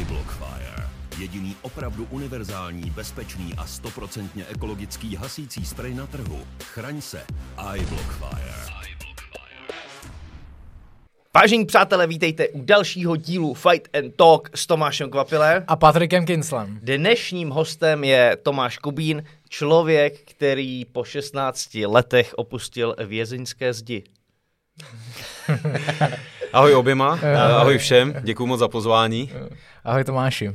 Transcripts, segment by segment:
iBlockfire. Jediný opravdu univerzální, bezpečný a stoprocentně ekologický hasící sprej na trhu. Chraň se. iBlockfire. Vážení přátelé, vítejte u dalšího dílu Fight and Talk s Tomášem Kvapilem. A Patrikem Kinslem. Dnešním hostem je Tomáš Kubín, člověk, který po 16 letech opustil vězeňské zdi. Ahoj oběma, ahoj všem, děkuji moc za pozvání. Ahoj Tomáši.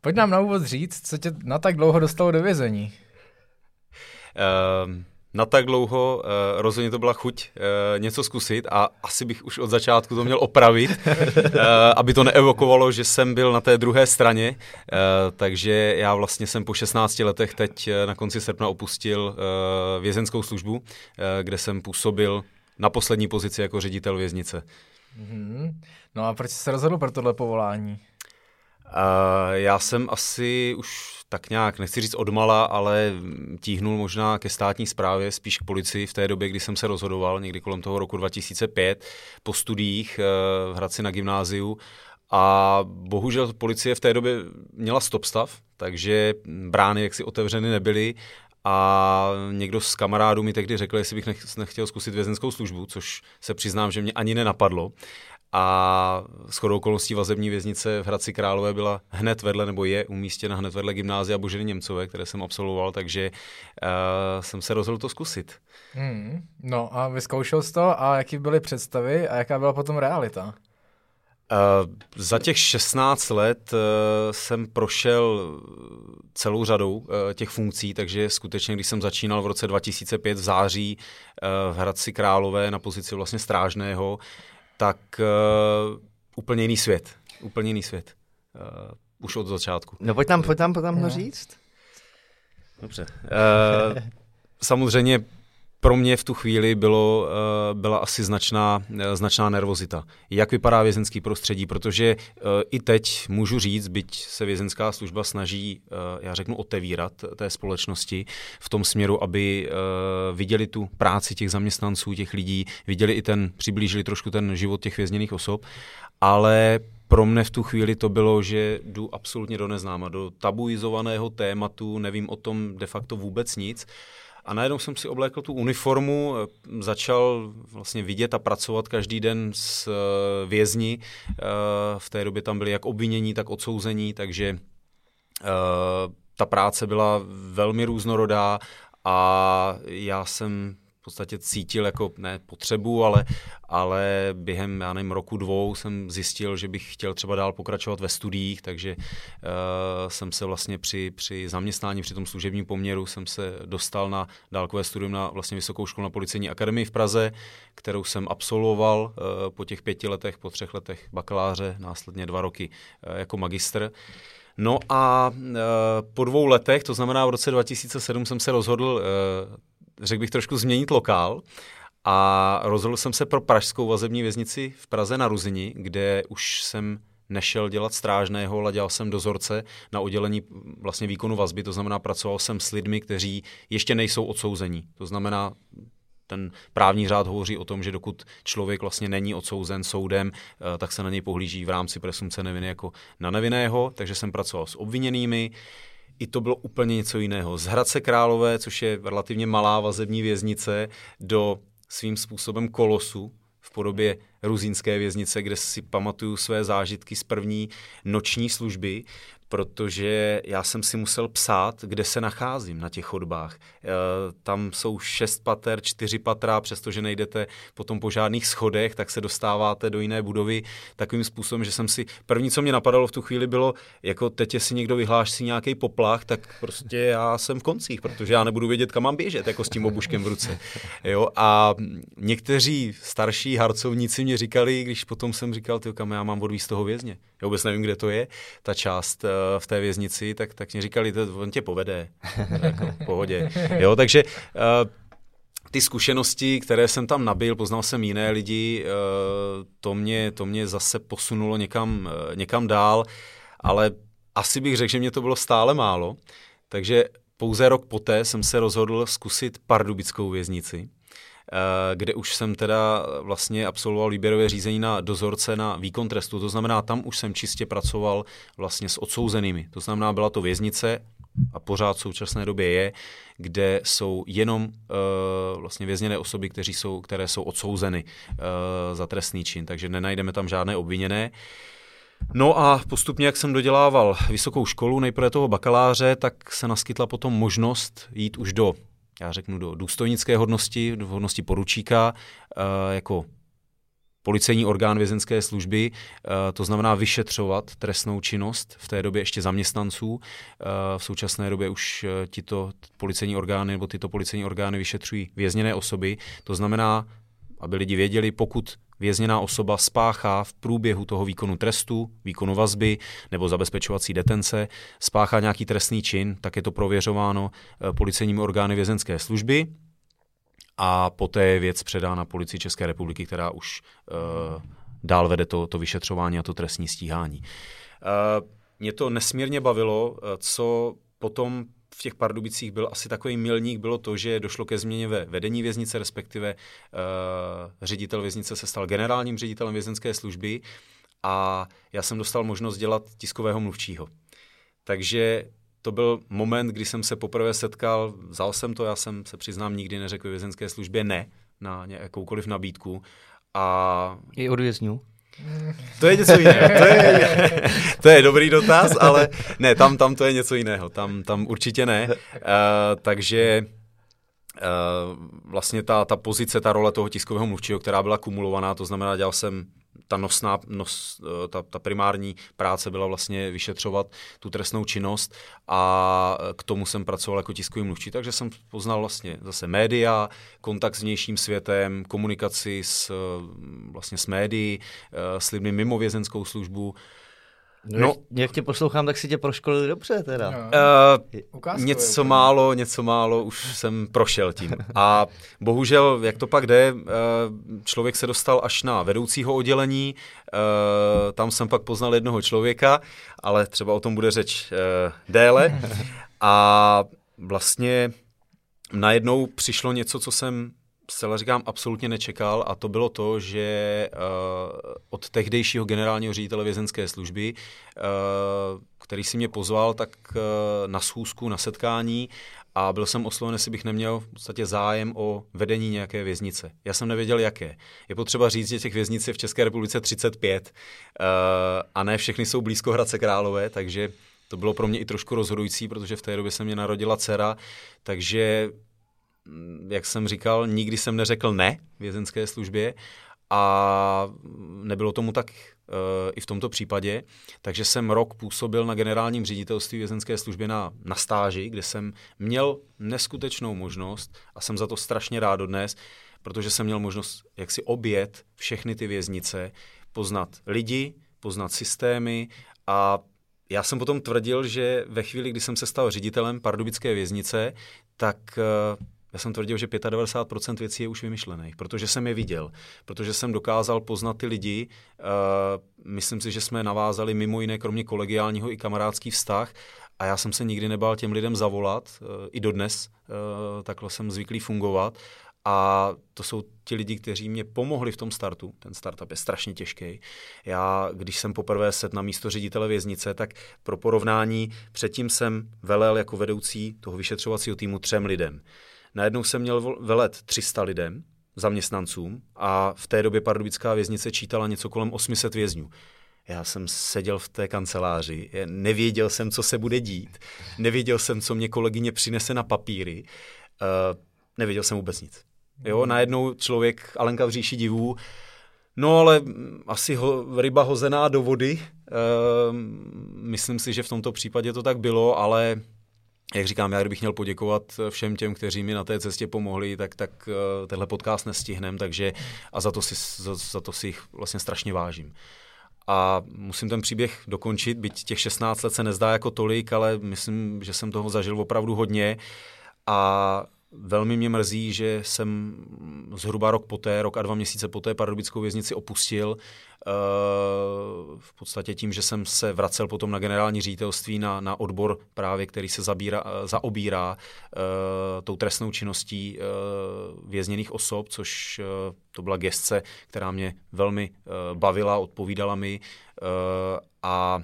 Pojď nám na úvod říct, co tě na tak dlouho dostalo do vězení. Uh, na tak dlouho uh, rozhodně to byla chuť uh, něco zkusit a asi bych už od začátku to měl opravit, uh, aby to neevokovalo, že jsem byl na té druhé straně. Uh, takže já vlastně jsem po 16 letech teď na konci srpna opustil uh, vězenskou službu, uh, kde jsem působil na poslední pozici jako ředitel věznice. Mm-hmm. No a proč jsi se rozhodl pro tohle povolání? Uh, já jsem asi už tak nějak, nechci říct odmala, ale tíhnul možná ke státní správě, spíš k policii v té době, kdy jsem se rozhodoval, někdy kolem toho roku 2005, po studiích uh, v Hradci na gymnáziu. A bohužel policie v té době měla stop stav, takže brány jaksi otevřeny nebyly a někdo z kamarádů mi tehdy řekl, jestli bych nechtěl zkusit vězenskou službu, což se přiznám, že mě ani nenapadlo. A s chodou okolností vazební věznice v Hradci Králové byla hned vedle, nebo je umístěna hned vedle gymnázia Boženy Němcové, které jsem absolvoval, takže uh, jsem se rozhodl to zkusit. Hmm. No a vyzkoušel jsi to a jaký byly představy a jaká byla potom realita? Uh, za těch 16 let uh, jsem prošel celou řadou uh, těch funkcí, takže skutečně, když jsem začínal v roce 2005 v září uh, v Hradci Králové na pozici vlastně strážného, tak uh, úplně jiný svět. Úplně jiný svět. Uh, už od začátku. No pojď tam, pojď tam, pojď tam no. říct. Dobře. Uh, samozřejmě pro mě v tu chvíli bylo, byla asi značná, značná nervozita. Jak vypadá vězenský prostředí, protože i teď můžu říct, byť se vězenská služba snaží, já řeknu, otevírat té společnosti v tom směru, aby viděli tu práci těch zaměstnanců, těch lidí, viděli i ten, přiblížili trošku ten život těch vězněných osob, ale pro mne v tu chvíli to bylo, že jdu absolutně do neznáma, do tabuizovaného tématu, nevím o tom de facto vůbec nic. A najednou jsem si oblékl tu uniformu, začal vlastně vidět a pracovat každý den s eh, vězni. Eh, v té době tam byli jak obvinění, tak odsouzení, takže eh, ta práce byla velmi různorodá a já jsem podstatě cítil jako ne potřebu, ale, ale během, já nevím, roku dvou jsem zjistil, že bych chtěl třeba dál pokračovat ve studiích, takže uh, jsem se vlastně při, při zaměstnání, při tom služebním poměru jsem se dostal na dálkové studium na vlastně Vysokou školu na Policejní akademii v Praze, kterou jsem absolvoval uh, po těch pěti letech, po třech letech bakaláře, následně dva roky uh, jako magistr. No a uh, po dvou letech, to znamená v roce 2007 jsem se rozhodl uh, řekl bych, trošku změnit lokál a rozhodl jsem se pro pražskou vazební věznici v Praze na Ruzini, kde už jsem nešel dělat strážného, ale dělal jsem dozorce na oddělení vlastně výkonu vazby, to znamená pracoval jsem s lidmi, kteří ještě nejsou odsouzení. To znamená, ten právní řád hovoří o tom, že dokud člověk vlastně není odsouzen soudem, eh, tak se na něj pohlíží v rámci presumce neviny jako na nevinného, takže jsem pracoval s obviněnými, i to bylo úplně něco jiného. Z Hradce Králové, což je relativně malá vazební věznice, do svým způsobem kolosu v podobě ruzínské věznice, kde si pamatuju své zážitky z první noční služby, protože já jsem si musel psát, kde se nacházím na těch chodbách. E, tam jsou šest pater, čtyři patra, přestože nejdete potom po žádných schodech, tak se dostáváte do jiné budovy takovým způsobem, že jsem si, první, co mě napadalo v tu chvíli bylo, jako teď si někdo vyhláší nějaký poplach, tak prostě já jsem v koncích, protože já nebudu vědět, kam mám běžet, jako s tím obuškem v ruce. Jo? A někteří starší harcovníci mě říkali, když potom jsem říkal, ty kam já mám odvízt toho vězně. Já vůbec nevím, kde to je, ta část uh, v té věznici, tak, tak mě říkali, to on tě povede. jako, v pohodě. Jo, takže uh, ty zkušenosti, které jsem tam nabil, poznal jsem jiné lidi, uh, to mě, to mě zase posunulo někam, uh, někam dál, ale asi bych řekl, že mě to bylo stále málo, takže pouze rok poté jsem se rozhodl zkusit pardubickou věznici, kde už jsem teda vlastně absolvoval výběrové řízení na dozorce na výkon trestu. To znamená, tam už jsem čistě pracoval vlastně s odsouzenými. To znamená, byla to věznice a pořád v současné době je, kde jsou jenom uh, vlastně vězněné osoby, kteří jsou, které jsou odsouzeny uh, za trestný čin, takže nenajdeme tam žádné obviněné. No a postupně, jak jsem dodělával vysokou školu, nejprve toho bakaláře, tak se naskytla potom možnost jít už do, já řeknu, do důstojnické hodnosti, do hodnosti poručíka, uh, jako policejní orgán vězenské služby, eh, to znamená vyšetřovat trestnou činnost v té době ještě zaměstnanců. Eh, v současné době už eh, tito policejní orgány nebo tyto policejní orgány vyšetřují vězněné osoby. To znamená, aby lidi věděli, pokud vězněná osoba spáchá v průběhu toho výkonu trestu, výkonu vazby nebo zabezpečovací detence, spáchá nějaký trestný čin, tak je to prověřováno policejními orgány vězenské služby a poté je věc předána policii České republiky, která už uh, dál vede to, to vyšetřování a to trestní stíhání. Uh, mě to nesmírně bavilo, eh, co potom v těch Pardubicích byl asi takový milník, bylo to, že došlo ke změně ve vedení věznice, respektive uh, ředitel věznice se stal generálním ředitelem vězenské služby a já jsem dostal možnost dělat tiskového mluvčího. Takže to byl moment, kdy jsem se poprvé setkal, vzal jsem to, já jsem se přiznám nikdy neřekl vězenské službě ne na jakoukoliv nabídku. A... I od vězňů? To je něco jiného. To je, to je dobrý dotaz, ale ne, tam, tam to je něco jiného. Tam, tam určitě ne. Uh, takže uh, vlastně ta, ta pozice, ta role toho tiskového mluvčího, která byla kumulovaná, to znamená, dělal jsem ta nosná, nos, eh, ta, ta primární práce byla vlastně vyšetřovat tu trestnou činnost a k tomu jsem pracoval jako tiskový mluvčí, takže jsem poznal vlastně zase média, kontakt s vnějším světem, komunikaci s, vlastně s médií, eh, s lidmi mimo vězenskou službu, No, no, jak tě poslouchám, tak si tě proškolili dobře teda. No. Uh, něco málo, něco málo už jsem prošel tím. A bohužel, jak to pak jde, uh, člověk se dostal až na vedoucího oddělení, uh, tam jsem pak poznal jednoho člověka, ale třeba o tom bude řeč uh, déle. A vlastně najednou přišlo něco, co jsem zcela říkám, absolutně nečekal a to bylo to, že uh, od tehdejšího generálního ředitele vězenské služby, uh, který si mě pozval tak uh, na schůzku, na setkání a byl jsem osloven, jestli bych neměl v podstatě zájem o vedení nějaké věznice. Já jsem nevěděl, jaké. Je potřeba říct, že těch věznic je v České republice 35 uh, a ne všechny jsou blízko Hradce Králové, takže to bylo pro mě i trošku rozhodující, protože v té době se mě narodila dcera, takže jak jsem říkal, nikdy jsem neřekl ne vězenské službě a nebylo tomu tak uh, i v tomto případě. Takže jsem rok působil na generálním ředitelství vězenské služby na, na stáži, kde jsem měl neskutečnou možnost a jsem za to strašně rád dodnes, protože jsem měl možnost jak si obět všechny ty věznice, poznat lidi, poznat systémy a já jsem potom tvrdil, že ve chvíli, kdy jsem se stal ředitelem Pardubické věznice, tak uh, já jsem tvrdil, že 95% věcí je už vymyšlených, protože jsem je viděl, protože jsem dokázal poznat ty lidi. Uh, myslím si, že jsme navázali mimo jiné, kromě kolegiálního i kamarádský vztah a já jsem se nikdy nebál těm lidem zavolat, uh, i dodnes uh, takhle jsem zvyklý fungovat. A to jsou ti lidi, kteří mě pomohli v tom startu. Ten startup je strašně těžký. Já, když jsem poprvé set na místo ředitele věznice, tak pro porovnání předtím jsem velel jako vedoucí toho vyšetřovacího týmu třem lidem. Najednou jsem měl velet 300 lidem, zaměstnancům a v té době pardubická věznice čítala něco kolem 800 vězňů. Já jsem seděl v té kanceláři, nevěděl jsem, co se bude dít, nevěděl jsem, co mě kolegyně přinese na papíry, uh, nevěděl jsem vůbec nic. Jo, hmm. najednou člověk, Alenka v říši divů, no ale asi ho, ryba hozená do vody, uh, myslím si, že v tomto případě to tak bylo, ale jak říkám, já kdybych měl poděkovat všem těm, kteří mi na té cestě pomohli, tak, tak uh, tenhle podcast nestihnem, takže a za to si, za, za to si jich vlastně strašně vážím. A musím ten příběh dokončit, byť těch 16 let se nezdá jako tolik, ale myslím, že jsem toho zažil opravdu hodně a velmi mě mrzí, že jsem zhruba rok poté, rok a dva měsíce poté Pardubickou věznici opustil. Uh, podstatě tím, že jsem se vracel potom na generální ředitelství na, na odbor právě, který se zabírá, zaobírá uh, tou trestnou činností vězněných osob, což to byla gestce, která mě velmi bavila, odpovídala mi a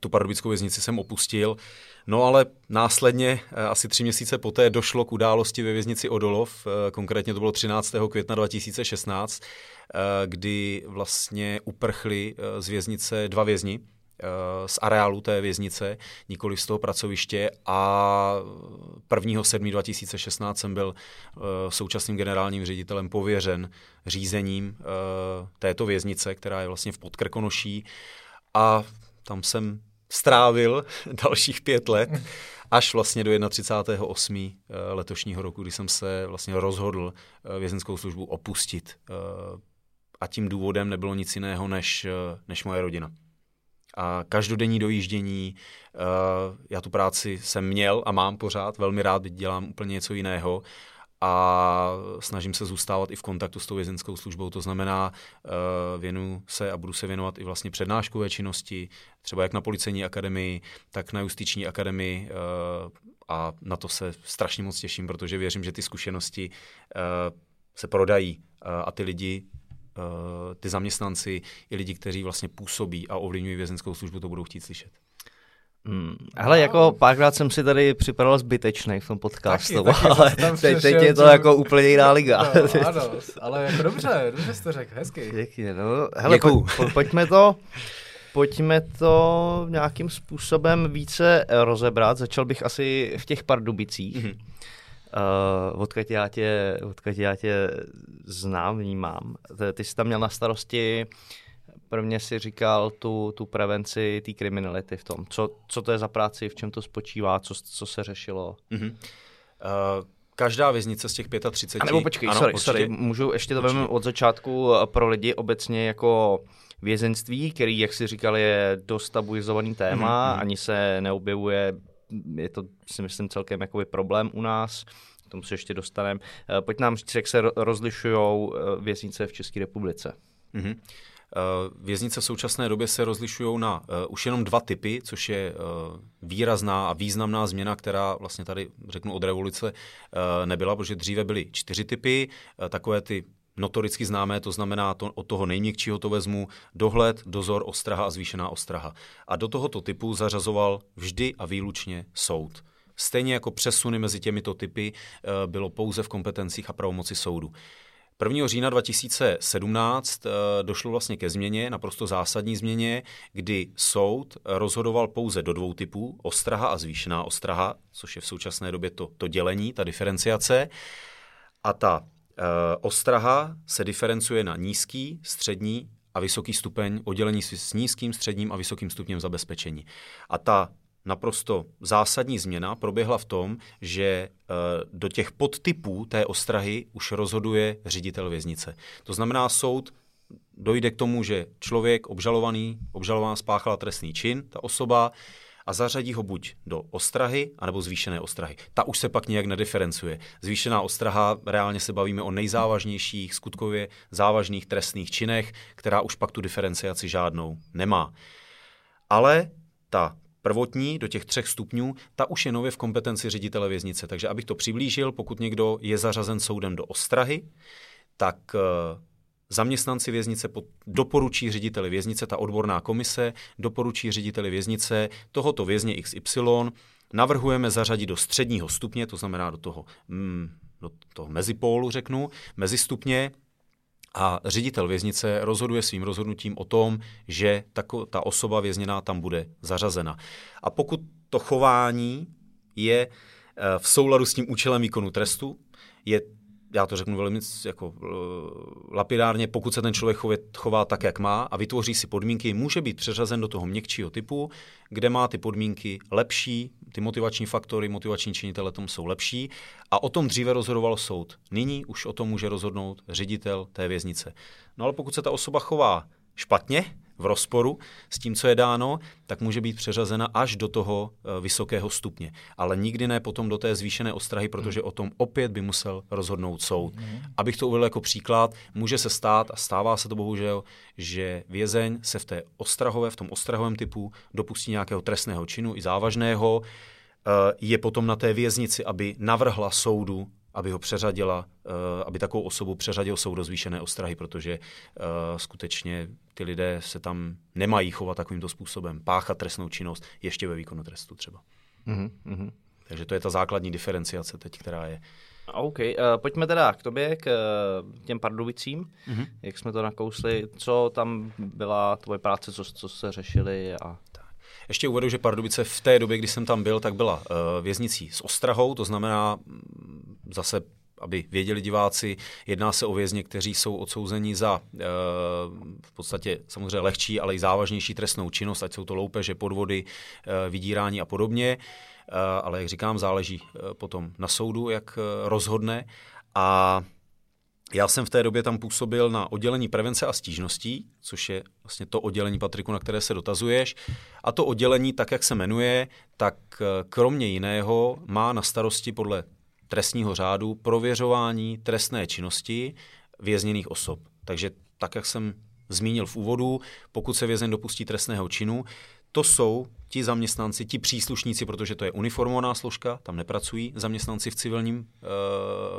tu pardubickou věznici jsem opustil. No ale následně, asi tři měsíce poté, došlo k události ve věznici Odolov, konkrétně to bylo 13. května 2016, kdy vlastně uprchli z věznice dva vězni, z areálu té věznice, nikoli z toho pracoviště a 1. 7. 2016 jsem byl současným generálním ředitelem pověřen řízením této věznice, která je vlastně v Podkrkonoší a tam jsem strávil dalších pět let, až vlastně do 31.8. Eh, letošního roku, kdy jsem se vlastně rozhodl eh, vězenskou službu opustit. Eh, a tím důvodem nebylo nic jiného než, než moje rodina. A každodenní dojíždění, já tu práci jsem měl a mám pořád, velmi rád, dělám úplně něco jiného, a snažím se zůstávat i v kontaktu s tou vězenskou službou. To znamená, uh, věnu se a budu se věnovat i vlastně přednáškové činnosti, třeba jak na policejní akademii, tak na justiční akademii uh, a na to se strašně moc těším, protože věřím, že ty zkušenosti uh, se prodají a ty lidi ty zaměstnanci i lidi, kteří vlastně působí a ovlivňují vězenskou službu, to budou chtít slyšet. Hmm. Hele, jako párkrát jsem si tady připadal zbytečný v tom podcastu, taky, taky ale teď, teď je to jako úplně jiná liga. No, ano, ale jako dobře, dobře jsi to řekl, hezky. Děkuji, no. Hele, po, po, pojďme to, pojďme to nějakým způsobem více rozebrat. Začal bych asi v těch Pardubicích. Mm-hmm. Uh, odkud, já tě, odkud já tě znám, vnímám. Ty jsi tam měl na starosti uh, prvně si říkal tu, tu prevenci té kriminality v tom. Co, co to je za práci, v čem to spočívá, co, co se řešilo? Mm-hmm. Uh, každá věznice z těch 35... A nebo počkej, ano, sorry, sorry, můžu ještě to vezmeme od začátku pro lidi obecně jako vězenství, který, jak si říkal, je dost tabuizovaný téma, mm-hmm. ani se neobjevuje, je to si myslím celkem jakoby problém u nás, k tomu se ještě dostaneme. Eh, pojď nám říct, jak se rozlišují eh, věznice v České republice. Mm-hmm. Eh, věznice v současné době se rozlišují na uh, už jenom dva typy, což je uh, výrazná a významná změna, která vlastně tady, řeknu, od revoluce nebyla, protože dříve byly čtyři typy, takové ty notoricky známé, to znamená to, od toho nejměkčího to vezmu dohled, dozor, ostraha a zvýšená ostraha. A do tohoto typu zařazoval vždy a výlučně soud. Stejně jako přesuny mezi těmito typy bylo pouze v kompetencích a pravomoci soudu. 1. října 2017 eh, došlo vlastně ke změně, naprosto zásadní změně, kdy soud rozhodoval pouze do dvou typů, ostraha a zvýšená ostraha, což je v současné době to, to dělení, ta diferenciace. A ta uh, ostraha se diferencuje na nízký, střední a vysoký stupeň oddělení s nízkým, středním a vysokým stupněm zabezpečení. A ta naprosto zásadní změna proběhla v tom, že eh, do těch podtypů té ostrahy už rozhoduje ředitel věznice. To znamená, soud dojde k tomu, že člověk obžalovaný, obžalovaná spáchala trestný čin, ta osoba, a zařadí ho buď do ostrahy, anebo zvýšené ostrahy. Ta už se pak nějak nediferencuje. Zvýšená ostraha, reálně se bavíme o nejzávažnějších, skutkově závažných trestných činech, která už pak tu diferenciaci žádnou nemá. Ale ta prvotní do těch třech stupňů, ta už je nově v kompetenci ředitele věznice. Takže abych to přiblížil, pokud někdo je zařazen soudem do ostrahy, tak eh, zaměstnanci věznice doporučí řediteli věznice, ta odborná komise doporučí řediteli věznice tohoto vězně XY, navrhujeme zařadit do středního stupně, to znamená do toho, mm, do toho mezipólu, řeknu, mezistupně, a ředitel věznice rozhoduje svým rozhodnutím o tom, že ta osoba vězněná tam bude zařazena. A pokud to chování je eh, v souladu s tím účelem výkonu trestu, je já to řeknu velmi jako eh, lapidárně, pokud se ten člověk chově, chová tak, jak má a vytvoří si podmínky, může být přeřazen do toho měkčího typu, kde má ty podmínky lepší, ty motivační faktory, motivační činitele tom jsou lepší a o tom dříve rozhodoval soud. Nyní už o tom může rozhodnout ředitel té věznice. No ale pokud se ta osoba chová špatně, v rozporu s tím, co je dáno, tak může být přeřazena až do toho eh, vysokého stupně. Ale nikdy ne potom do té zvýšené ostrahy, protože o tom opět by musel rozhodnout soud. Hmm. Abych to uvedl jako příklad, může se stát, a stává se to bohužel, že vězeň se v té ostrahové, v tom ostrahovém typu dopustí nějakého trestného činu i závažného, eh, je potom na té věznici, aby navrhla soudu aby ho přeřadila, eh, aby takovou osobu přeřadil soud do zvýšené ostrahy, protože uh, skutečně ty lidé se tam nemají chovat takovýmto způsobem, páchat trestnou činnost ještě ve výkonu trestu třeba. Mm-hmm. Takže to je ta základní diferenciace teď, která je. OK, uh, pojďme teda k tobě, k uh, těm Pardubicím, mm-hmm. jak jsme to nakousli, co tam byla tvoje práce, co, co se řešili a... Ještě uvedu, že Pardubice v té době, kdy jsem tam byl, tak byla uh, věznicí s ostrahou, to znamená mm, zase aby věděli diváci, jedná se o vězně, kteří jsou odsouzeni za e, v podstatě samozřejmě lehčí, ale i závažnější trestnou činnost, ať jsou to loupeže, podvody, e, vydírání a podobně. E, ale jak říkám, záleží potom na soudu, jak rozhodne. A já jsem v té době tam působil na oddělení prevence a stížností, což je vlastně to oddělení, Patriku, na které se dotazuješ. A to oddělení, tak jak se jmenuje, tak eh, kromě jiného má na starosti podle trestního řádu prověřování trestné činnosti vězněných osob. Takže tak, jak jsem zmínil v úvodu, pokud se vězen dopustí trestného činu, to jsou ti zaměstnanci, ti příslušníci, protože to je uniformovaná složka, tam nepracují zaměstnanci v civilním, eh,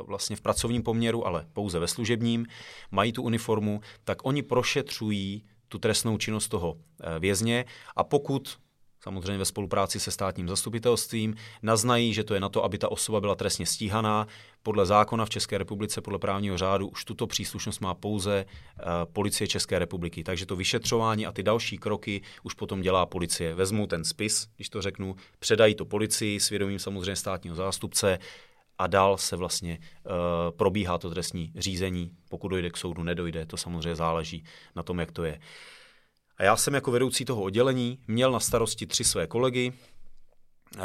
vlastně v pracovním poměru, ale pouze ve služebním, mají tu uniformu, tak oni prošetřují tu trestnou činnost toho eh, vězně a pokud samozřejmě ve spolupráci se státním zastupitelstvím, naznají, že to je na to, aby ta osoba byla trestně stíhaná. Podle zákona v České republice, podle právního řádu, už tuto příslušnost má pouze uh, policie České republiky. Takže to vyšetřování a ty další kroky už potom dělá policie. Vezmou ten spis, když to řeknu, předají to policii, svědomím samozřejmě státního zástupce, a dál se vlastně uh, probíhá to trestní řízení. Pokud dojde k soudu, nedojde, to samozřejmě záleží na tom, jak to je. Já jsem jako vedoucí toho oddělení měl na starosti tři své kolegy, eh,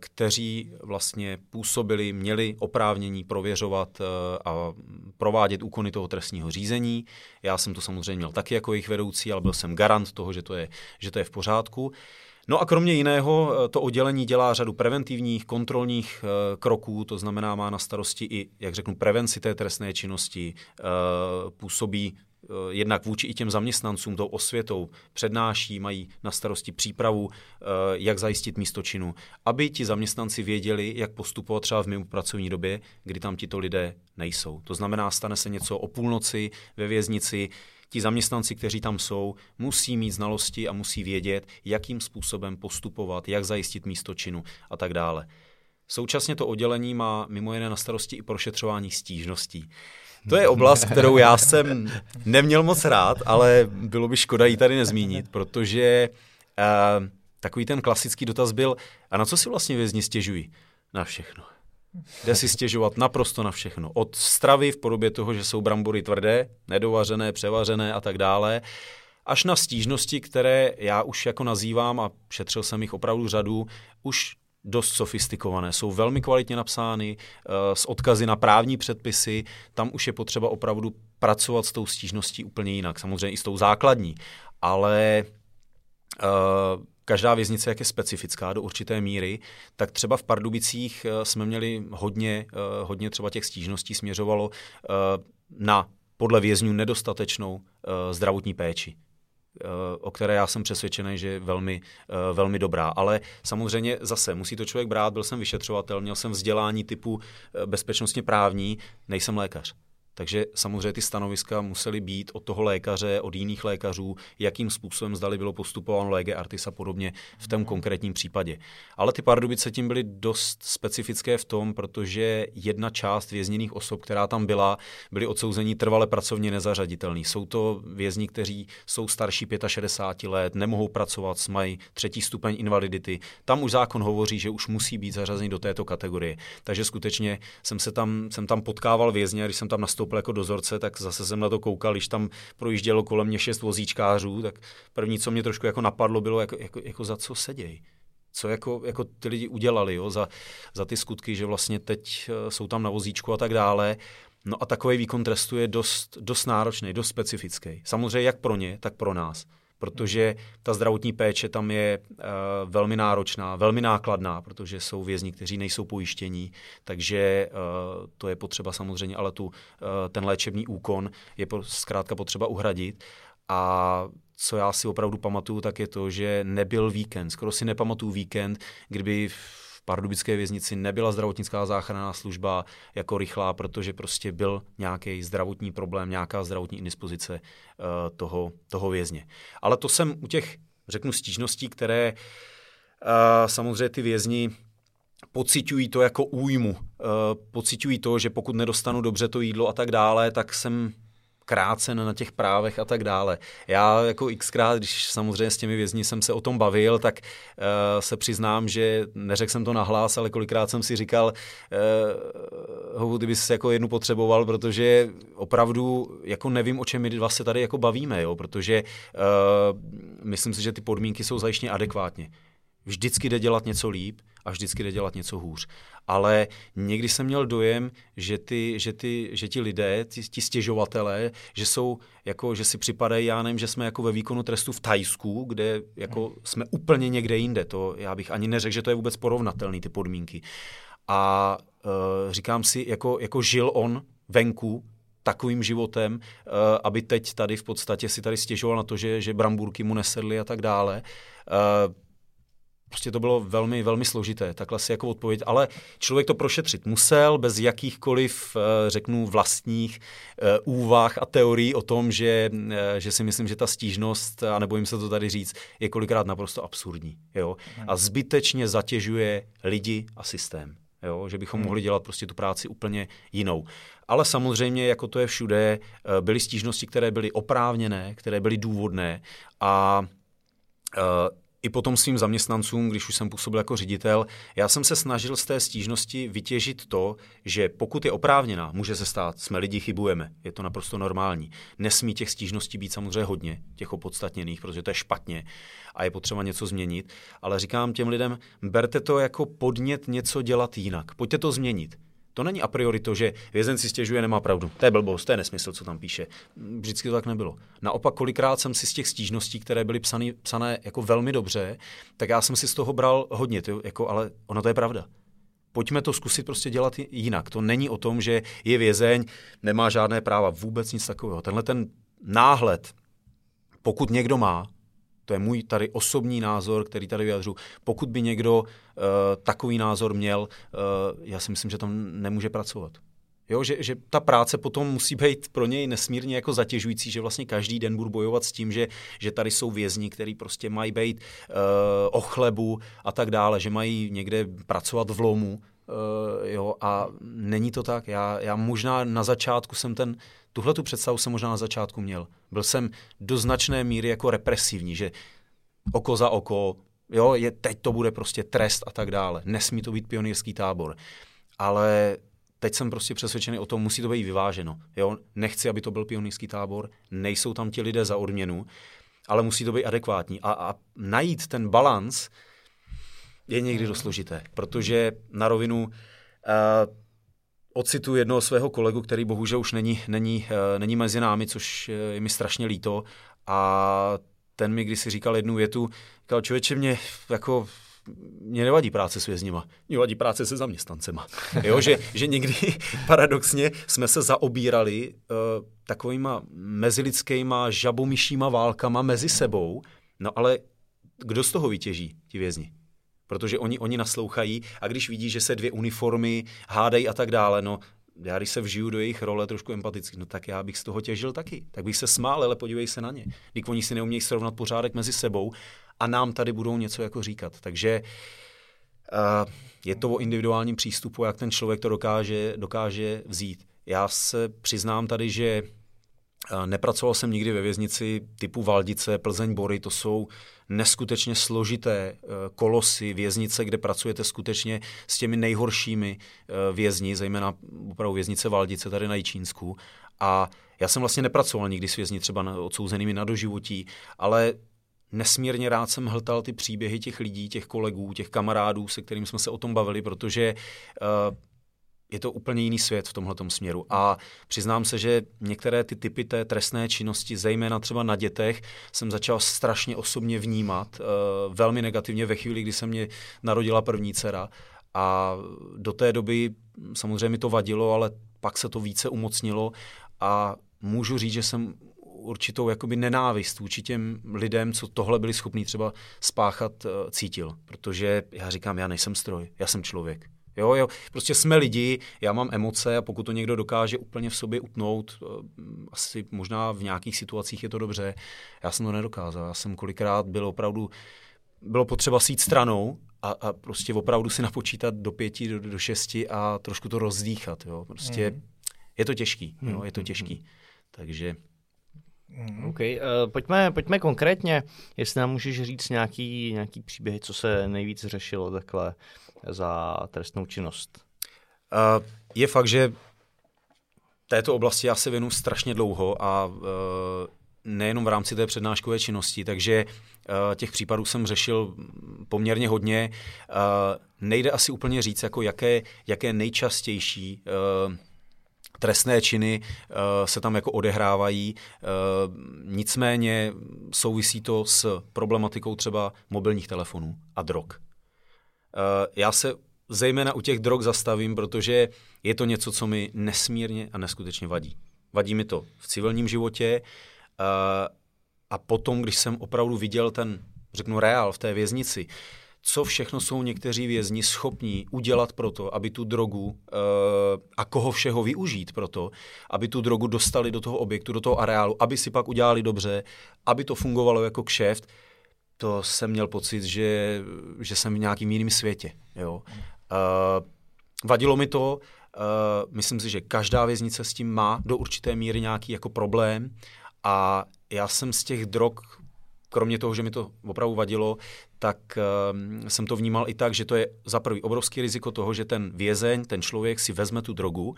kteří vlastně působili, měli oprávnění prověřovat eh, a provádět úkony toho trestního řízení. Já jsem to samozřejmě měl taky jako jejich vedoucí, ale byl jsem garant toho, že to je, že to je v pořádku. No a kromě jiného eh, to oddělení dělá řadu preventivních, kontrolních kroků, to znamená má na starosti i, jak řeknu, prevenci té trestné činnosti, působí jednak vůči i těm zaměstnancům tou osvětou přednáší, mají na starosti přípravu, eh, jak zajistit místo činu, aby ti zaměstnanci věděli, jak postupovat třeba v mimo pracovní době, kdy tam tito lidé nejsou. To znamená, stane se něco o půlnoci ve věznici, ti zaměstnanci, kteří tam jsou, musí mít znalosti a musí vědět, jakým způsobem postupovat, jak zajistit místo činu a tak dále. Současně to oddělení má mimo jiné na starosti i prošetřování stížností. To je oblast, kterou já jsem neměl moc rád, ale bylo by škoda ji tady nezmínit, protože uh, takový ten klasický dotaz byl, a na co si vlastně vězni stěžují? Na všechno. Jde si stěžovat naprosto na všechno. Od stravy v podobě toho, že jsou brambory tvrdé, nedovařené, převařené a tak dále, až na stížnosti, které já už jako nazývám, a šetřil jsem jich opravdu řadu, už dost sofistikované, jsou velmi kvalitně napsány, uh, s odkazy na právní předpisy, tam už je potřeba opravdu pracovat s tou stížností úplně jinak, samozřejmě i s tou základní, ale uh, každá věznice, jak je specifická do určité míry, tak třeba v Pardubicích uh, jsme měli hodně, hodně třeba těch stížností směřovalo na podle vězňů nedostatečnou zdravotní péči. Eh, o které já jsem přesvědčený, že je velmi, eh, velmi dobrá. Ale samozřejmě zase musí to člověk brát, byl jsem vyšetřovatel, měl jsem vzdělání typu eh, bezpečnostně právní, nejsem lékař. Takže samozřejmě ty stanoviska musely být od toho lékaře, od jiných lékařů, jakým způsobem zdali bylo postupováno lege artis a podobně v tom konkrétním případě. Ale ty Pardubice tím byly dost specifické v tom, protože jedna část vězněných osob, která tam byla, byly odsouzení trvale pracovně nezařaditelný. Jsou to vězni, kteří jsou starší 65 let, nemohou pracovat, mají třetí stupeň invalidity. Tam už zákon hovoří, že už musí být zařazeni do této kategorie. Takže skutečně jsem se tam, jsem tam potkával vězně, když jsem tam nastoupil nastoupil jako dozorce, tak zase jsem na to koukal, když tam projíždělo kolem mě šest vozíčkářů, tak první, co mě trošku jako napadlo, bylo jako, jako, jako za co seděj co jako, jako ty lidi udělali jo, za, za ty skutky, že vlastně teď eh, jsou tam na vozíčku a tak dále. No a takový výkon trestu je dost, dost náročný, dost specifický. Samozřejmě jak pro ně, tak pro nás protože ta zdravotní péče tam je uh, velmi náročná, velmi nákladná, protože jsou vězni, kteří nejsou pojištění, takže uh, to je potřeba samozřejmě, ale tu, uh, ten léčebný úkon je po, zkrátka potřeba uhradit. A co já si opravdu pamatuju, tak je to, že nebyl víkend. Skoro si nepamatuju víkend, kdyby v pardubické věznici nebyla zdravotnická záchranná služba jako rychlá, protože prostě byl nějaký zdravotní problém, nějaká zdravotní indispozice uh, toho, toho vězně. Ale to jsem u těch, řeknu, stížností, které uh, samozřejmě ty vězni pocitují to jako újmu, uh, to, že pokud nedostanu dobře to jídlo a tak dále, tak jsem krácen na těch právech a tak dále. Já jako xkrát, když samozřejmě s těmi vězni jsem se o tom bavil, tak uh, se přiznám, že neřekl jsem to nahlas, ale kolikrát jsem si říkal, uh, ty bys jako jednu potřeboval, protože opravdu jako nevím, o čem my vlastně tady jako bavíme, jo? protože uh, myslím si, že ty podmínky jsou zajištěny adekvátně. Vždycky jde dělat něco líp a vždycky jde dělat něco hůř. Ale někdy jsem měl dojem, že, ty, že, ty, že ti lidé, ti, ti stěžovatelé, že jsou jako, že si připadají, já nevím, že jsme jako ve výkonu trestu v Tajsku, kde jako jsme úplně někde jinde. To já bych ani neřekl, že to je vůbec porovnatelný ty podmínky. A uh, říkám si, jako, jako žil on venku, takovým životem, uh, aby teď tady v podstatě si tady stěžoval na to, že, že bramburky mu nesedly a tak dále. Uh, prostě to bylo velmi, velmi složité, takhle si jako odpověď, ale člověk to prošetřit musel bez jakýchkoliv, eh, řeknu, vlastních eh, úvah a teorií o tom, že, eh, že si myslím, že ta stížnost, a nebojím se to tady říct, je kolikrát naprosto absurdní. Jo? A zbytečně zatěžuje lidi a systém. Jo, že bychom hmm. mohli dělat prostě tu práci úplně jinou. Ale samozřejmě, jako to je všude, byly stížnosti, které byly oprávněné, které byly důvodné a i potom svým zaměstnancům, když už jsem působil jako ředitel, já jsem se snažil z té stížnosti vytěžit to, že pokud je oprávněná, může se stát, jsme lidi, chybujeme, je to naprosto normální. Nesmí těch stížností být samozřejmě hodně, těch opodstatněných, protože to je špatně a je potřeba něco změnit. Ale říkám těm lidem, berte to jako podnět něco dělat jinak, pojďte to změnit. To není a priori to, že vězen si stěžuje, nemá pravdu. To je blbost, to je nesmysl, co tam píše. Vždycky to tak nebylo. Naopak, kolikrát jsem si z těch stížností, které byly psané, psané jako velmi dobře, tak já jsem si z toho bral hodně, to, jako, ale ono to je pravda. Pojďme to zkusit prostě dělat jinak. To není o tom, že je vězeň, nemá žádné práva, vůbec nic takového. Tenhle ten náhled, pokud někdo má, to je můj tady osobní názor, který tady vyjadřu. Pokud by někdo uh, takový názor měl, uh, já si myslím, že tam nemůže pracovat. Jo, že, že ta práce potom musí být pro něj nesmírně jako zatěžující, že vlastně každý den budu bojovat s tím, že, že tady jsou vězni, kteří prostě mají být uh, o chlebu a tak dále, že mají někde pracovat v lomu. Uh, jo, a není to tak. Já, já možná na začátku jsem ten Tuhle tu představu jsem možná na začátku měl. Byl jsem do značné míry jako represivní, že oko za oko, jo, je, teď to bude prostě trest a tak dále. Nesmí to být pionýrský tábor. Ale teď jsem prostě přesvědčený o tom, musí to být vyváženo. Jo? Nechci, aby to byl pionýrský tábor, nejsou tam ti lidé za odměnu, ale musí to být adekvátní. A, a najít ten balans je někdy dost složité, protože na rovinu uh, ocitu jednoho svého kolegu, který bohužel už není, není, eh, není mezi námi, což je mi strašně líto. A ten mi když si říkal jednu větu, říkal, člověče, mě jako mě nevadí práce s vězněma, mě vadí práce se zaměstnancema. Jo, že, že někdy paradoxně jsme se zaobírali uh, takovýma mezilidskýma žabomyšíma válkama mezi sebou, no ale kdo z toho vytěží, ti vězni? Protože oni, oni naslouchají a když vidí, že se dvě uniformy hádají a tak dále, no já když se vžiju do jejich role trošku empaticky, no tak já bych z toho těžil taky. Tak bych se smál, ale podívej se na ně. Když oni si neumějí srovnat pořádek mezi sebou a nám tady budou něco jako říkat. Takže uh, je to o individuálním přístupu, jak ten člověk to dokáže, dokáže vzít. Já se přiznám tady, že Nepracoval jsem nikdy ve věznici typu Valdice, Plzeň, Bory, to jsou neskutečně složité eh, kolosy, věznice, kde pracujete skutečně s těmi nejhoršími eh, vězni, zejména opravdu věznice Valdice tady na Jičínsku. A já jsem vlastně nepracoval nikdy s vězni třeba odsouzenými na doživotí, ale nesmírně rád jsem hltal ty příběhy těch lidí, těch kolegů, těch kamarádů, se kterými jsme se o tom bavili, protože uh, je to úplně jiný svět v tomhle směru. A přiznám se, že některé ty typy té trestné činnosti, zejména třeba na dětech, jsem začal strašně osobně vnímat, uh, velmi negativně ve chvíli, kdy se mě narodila první dcera. A do té doby samozřejmě mi to vadilo, ale pak se to více umocnilo a můžu říct, že jsem určitou jakoby nenávist vůči těm lidem, co tohle byli schopní třeba spáchat, uh, cítil. Protože já říkám, já nejsem stroj, já jsem člověk. Jo, jo, prostě jsme lidi, já mám emoce a pokud to někdo dokáže úplně v sobě utnout, eh, asi možná v nějakých situacích je to dobře, já jsem to nedokázal. Já jsem kolikrát byl opravdu, bylo potřeba sít stranou a, a prostě opravdu si napočítat do pěti, do, do šesti a trošku to rozdýchat. Jo. Prostě mm. je to těžký, jo, hmm. je to těžký. Takže Mm. OK, uh, pojďme, pojďme konkrétně, jestli nám můžeš říct nějaký, nějaký příběhy, co se nejvíc řešilo takhle za trestnou činnost. Uh, je fakt, že této oblasti já se věnu strašně dlouho a uh, nejenom v rámci té přednáškové činnosti, takže uh, těch případů jsem řešil poměrně hodně. Uh, nejde asi úplně říct, jako jaké, jaké nejčastější uh, trestné činy uh, se tam jako odehrávají. Uh, nicméně souvisí to s problematikou třeba mobilních telefonů a drog. Uh, já se zejména u těch drog zastavím, protože je to něco, co mi nesmírně a neskutečně vadí. Vadí mi to v civilním životě a potom, když jsem opravdu viděl ten, řeknu, reál v té věznici, co všechno jsou někteří vězni schopní udělat pro to, aby tu drogu uh, a koho všeho využít pro to, aby tu drogu dostali do toho objektu, do toho areálu, aby si pak udělali dobře, aby to fungovalo jako kšeft, to jsem měl pocit, že, že jsem v nějakým jiném světě. Jo. Uh, vadilo mi to, uh, myslím si, že každá věznice s tím má do určité míry nějaký jako problém a já jsem z těch drog kromě toho, že mi to opravdu vadilo, tak uh, jsem to vnímal i tak, že to je za prvý obrovský riziko toho, že ten vězeň, ten člověk si vezme tu drogu,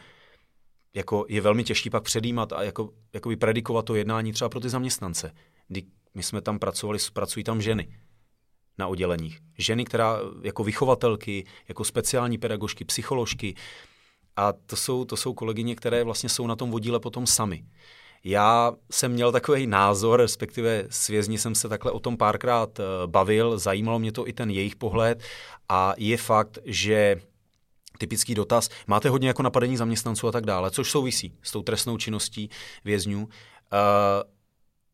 jako je velmi těžký pak předjímat a jako, jako predikovat to jednání třeba pro ty zaměstnance. Kdy my jsme tam pracovali, pracují tam ženy na odděleních. Ženy, která jako vychovatelky, jako speciální pedagožky, psycholožky. A to jsou, to jsou kolegyně, které vlastně jsou na tom vodíle potom sami. Já jsem měl takový názor, respektive s vězni jsem se takhle o tom párkrát eh, bavil, zajímalo mě to i ten jejich pohled a je fakt, že typický dotaz, máte hodně jako napadení zaměstnanců a tak dále, což souvisí s tou trestnou činností vězňů. Eh,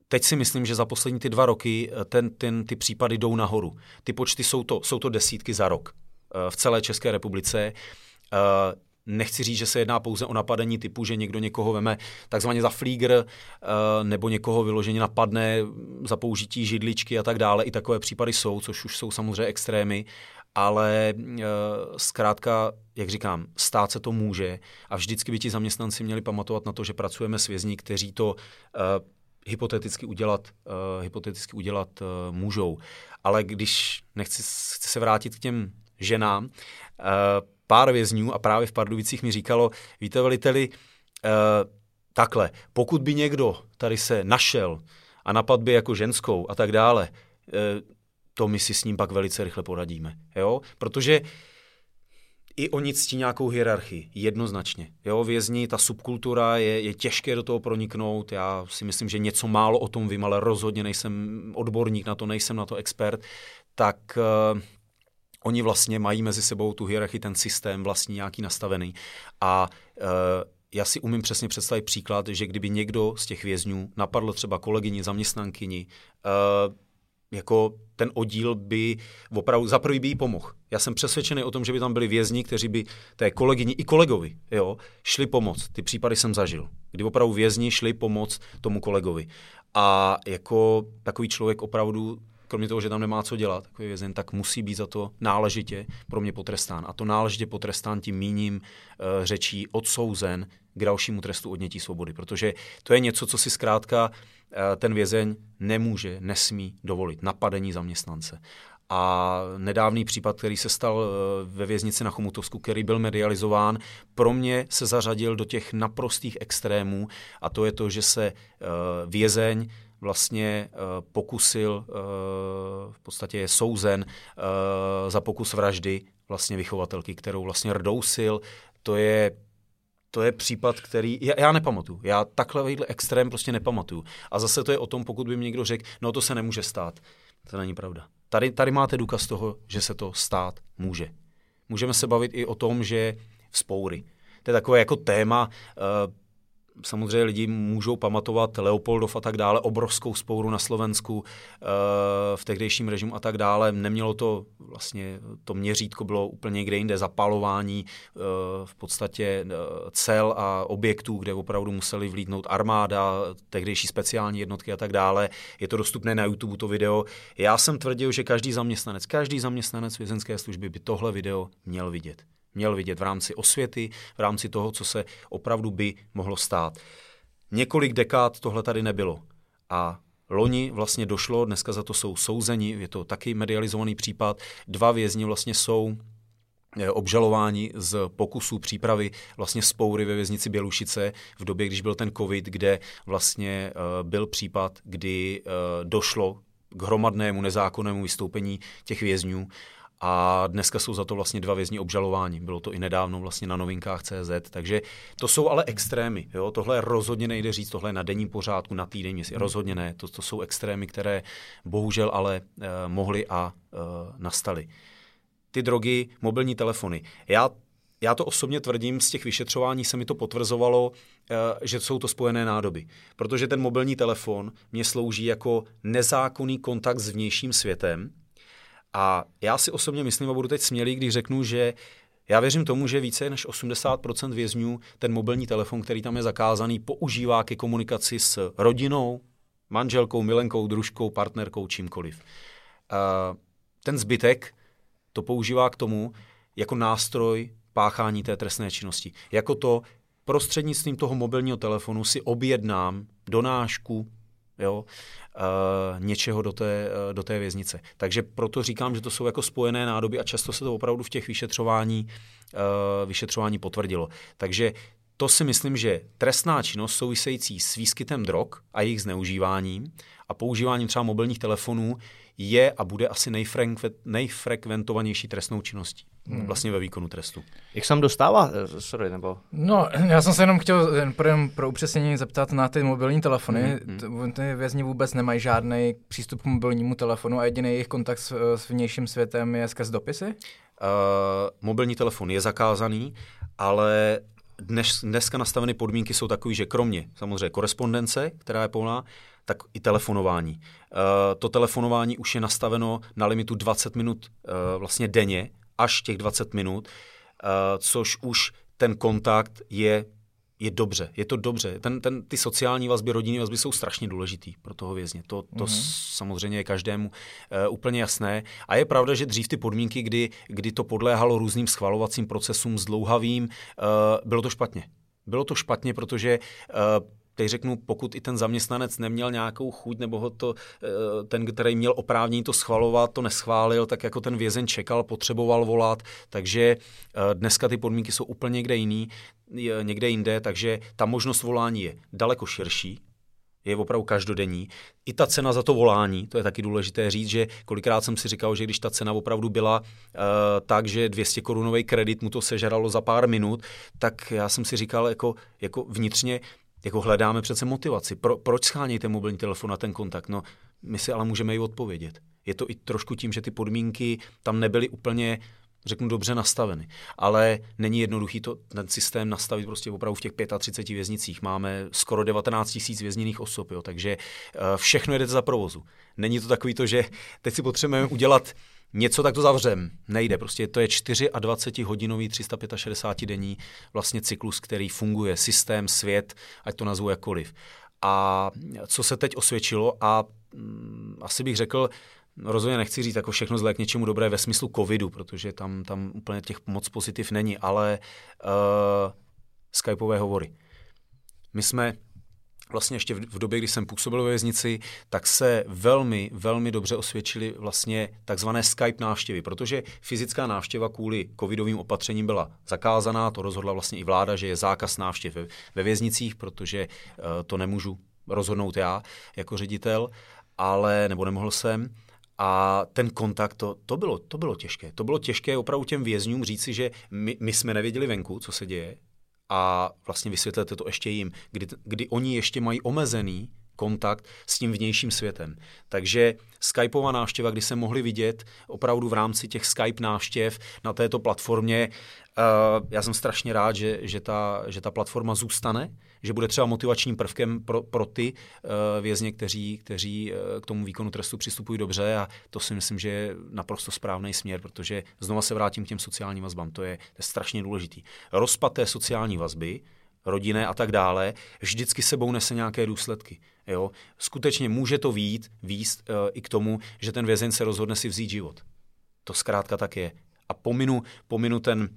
teď si myslím, že za poslední ty dva roky eh, ten, ten, ty případy jdou nahoru. Ty počty jsou to, jsou to desítky za rok v celé České republice nechci říct, že se jedná pouze o napadení typu, že někdo někoho veme takzvaně za flígr eh, nebo někoho vyloženě napadne za použití židličky a tak dále. I takové případy jsou, což už jsou samozřejmě extrémy, ale eh, zkrátka, jak říkám, stát se to může a vždycky by ti zaměstnanci měli pamatovat na to, že pracujeme s vězní, kteří to eh, hypoteticky udělat, uh, hypoteticky udělat uh, můžou. Ale když nechci chci se vrátit k těm ženám, uh, pár vězňů a právě v Pardubicích mi říkalo, víte veliteli, eh, takhle, pokud by někdo tady se našel a napad by jako ženskou a tak dále, eh, to my si s ním pak velice rychle poradíme. Jo? Protože i oni ctí nějakou hierarchii, jednoznačně. Jo, vězni, ta subkultura, je, je těžké do toho proniknout. Já si myslím, že něco málo o tom vím, ale rozhodně nejsem odborník na to, nejsem na to expert. Tak eh, oni vlastně mají mezi sebou tu hierarchii, ten systém vlastní nějaký nastavený. A e, já si umím přesně představit příklad, že kdyby někdo z těch vězňů napadl třeba kolegyni, zaměstnankyni, e, jako ten oddíl by opravdu, za prvý by jí pomohl. Já jsem přesvědčený o tom, že by tam byli vězni, kteří by té kolegyni i kolegovi jo, šli pomoct. Ty případy jsem zažil, kdy opravdu vězni šli pomoct tomu kolegovi. A jako takový člověk opravdu kromě toho, že tam nemá co dělat, takový vězen, tak musí být za to náležitě pro mě potrestán. A to náležitě potrestán tím míním uh, řečí odsouzen k dalšímu trestu odnětí svobody, protože to je něco, co si zkrátka uh, ten vězeň nemůže, nesmí dovolit, napadení zaměstnance. A nedávný případ, který se stal eh, ve věznici na Chomutovsku, který byl medializován, pro mě se zařadil do těch naprostých extrémů a to je to, že se vězeň vlastně uh, pokusil, uh, v podstatě je souzen uh, za pokus vraždy vlastně vychovatelky, kterou vlastně rdousil. to je to je případ, který já, já nepamatuju. Já takhle extrém prostě nepamatuju. A zase to je o tom, pokud by mi někdo řekl, no to se nemůže stát. To není pravda. Tady, tady máte důkaz toho, že se to stát může. Můžeme se bavit i o tom, že vzpoury. To je takové jako téma, uh, samozřejmě lidi můžou pamatovat Leopoldov a tak dále, obrovskou spouru na Slovensku eh, v tehdejším režimu a tak dále. Nemělo to vlastně, to měřítko bylo úplně někde jinde, zapalování eh, v podstatě eh, cel a objektů, kde opravdu museli vlídnout armáda, tehdejší speciální jednotky a tak dále. Je to dostupné na YouTube, to video. Já jsem tvrdil, že každý zaměstnanec, každý zaměstnanec vězenské služby by tohle video měl vidět měl vidět v rámci osvěty, v rámci toho, co se opravdu by mohlo stát. Několik dekád tohle tady nebylo. A loni vlastně došlo, dneska za to jsou souzeni, je to taky medializovaný případ, dva vězni vlastně jsou eh, obžalování z pokusů přípravy vlastně spoury ve věznici Bělušice v době, když byl ten covid, kde vlastně eh, byl případ, kdy eh, došlo k hromadnému nezákonnému vystoupení těch vězňů a dneska jsou za to vlastně dva vězni obžalování. Bylo to i nedávno vlastně na novinkách CZ, takže to jsou ale extrémy. Jo? Tohle rozhodně nejde říct, tohle je na denním pořádku, na týden, měsíc. Hmm. Rozhodně ne. To, to jsou extrémy, které bohužel ale uh, mohly a uh, nastaly. Ty drogy, mobilní telefony. Já já to osobně tvrdím, z těch vyšetřování se mi to potvrzovalo, eh, že jsou to spojené nádoby. Protože ten mobilní telefon mě slouží jako nezákonný kontakt s vnějším světem, a já si osobně myslím, a budu teď smělý, když řeknu, že já věřím tomu, že více než 80% vězňů ten mobilní telefon, který tam je zakázaný, používá ke komunikaci s rodinou, manželkou, milenkou, družkou, partnerkou, čímkoliv. Ten zbytek to používá k tomu jako nástroj páchání té trestné činnosti. Jako to prostřednictvím toho mobilního telefonu si objednám donášku, jo, uh, něčeho do té, uh, do té věznice. Takže proto říkám, že to jsou jako spojené nádoby a často se to opravdu v těch vyšetřování, uh, vyšetřování potvrdilo. Takže to si myslím, že trestná činnost související s výskytem drog a jejich zneužíváním a používáním třeba mobilních telefonů je a bude asi nejfrekventovanější trestnou činností hmm. vlastně ve výkonu trestu. Jak se dostává, eh, sorry, nebo? No, já jsem se jenom chtěl pro, pro upřesnění zeptat na ty mobilní telefony. Hmm. Ty vězni vůbec nemají žádný přístup k mobilnímu telefonu a jediný jejich kontakt s, s vnějším světem je skrz dopisy? Uh, mobilní telefon je zakázaný, ale dnes, dneska nastaveny podmínky jsou takové, že kromě samozřejmě korespondence, která je plná, tak i telefonování. Uh, to telefonování už je nastaveno na limitu 20 minut uh, vlastně denně, až těch 20 minut, uh, což už ten kontakt je je dobře, je to dobře. Ten, ten, ty sociální vazby, rodinné vazby jsou strašně důležitý pro toho vězně. To, to mm-hmm. samozřejmě je každému uh, úplně jasné. A je pravda, že dřív ty podmínky, kdy, kdy to podléhalo různým schvalovacím procesům zdlouhavým, uh, bylo to špatně. Bylo to špatně, protože uh, teď řeknu, pokud i ten zaměstnanec neměl nějakou chuť, nebo ho to, eh, ten, který měl oprávnění to schvalovat, to neschválil, tak jako ten vězen čekal, potřeboval volat, takže eh, dneska ty podmínky jsou úplně někde jiný, někde jinde, takže ta možnost volání je daleko širší, je opravdu každodenní. I ta cena za to volání, to je taky důležité říct, že kolikrát jsem si říkal, že když ta cena opravdu byla uh, tak, že 200 korunový kredit mu to sežralo za pár minut, tak já jsem si říkal jako, jako vnitřně, jako hledáme přece motivaci. Pro, proč schánějte mobilní telefon na ten kontakt? No, my si ale můžeme i odpovědět. Je to i trošku tím, že ty podmínky tam nebyly úplně řeknu, dobře nastaveny. Ale není jednoduchý to, ten systém nastavit prostě opravdu v těch 35 věznicích. Máme skoro 19 tisíc vězněných osob, jo, takže uh, všechno jede za provozu. Není to takový to, že teď si potřebujeme udělat něco tak to zavřem. Nejde, prostě to je 24 hodinový 365 denní vlastně cyklus, který funguje, systém, svět, ať to nazvu jakkoliv. A co se teď osvědčilo a mm, asi bych řekl, rozhodně nechci říct jako všechno zlé k něčemu dobré ve smyslu covidu, protože tam, tam úplně těch moc pozitiv není, ale uh, skypové hovory. My jsme vlastně ještě v době, kdy jsem působil ve věznici, tak se velmi, velmi dobře osvědčily vlastně takzvané Skype návštěvy, protože fyzická návštěva kvůli covidovým opatřením byla zakázaná, to rozhodla vlastně i vláda, že je zákaz návštěv ve, věznicích, protože uh, to nemůžu rozhodnout já jako ředitel, ale, nebo nemohl jsem, a ten kontakt, to, to, bylo, to bylo těžké. To bylo těžké opravdu těm vězňům říci, že my, my jsme nevěděli venku, co se děje, a vlastně vysvětlete to ještě jim, kdy, kdy oni ještě mají omezený kontakt s tím vnějším světem. Takže Skypeová návštěva, kdy se mohli vidět opravdu v rámci těch Skype návštěv na této platformě, uh, já jsem strašně rád, že, že, ta, že ta platforma zůstane, že bude třeba motivačním prvkem pro, pro ty uh, vězně, kteří, kteří uh, k tomu výkonu trestu přistupují dobře a to si myslím, že je naprosto správný směr, protože znova se vrátím k těm sociálním vazbám, to je, to je strašně důležitý. Rozpad té sociální vazby, rodinné a tak dále, vždycky sebou nese nějaké důsledky. Jo? Skutečně může to výjít, výjít uh, i k tomu, že ten vězeň se rozhodne si vzít život. To zkrátka tak je. A pominu, pominu ten,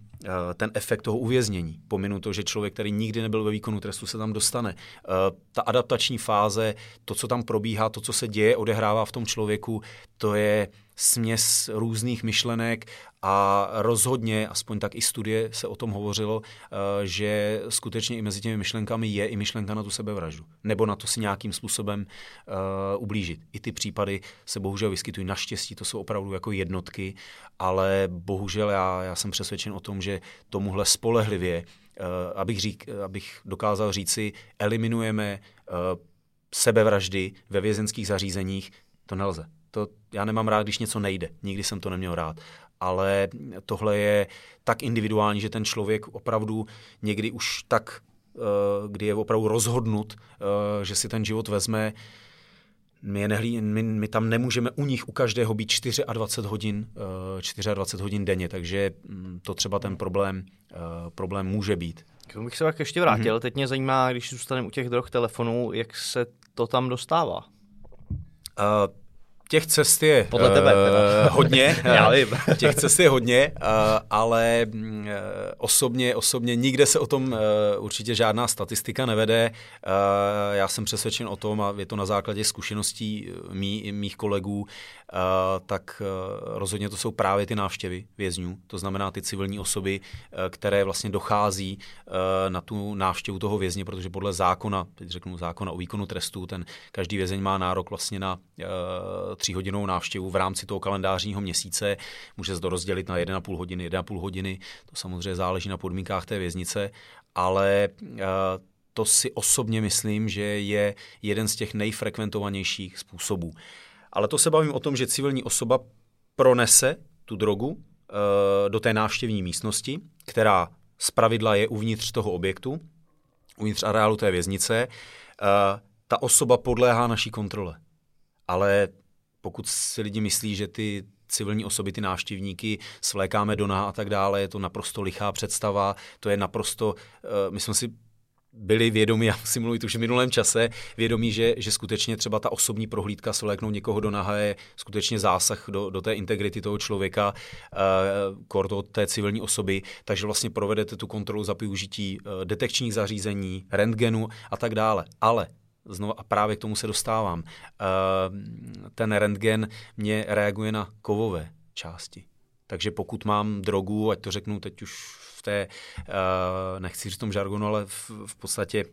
ten efekt toho uvěznění. Pominu to, že člověk, který nikdy nebyl ve výkonu trestu, se tam dostane. Uh, ta adaptační fáze, to, co tam probíhá, to, co se děje, odehrává v tom člověku, to je směs různých myšlenek a rozhodně, aspoň tak i studie se o tom hovořilo, eh, že skutečně i mezi těmi myšlenkami je i myšlenka na tu sebevraždu. Nebo na to si nějakým způsobem uh, ublížit. I ty případy se bohužel vyskytují. Naštěstí to jsou opravdu jako jednotky, ale bohužel já, já jsem přesvědčen o tom, že tomuhle spolehlivě, uh, abych, řík, abych dokázal říci, eliminujeme uh, sebevraždy ve vězenských zařízeních, to nelze. To já nemám rád, když něco nejde. Nikdy jsem to neměl rád. Ale tohle je tak individuální, že ten člověk opravdu někdy už tak, eh, kdy je opravdu rozhodnut, eh, že si ten život vezme, my, je nehlí, my, my tam nemůžeme u nich u každého být 24 hodin, 24 eh, hodin denně, takže hm, to třeba ten problém, problém může být. K tomu bych se tak ještě vrátil. Mm-hmm. Teď mě zajímá, když zůstaneme u těch drog telefonů, jak se to tam dostává? Uh, Těch cest je Podle tebe, uh, hodně. Já vím. těch cest je hodně, uh, ale uh, osobně, osobně nikde se o tom uh, určitě žádná statistika nevede. Uh, já jsem přesvědčen o tom, a je to na základě zkušeností mý, mých kolegů, uh, tak uh, rozhodně to jsou právě ty návštěvy vězňů, to znamená ty civilní osoby, uh, které vlastně dochází uh, na tu návštěvu toho vězně, protože podle zákona, teď řeknu zákona o výkonu trestu, ten každý vězeň má nárok vlastně na tříhodinovou návštěvu v rámci toho kalendářního měsíce. Může se to rozdělit na 1,5 hodiny, 1,5 hodiny. To samozřejmě záleží na podmínkách té věznice, ale uh, to si osobně myslím, že je jeden z těch nejfrekventovanějších způsobů. Ale to se bavím o tom, že civilní osoba pronese tu drogu uh, do té návštěvní místnosti, která z pravidla je uvnitř toho objektu, uvnitř areálu té věznice. Uh, ta osoba podléhá naší kontrole. Ale pokud si lidi myslí, že ty civilní osoby, ty návštěvníky svlékáme do a tak dále, je to naprosto lichá představa, to je naprosto, uh, my jsme si byli vědomí, já musím mluvit už v minulém čase, vědomí, že, že skutečně třeba ta osobní prohlídka svléknout někoho do naha je skutečně zásah do, do té integrity toho člověka, uh, kor té civilní osoby, takže vlastně provedete tu kontrolu za využití uh, detekčních zařízení, rentgenu a tak dále. Ale Znovu a právě k tomu se dostávám. Uh, ten rentgen mě reaguje na kovové části. Takže pokud mám drogu, ať to řeknu teď už v té, uh, nechci říct v tom žargonu, ale v, v podstatě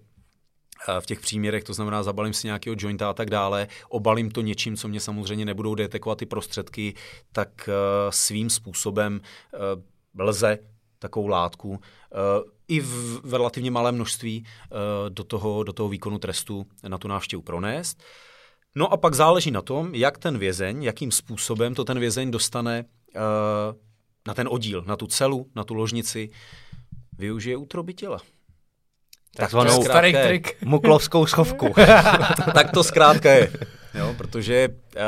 v těch příměrech, to znamená zabalím si nějakého jointa a tak dále, obalím to něčím, co mě samozřejmě nebudou detekovat ty prostředky, tak svým způsobem lze takovou látku i v, v relativně malém množství uh, do, toho, do toho výkonu trestu na tu návštěvu pronést. No a pak záleží na tom, jak ten vězeň, jakým způsobem to ten vězeň dostane uh, na ten oddíl, na tu celu, na tu ložnici, využije útroby těla. Takzvanou starý trik. Muklovskou schovku. tak to zkrátka je. Jo, protože uh,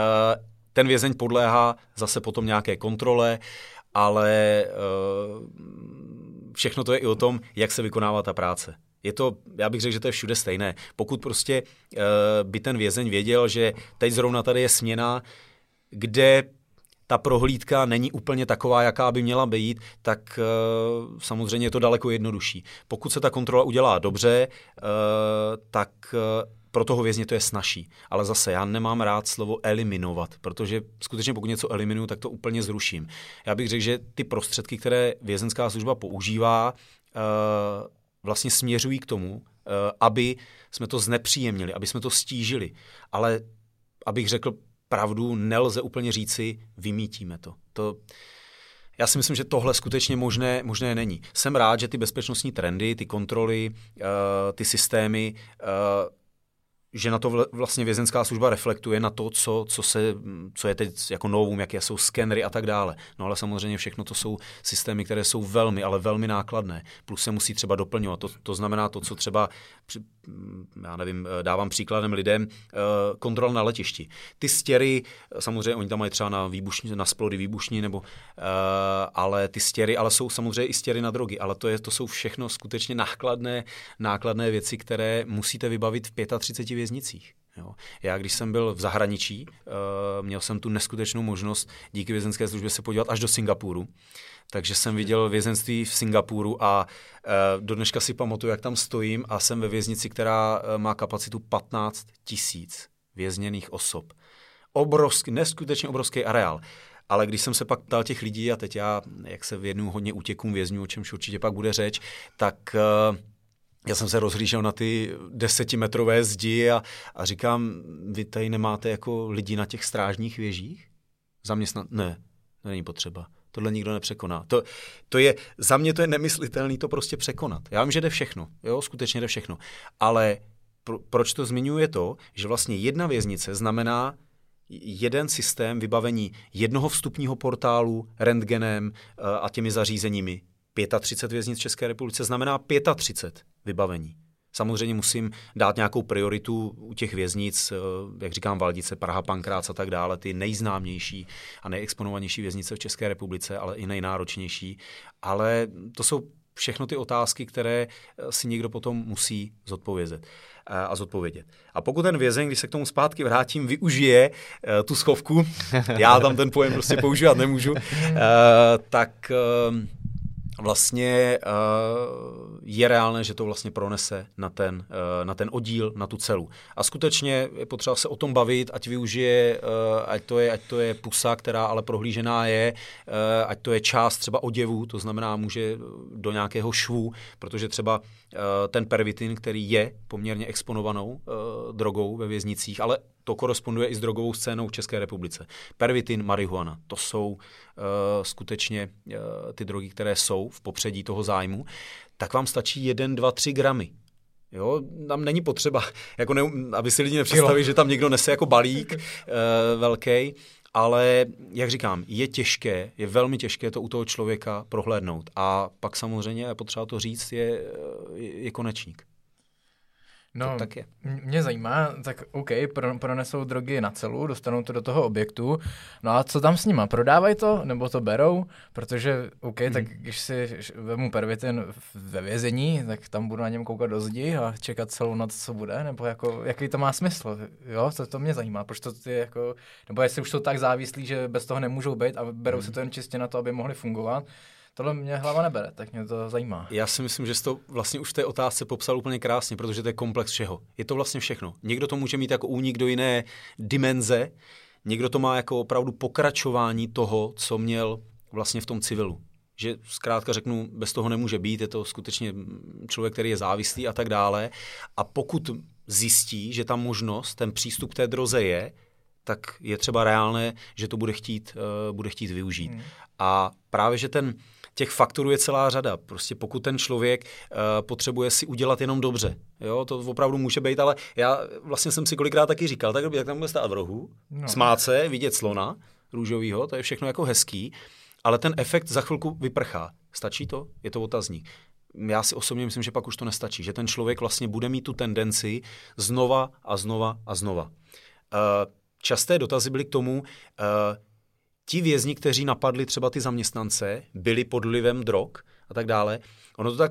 ten vězeň podléhá zase potom nějaké kontrole, ale uh, všechno to je i o tom, jak se vykonává ta práce. Je to, já bych řekl, že to je všude stejné. Pokud prostě uh, by ten vězeň věděl, že teď zrovna tady je směna, kde ta prohlídka není úplně taková, jaká by měla být, tak uh, samozřejmě je to daleko jednodušší. Pokud se ta kontrola udělá dobře, uh, tak uh, pro toho vězně to je snažší. Ale zase já nemám rád slovo eliminovat, protože skutečně pokud něco eliminuju, tak to úplně zruším. Já bych řekl, že ty prostředky, které vězenská služba používá, eh, vlastně směřují k tomu, eh, aby jsme to znepříjemnili, aby jsme to stížili. Ale abych řekl opravdu nelze úplně říci, vymítíme to. To, já si myslím, že tohle skutečně možné, možné není. Jsem rád, že ty bezpečnostní trendy, ty kontroly, uh, ty systémy že na to vlastně vězenská služba reflektuje na to, co, co, se, co je teď jako novum, jaké jsou skenery a tak dále. No ale samozřejmě všechno to jsou systémy, které jsou velmi, ale velmi nákladné. Plus se musí třeba doplňovat. To, to znamená to, co třeba, já nevím, dávám příkladem lidem, eh, kontrol na letišti. Ty stěry, samozřejmě oni tam mají třeba na, výbušní, na splody výbušní, nebo, eh, ale ty stěry, ale jsou samozřejmě i stěry na drogy, ale to, je, to jsou všechno skutečně nákladné, nákladné věci, které musíte vybavit v 35 věznicích. Jo. Já, když jsem byl v zahraničí, měl jsem tu neskutečnou možnost díky vězenské službě se podívat až do Singapuru. Takže jsem viděl vězenství v Singapuru a uh, do dneška si pamatuju, jak tam stojím a jsem ve věznici, která uh, má kapacitu 15 tisíc vězněných osob. Obrovský, neskutečně obrovský areál. Ale když jsem se pak ptal těch lidí, a teď já, jak se věnuju hodně útěkům vězňů, o čemž určitě pak bude řeč, tak uh, já jsem se rozhlížel na ty desetimetrové zdi a, a říkám, vy tady nemáte jako lidi na těch strážních věžích? Zaměstnat? Ne, není potřeba. Tohle nikdo nepřekoná. To, to je, za mě to je nemyslitelný to prostě překonat. Já vím, že jde všechno, jo, skutečně jde všechno. Ale pro, proč to zmiňuji je to, že vlastně jedna věznice znamená jeden systém vybavení jednoho vstupního portálu, rentgenem eh, a těmi zařízeními, 35 věznic České republice znamená 35 vybavení. Samozřejmě musím dát nějakou prioritu u těch věznic, eh, jak říkám, Valdice, Praha, Pankrác a tak dále, ty nejznámější a nejexponovanější věznice v České republice, ale i nejnáročnější. Ale to jsou všechno ty otázky, které eh, si někdo potom musí zodpovědět eh, a zodpovědět. A pokud ten vězeň, když se k tomu zpátky vrátím, využije tu schovku, já tam ten pojem prostě používat nemůžu, tak vlastně uh, je reálné, že to vlastně pronese na ten, uh, na ten oddíl, na tu celu. A skutečně je potřeba se o tom bavit, ať využije, uh, ať, to je, ať to je pusa, která ale prohlížená je, ať to je část třeba oděvu, to znamená může do nějakého švu, protože třeba ten pervitin, který je poměrně exponovanou uh, drogou ve věznicích, ale to koresponduje i s drogovou scénou v České republice. Pervitin, marihuana, to jsou uh, skutečně ty drogy, které jsou v popředí toho zájmu, tak vám stačí 1, 2, 3 gramy. Jo, tam není potřeba, jako ne, aby si lidi nepředstavili, že tam někdo nese jako balík uh, velký, ale jak říkám, je těžké, je velmi těžké to u toho člověka prohlédnout. A pak samozřejmě, potřeba to říct, je, je konečník. No, to tak je. Mě zajímá, tak OK, pronesou drogy na celu, dostanou to do toho objektu, no a co tam s nima? Prodávají to, nebo to berou? Protože OK, hmm. tak když si vemu pervitin ve vězení, tak tam budu na něm koukat do zdi a čekat celou noc, co bude, nebo jako, jaký to má smysl? Jo, to, to mě zajímá, proč to je jako, nebo jestli už jsou tak závislí, že bez toho nemůžou být a berou hmm. si to jen čistě na to, aby mohli fungovat, Tohle mě hlava nebere, tak mě to zajímá. Já si myslím, že jsi to vlastně už v té otázce popsal úplně krásně, protože to je komplex všeho. Je to vlastně všechno. Někdo to může mít jako únik do jiné dimenze, někdo to má jako opravdu pokračování toho, co měl vlastně v tom civilu. Že zkrátka řeknu, bez toho nemůže být, je to skutečně člověk, který je závislý a tak dále. A pokud zjistí, že ta možnost, ten přístup k té droze je, tak je třeba reálné, že to bude chtít, uh, bude chtít využít. Hmm. A právě, že ten, těch faktorů je celá řada. Prostě pokud ten člověk uh, potřebuje si udělat jenom dobře, jo, to opravdu může být, ale já vlastně jsem si kolikrát taky říkal, tak jak tam bude stát v rohu, no. smát se, vidět slona růžovýho, to je všechno jako hezký, ale ten efekt za chvilku vyprchá. Stačí to? Je to otazník já si osobně myslím, že pak už to nestačí, že ten člověk vlastně bude mít tu tendenci znova a znova a znova. Uh, časté dotazy byly k tomu, uh, ti vězni, kteří napadli třeba ty zaměstnance, byli pod vlivem drog a tak dále. Ono to tak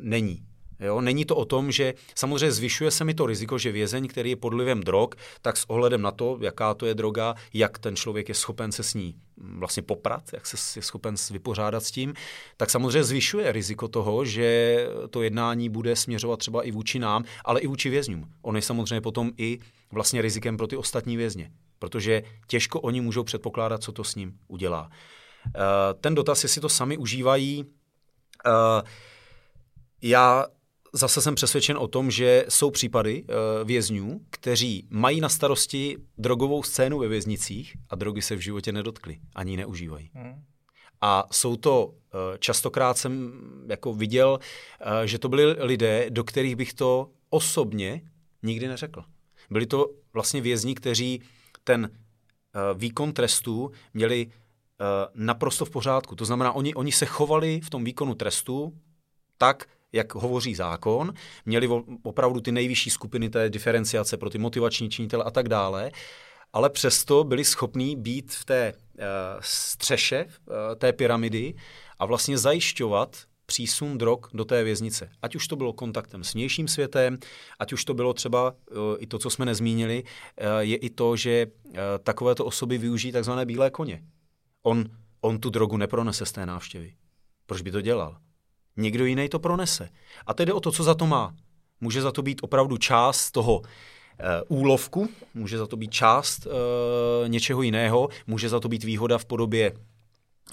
není. Jo? Není to o tom, že samozřejmě zvyšuje se mi to riziko, že vězeň, který je pod vlivem drog, tak s ohledem na to, jaká to je droga, jak ten člověk je schopen se s ní vlastně poprat, jak se je schopen vypořádat s tím, tak samozřejmě zvyšuje riziko toho, že to jednání bude směřovat třeba i vůči nám, ale i vůči vězňům. On je samozřejmě potom i vlastně rizikem pro ty ostatní vězně protože těžko oni můžou předpokládat, co to s ním udělá. Eh, ten dotaz, jestli to sami užívají, eh, já zase jsem přesvědčen o tom, že jsou případy uh, vězňů, kteří mají na starosti drogovou scénu ve věznicích a drogy se v životě nedotkli, ani neužívají. Hmm. A jsou to, eh, častokrát jsem jako viděl, eh, že to byli lidé, do kterých bych to osobně nikdy neřekl. Byli to vlastně vězni, kteří ten výkon trestu měli naprosto v pořádku. To znamená, oni, oni se chovali v tom výkonu trestu tak, jak hovoří zákon, měli opravdu ty nejvyšší skupiny té diferenciace pro ty motivační činitele a tak dále, ale přesto byli schopní být v té uh, střeše uh, té pyramidy a vlastně zajišťovat přísun drog do té věznice. Ať už to bylo kontaktem s vnějším světem, ať už to bylo třeba uh, i to, co jsme nezmínili, uh, je i to, že uh, takovéto osoby využijí takzvané bílé koně. On, on tu drogu nepronese z té návštěvy. Proč by to dělal? někdo jiný to pronese. A tedy o to, co za to má. Může za to být opravdu část toho úlovku, může za to být část něčeho jiného, může za to být výhoda v podobě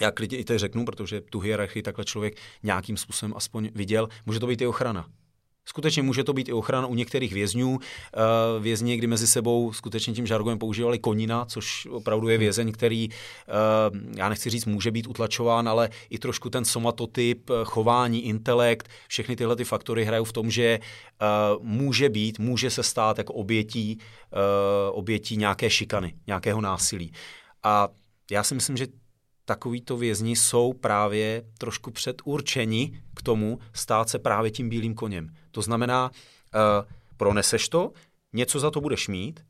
já klidně i to řeknu, protože tu hierarchii takhle člověk nějakým způsobem aspoň viděl, může to být i ochrana. Skutečně může to být i ochrana u některých vězňů. Eh, vězni, kdy mezi sebou skutečně tím žargonem používali konina, což opravdu je vězeň, který, eh, já nechci říct, může být utlačován, ale i trošku ten somatotyp, eh, chování, intelekt, všechny tyhle ty faktory hrajou v tom, že může být, může se stát jako obětí, obětí nějaké šikany, nějakého násilí. A já si myslím, že takovýto vězni jsou právě trošku předurčeni k tomu stát se právě tím bílým koněm. To znamená, uh, proneseš to, něco za to budeš mít,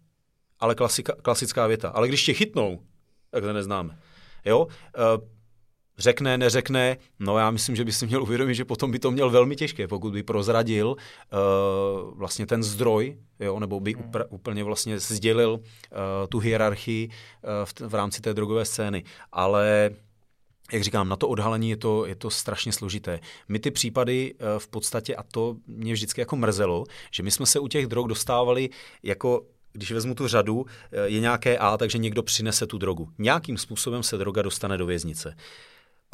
ale klasika, klasická věta. Ale když tě chytnou, tak to neznáme. Jo? Uh, řekne, neřekne, no já myslím, že by si měl uvědomit, že potom by to měl velmi těžké, pokud by prozradil uh, vlastně ten zdroj, jo, nebo by upr- úplně vlastně sdělil uh, tu hierarchii uh, v, t- v rámci té drogové scény. Ale jak říkám, na to odhalení je to, je to strašně složité. My ty případy v podstatě, a to mě vždycky jako mrzelo, že my jsme se u těch drog dostávali jako když vezmu tu řadu, je nějaké A, takže někdo přinese tu drogu. Nějakým způsobem se droga dostane do věznice.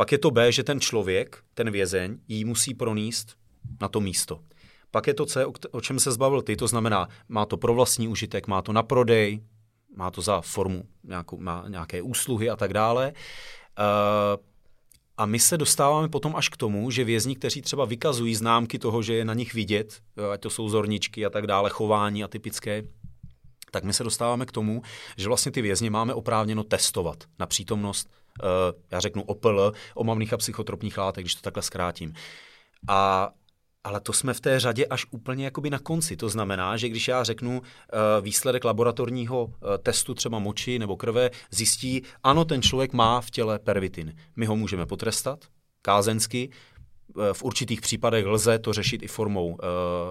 Pak je to B, že ten člověk, ten vězeň, ji musí proníst na to místo. Pak je to C, o čem se zbavil ty, to znamená, má to pro vlastní užitek, má to na prodej, má to za formu nějakou, má nějaké úsluhy a tak dále. Uh, a my se dostáváme potom až k tomu, že vězni, kteří třeba vykazují známky toho, že je na nich vidět, ať to jsou zorničky a tak dále, chování atypické, tak my se dostáváme k tomu, že vlastně ty vězně máme oprávněno testovat na přítomnost já řeknu OPL, omamných a psychotropních látek, když to takhle zkrátím. A ale to jsme v té řadě až úplně jakoby na konci. To znamená, že když já řeknu uh, výsledek laboratorního uh, testu třeba moči nebo krve, zjistí, ano, ten člověk má v těle pervitin. My ho můžeme potrestat kázensky, v určitých případech lze to řešit i formou uh,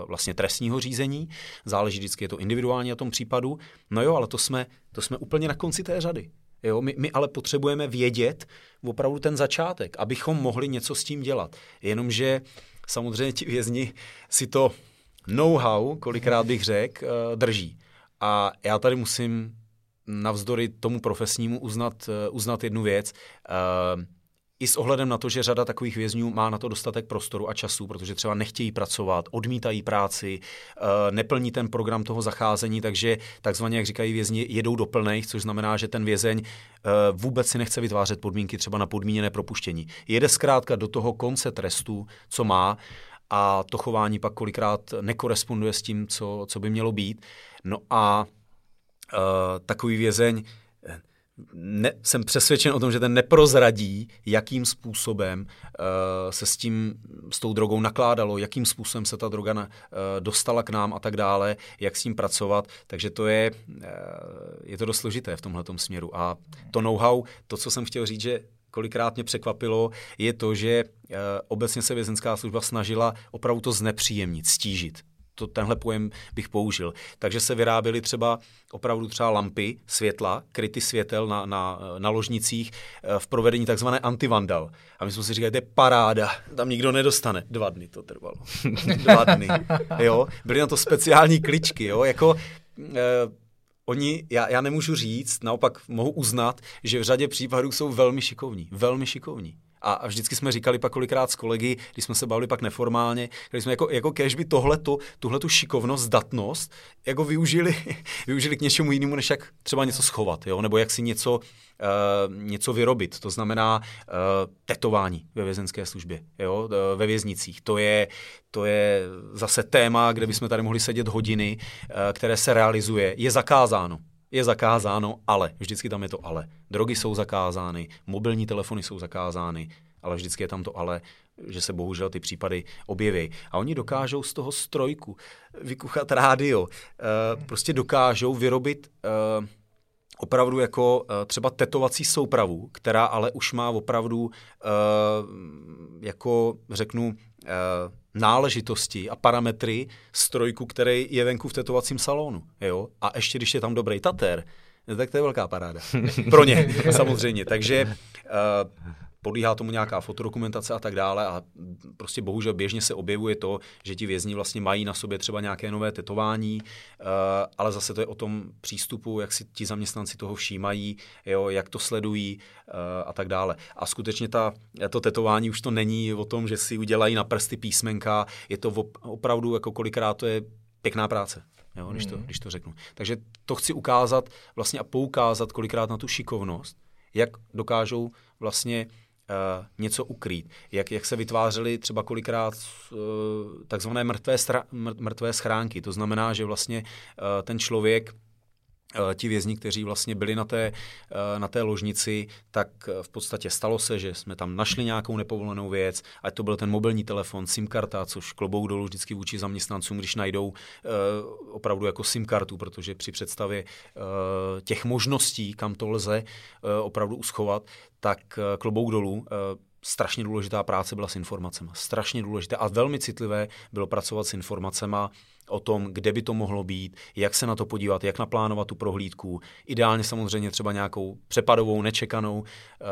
vlastně trestního řízení. Záleží vždycky, je to individuální na tom případu. No jo, ale to jsme, to jsme úplně na konci té řady. Jo, my, my ale potřebujeme vědět opravdu ten začátek, abychom mohli něco s tím dělat. Jenomže samozřejmě ti vězni si to know-how, kolikrát bych řekl, eh, drží. A já tady musím navzdory tomu profesnímu uznat, eh, uznat jednu věc. I s ohledem na to, že řada takových vězňů má na to dostatek prostoru a času, protože třeba nechtějí pracovat, odmítají práci, eh, neplní ten program toho zacházení, takže takzvaně, jak říkají vězni, jedou do plných, což znamená, že ten vězeň eh, vůbec si nechce vytvářet podmínky třeba na podmíněné propuštění. Jede zkrátka do toho konce trestu, co má, a to chování pak kolikrát nekoresponduje s tím, co, co by mělo být. No a uh, takový vězeň ne, jsem přesvědčen o tom, že ten neprozradí, jakým způsobem uh, se s tím, s tou drogou nakládalo, jakým způsobem se ta droga na, uh, dostala k nám a tak dále, jak s tím pracovat, takže to je, uh, je to dost složité v tomhle směru. A to know-how, to, co jsem chtěl říct, že kolikrát mě překvapilo, je to, že obecně se vězenská služba snažila opravdu to znepříjemnit, stížit to, tenhle pojem bych použil. Takže se vyráběly třeba opravdu třeba lampy, světla, kryty světel na, na, na ložnicích eh, v provedení takzvané antivandal. A my jsme si říkali, to je paráda, tam nikdo nedostane. Dva dny to trvalo. Dva dny. Jo? Byly na to speciální kličky. Jo? Jako, eh, oni, já, já nemůžu říct, naopak mohu uznat, že v řadě případů jsou velmi šikovní. Velmi šikovní A, vždycky jsme říkali pak kolikrát s kolegy, když jsme se bavili pak neformálně, když jsme jako, jako kež by tohleto, tuhle tu šikovnost, zdatnost, jako využili, využili k něčemu jinému, než jak třeba něco schovat, jo? nebo jak si něco, uh, něco vyrobit. To znamená uh, tetování ve vězenské službě, jo? Uh, ve věznicích. To je, to je zase téma, kde bychom tady mohli sedět hodiny, uh, které se realizuje. Je zakázáno je zakázáno, ale, vždycky tam je to ale. Drogy jsou zakázány, mobilní telefony jsou zakázány, ale vždycky je tam to ale, že se bohužel ty případy objeví. A oni dokážou z toho strojku vykuchat rádio, uh, prostě dokážou vyrobit uh, opravdu jako uh, třeba tetovací soupravu, která ale už má opravdu, jako řeknu, náležitosti a parametry strojku, který je venku v tetovacím salonu. Jo? A ještě když je tam dobrý tater, tak to je velká paráda. Pro ně, samozřejmě. Takže uh, podlíhá tomu nějaká fotodokumentace a tak dále a prostě bohužel běžně se objevuje to, že ti vězni vlastně mají na sobě třeba nějaké nové tetování, uh, ale zase to je o tom přístupu, jak si ti zaměstnanci toho všímají, jo, jak to sledují uh, a tak dále. A skutečně ta, to tetování už to není o tom, že si udělají na prsty písmenka, je to opravdu jako kolikrát to je pěkná práce. Jo, když, to, hmm. když to řeknu. Takže to chci ukázat vlastně a poukázat kolikrát na tu šikovnost, jak dokážou vlastně uh, něco ukrýt. Jak, jak se vytvářely třeba kolikrát uh, takzvané mrtvé, stra, mrtvé schránky. To znamená, že vlastně uh, ten člověk Eh, ti vězni, kteří vlastně byli na té, eh, na té ložnici, tak eh, v podstatě stalo se, že jsme tam našli nějakou nepovolenou věc, ať to byl ten mobilní telefon, SIM karta, což klobou dolů vždycky vůči zaměstnancům, když najdou opravdu jako SIM kartu, protože při představě těch možností, kam to lze opravdu uschovat, tak klobouk dolů strašně důležitá práce byla s informacemi. Strašně důležité a velmi citlivé bylo pracovat s informacemi o tom, kde by to mohlo být, jak se na to podívat, jak naplánovat tu prohlídku. Ideálně samozřejmě třeba nějakou přepadovou, nečekanou. Eh,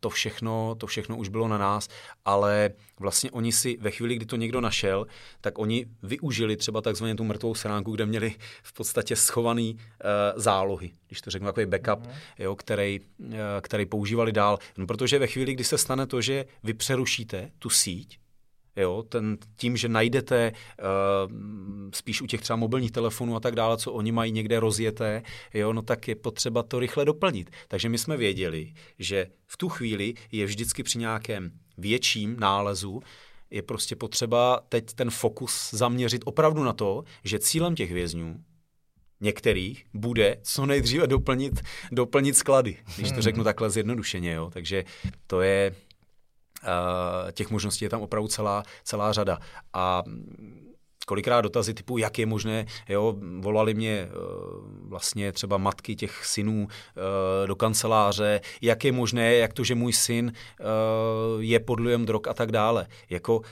to všechno, to všechno už bylo na nás, ale vlastně oni si ve chvíli, kdy to někdo našel, tak oni využili třeba takzvaně tu mrtvou sránku, kde měli v podstatě schovaný uh, zálohy, když to řeknu, takový backup, mm-hmm. jo, který, uh, který používali dál. No, protože ve chvíli, kdy se stane to, že vy přerušíte tu síť, Jo, ten, tím, že najdete uh, spíš u těch třeba mobilních telefonů a tak dále, co oni mají někde rozjeté, jo, no tak je potřeba to rychle doplnit. Takže my jsme věděli, že v tu chvíli je vždycky při nějakém větším nálezu je prostě potřeba teď ten fokus zaměřit opravdu na to, že cílem těch vězňů některých bude co nejdříve doplnit, doplnit sklady, když to hmm. řeknu takhle zjednodušeně. Jo. Takže to je, těch možností je tam opravdu celá, celá řada. A kolikrát dotazy typu, jak je možné, jo, volali mě uh, vlastně třeba matky těch synů uh, do kanceláře, jak je možné, jak to, že můj syn je pod drog a tak dále. Jako,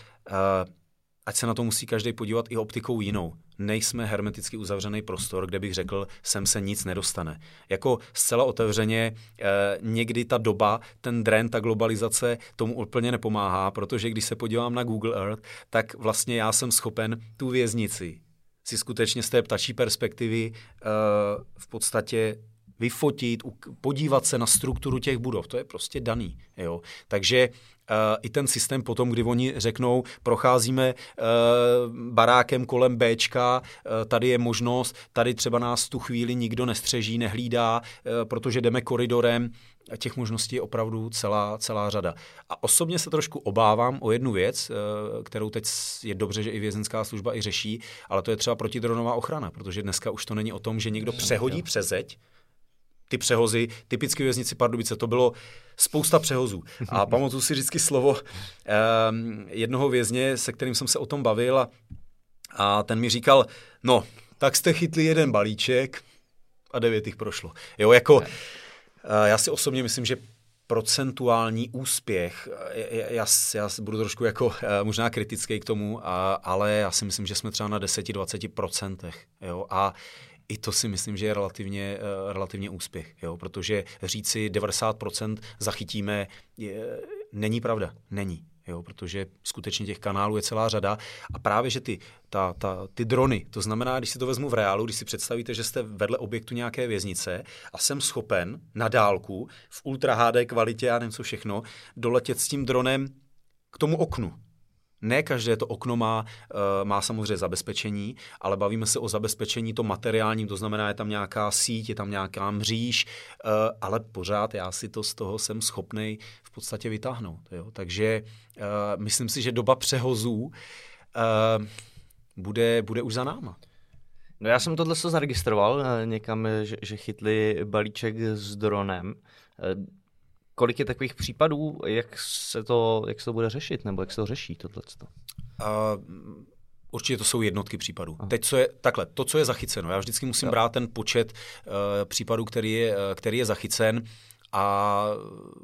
ať se na to musí každý podívat i optikou jinou nejsme hermeticky uzavřený prostor, kde bych řekl, sem se nic nedostane. Jako zcela otevřeně eh, někdy ta doba, ten dren, ta globalizace tomu úplně nepomáhá, protože když se podívám na Google Earth, tak vlastně já jsem schopen tu věznici si skutečně z té ptačí perspektivy eh, v podstatě vyfotit, podívat se na strukturu těch budov. To je prostě daný. Jo? Takže Uh, i ten systém potom, kdy oni řeknou, procházíme uh, barákem kolem Bčka, uh, tady je možnost, tady třeba nás tu chvíli nikdo nestřeží, nehlídá, protože jdeme koridorem, a těch možností je opravdu celá, celá řada. A osobně se trošku obávám o jednu věc, kterou teď je dobře, že i vězenská služba i řeší, ale to je třeba protidronová ochrana, protože dneska už to není o tom, že někdo přehodí přes zeď, ty přehozy, typicky věznici Pardubice, to bylo spousta přehozů. A pamatuju si vždycky slovo um, jednoho vězně, se kterým jsem se o tom bavil a, a ten mi říkal, no, tak jste chytli jeden balíček a devět jich prošlo. Jo, jako, uh, já si osobně myslím, že procentuální úspěch, já, já budu trošku jako uh, možná kritický k tomu, a, ale já si myslím, že jsme třeba na 10-20%. Jo? A i to si myslím, že je relativně, uh, relativně úspěch, jo? protože říci 90% zachytíme je, není pravda. Není. jo, protože skutečně těch kanálů je celá řada a právě, že ty, ta, ta, ty drony, to znamená, když si to vezmu v reálu, když si představíte, že jste vedle objektu nějaké věznice a jsem schopen na dálku v ultra HD kvalitě a nevím co všechno, doletět s tím dronem k tomu oknu, ne každé to okno má, uh, má samozřejmě zabezpečení, ale bavíme se o zabezpečení to materiálním, to znamená, je tam nějaká síť, je tam nějaká mříž, uh, ale pořád já si to z toho jsem schopný v podstatě vytáhnout. Jo? Takže uh, myslím si, že doba přehozů bude, bude už za náma. No já jsem tohle zaregistroval někam, že, že chytli balíček s dronem kolik je takových případů, jak se to, jak se to bude řešit, nebo jak se to řeší tohle? Uh, Určitě to jsou jednotky případů. Aha. Teď, co je, takhle, to, co je zachyceno, já vždycky musím jo. brát ten počet uh, případů, který je, uh, který je zachycen a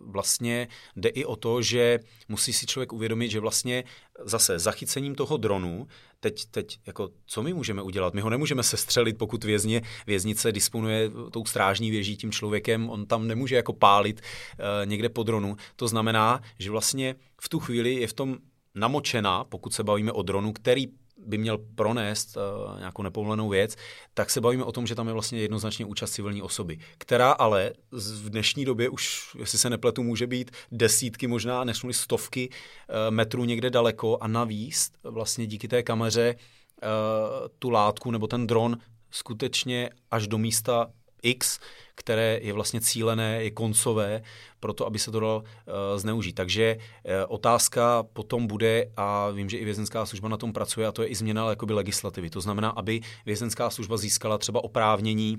vlastně jde i o to, že musí si člověk uvědomit, že vlastně zase zachycením toho dronu, teď, teď jako, co my můžeme udělat? My ho nemůžeme sestřelit, pokud vězně, věznice disponuje tou strážní věží tím člověkem, on tam nemůže jako pálit uh, někde po dronu. To znamená, že vlastně v tu chvíli je v tom namočená, pokud se bavíme o dronu, který by měl pronést uh, nějakou nepovolenou věc, tak se bavíme o tom, že tam je vlastně jednoznačně účast civilní osoby, která ale v dnešní době už, jestli se nepletu, může být desítky, možná než stovky uh, metrů někde daleko a navíc vlastně díky té kameře uh, tu látku nebo ten dron skutečně až do místa X, které je vlastně cílené, je koncové, pro to, aby se to dalo uh, zneužít. Takže uh, otázka potom bude, a vím, že i vězenská služba na tom pracuje, a to je i změna jakoby legislativy. To znamená, aby vězenská služba získala třeba oprávnění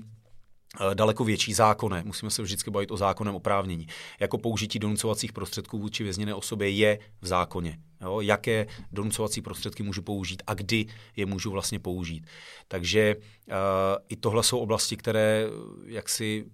daleko větší zákony. Musíme se vždycky bavit o zákonem oprávnění. Jako použití donucovacích prostředků vůči vězněné osobě je v zákoně. Jo? Jaké donucovací prostředky můžu použít a kdy je můžu vlastně použít. Takže uh, i tohle jsou oblasti, které jaksi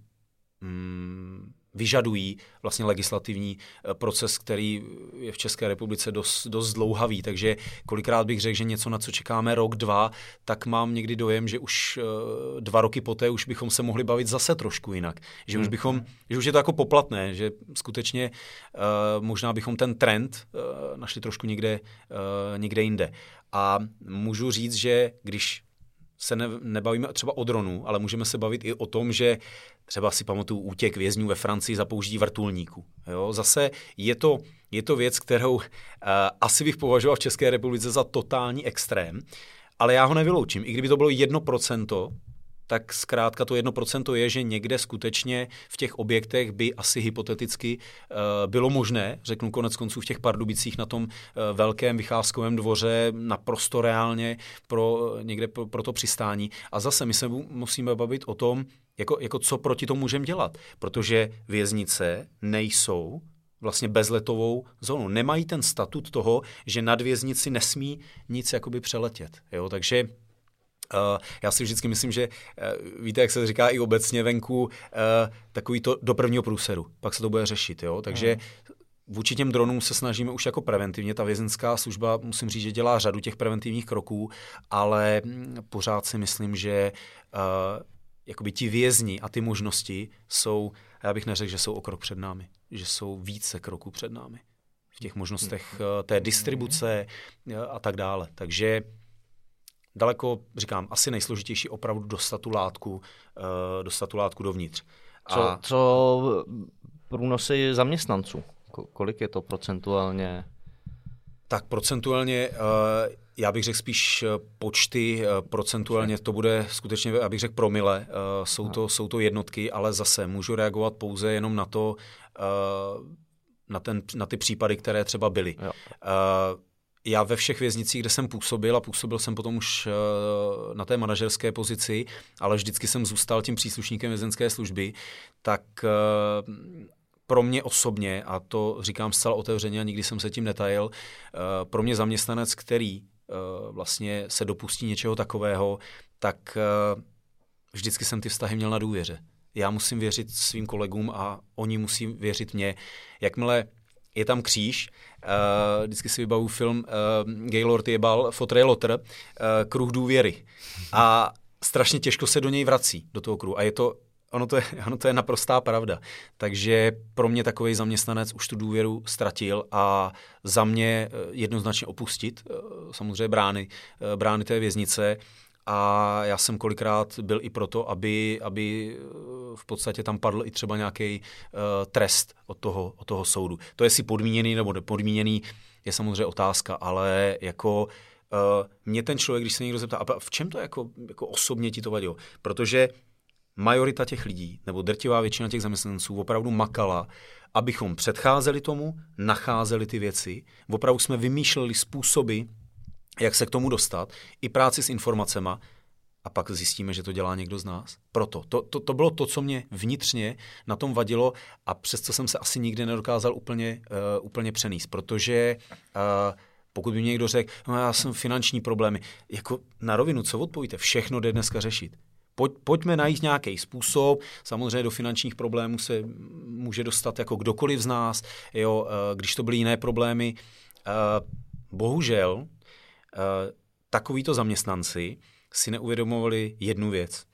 mm, vyžadují vlastně legislativní eh, proces, který je v České republice dost, dost dlouhavý. Takže kolikrát bych řekl, že něco, na co čekáme rok, dva, tak mám někdy dojem, že už eh, dva roky poté už bychom se mohli bavit zase trošku jinak. Že už, hmm. bychom, že už je to jako poplatné, že skutečně uh, možná bychom ten trend uh, našli trošku někde, uh, někde jinde. A můžu říct, že když se ne, nebavíme třeba o dronu, ale můžeme se bavit i o tom, že třeba si pamatuju útěk vězňů ve Francii za použití vrtulníků. Jo? Zase je to, je to věc, kterou uh, asi bych považoval v České republice za totální extrém, ale já ho nevyloučím. I kdyby to bylo jedno procento, tak zkrátka to jedno procento je, že někde skutečně v těch objektech by asi hypoteticky uh, bylo možné, řeknu konec konců v těch Pardubicích na tom uh, velkém vycházkovém dvoře naprosto reálně pro uh, někde pro, pro to přistání. A zase my se musíme bavit o tom, jako, jako co proti tomu můžeme dělat, protože věznice nejsou vlastně bezletovou zónu. Nemají ten statut toho, že nad věznici nesmí nic jakoby přeletět. Jo? Takže já si vždycky myslím, že uh, víte, jak se říká i obecně venku, uh, takový to do prvního průseru, pak se to bude řešit, jo. Takže hmm. Vůči těm dronům se snažíme už jako preventivně. Ta vězenská služba, musím říct, že dělá řadu těch preventivních kroků, ale mm, pořád si myslím, že uh, jakoby ti vězni a ty možnosti jsou, já bych neřekl, že jsou o krok před námi, že jsou více kroků před námi v těch možnostech uh, té distribuce uh, a tak dále. Takže daleko, říkám, asi nejsložitější opravdu dostat tu látku, uh, dostat tu látku dovnitř. Co, a... co průnosy zaměstnanců? Kolik je to procentuálně? Tak procentuálně, uh, já bych řekl spíš eh, počty, uh, procentuálně to bude skutečně, já bych řekl promile, uh, jsou, to, jsou to jednotky, ale zase můžu reagovat pouze jenom na to, na, ten, na ty případy, které třeba byly. Jo já ve všech věznicích, kde jsem působil, a působil jsem potom už uh, na té manažerské pozici, ale vždycky jsem zůstal tím příslušníkem vězenské služby, tak uh, pro mě osobně, a to říkám zcela otevřeně a nikdy jsem se tím netajil, uh, pro mě zaměstnanec, který vlastně se dopustí něčeho takového, tak vždycky jsem ty vztahy měl na důvěře. Já musím věřit svým kolegům a oni musí věřit mě. Jakmile je tam kříž, uh, vždycky si vybavu film uh, Gaylord jebal Fotre Lotter, uh, Kruh důvěry. A strašně těžko se do něj vrací, do toho kruhu. A je to ono to, je, ono to je naprostá pravda. Takže pro mě takový zaměstnanec už tu důvěru ztratil a za mě jednoznačně opustit samozřejmě brány, brány té věznice a já jsem kolikrát byl i proto, aby, aby v podstatě tam padl i třeba nějaký uh, trest od toho, od toho soudu. To, jestli podmíněný nebo nepodmíněný, je samozřejmě otázka, ale jako uh, mě ten člověk, když se někdo zeptá, a v čem to jako, jako osobně ti to vadilo? Protože majorita těch lidí, nebo drtivá většina těch zaměstnanců opravdu makala, abychom předcházeli tomu, nacházeli ty věci, opravdu jsme vymýšleli způsoby, jak se k tomu dostat, i práci s informacemi, a pak zjistíme, že to dělá někdo z nás. Proto. To, to, to bylo to, co mě vnitřně na tom vadilo a přesto jsem se asi nikdy nedokázal úplně, uh, úplně přenést, protože uh, pokud by mě někdo řekl, no já jsem finanční problémy, jako na rovinu, co odpovíte? Všechno jde dneska řešit. Pojď, pojďme najít nějaký způsob. Samozřejmě do finančních problémů se může dostat jako kdokoliv z nás. Jo, eh, když to byly jiné problémy. Bohužel takovýto zaměstnanci si neuvědomovali jednu věc.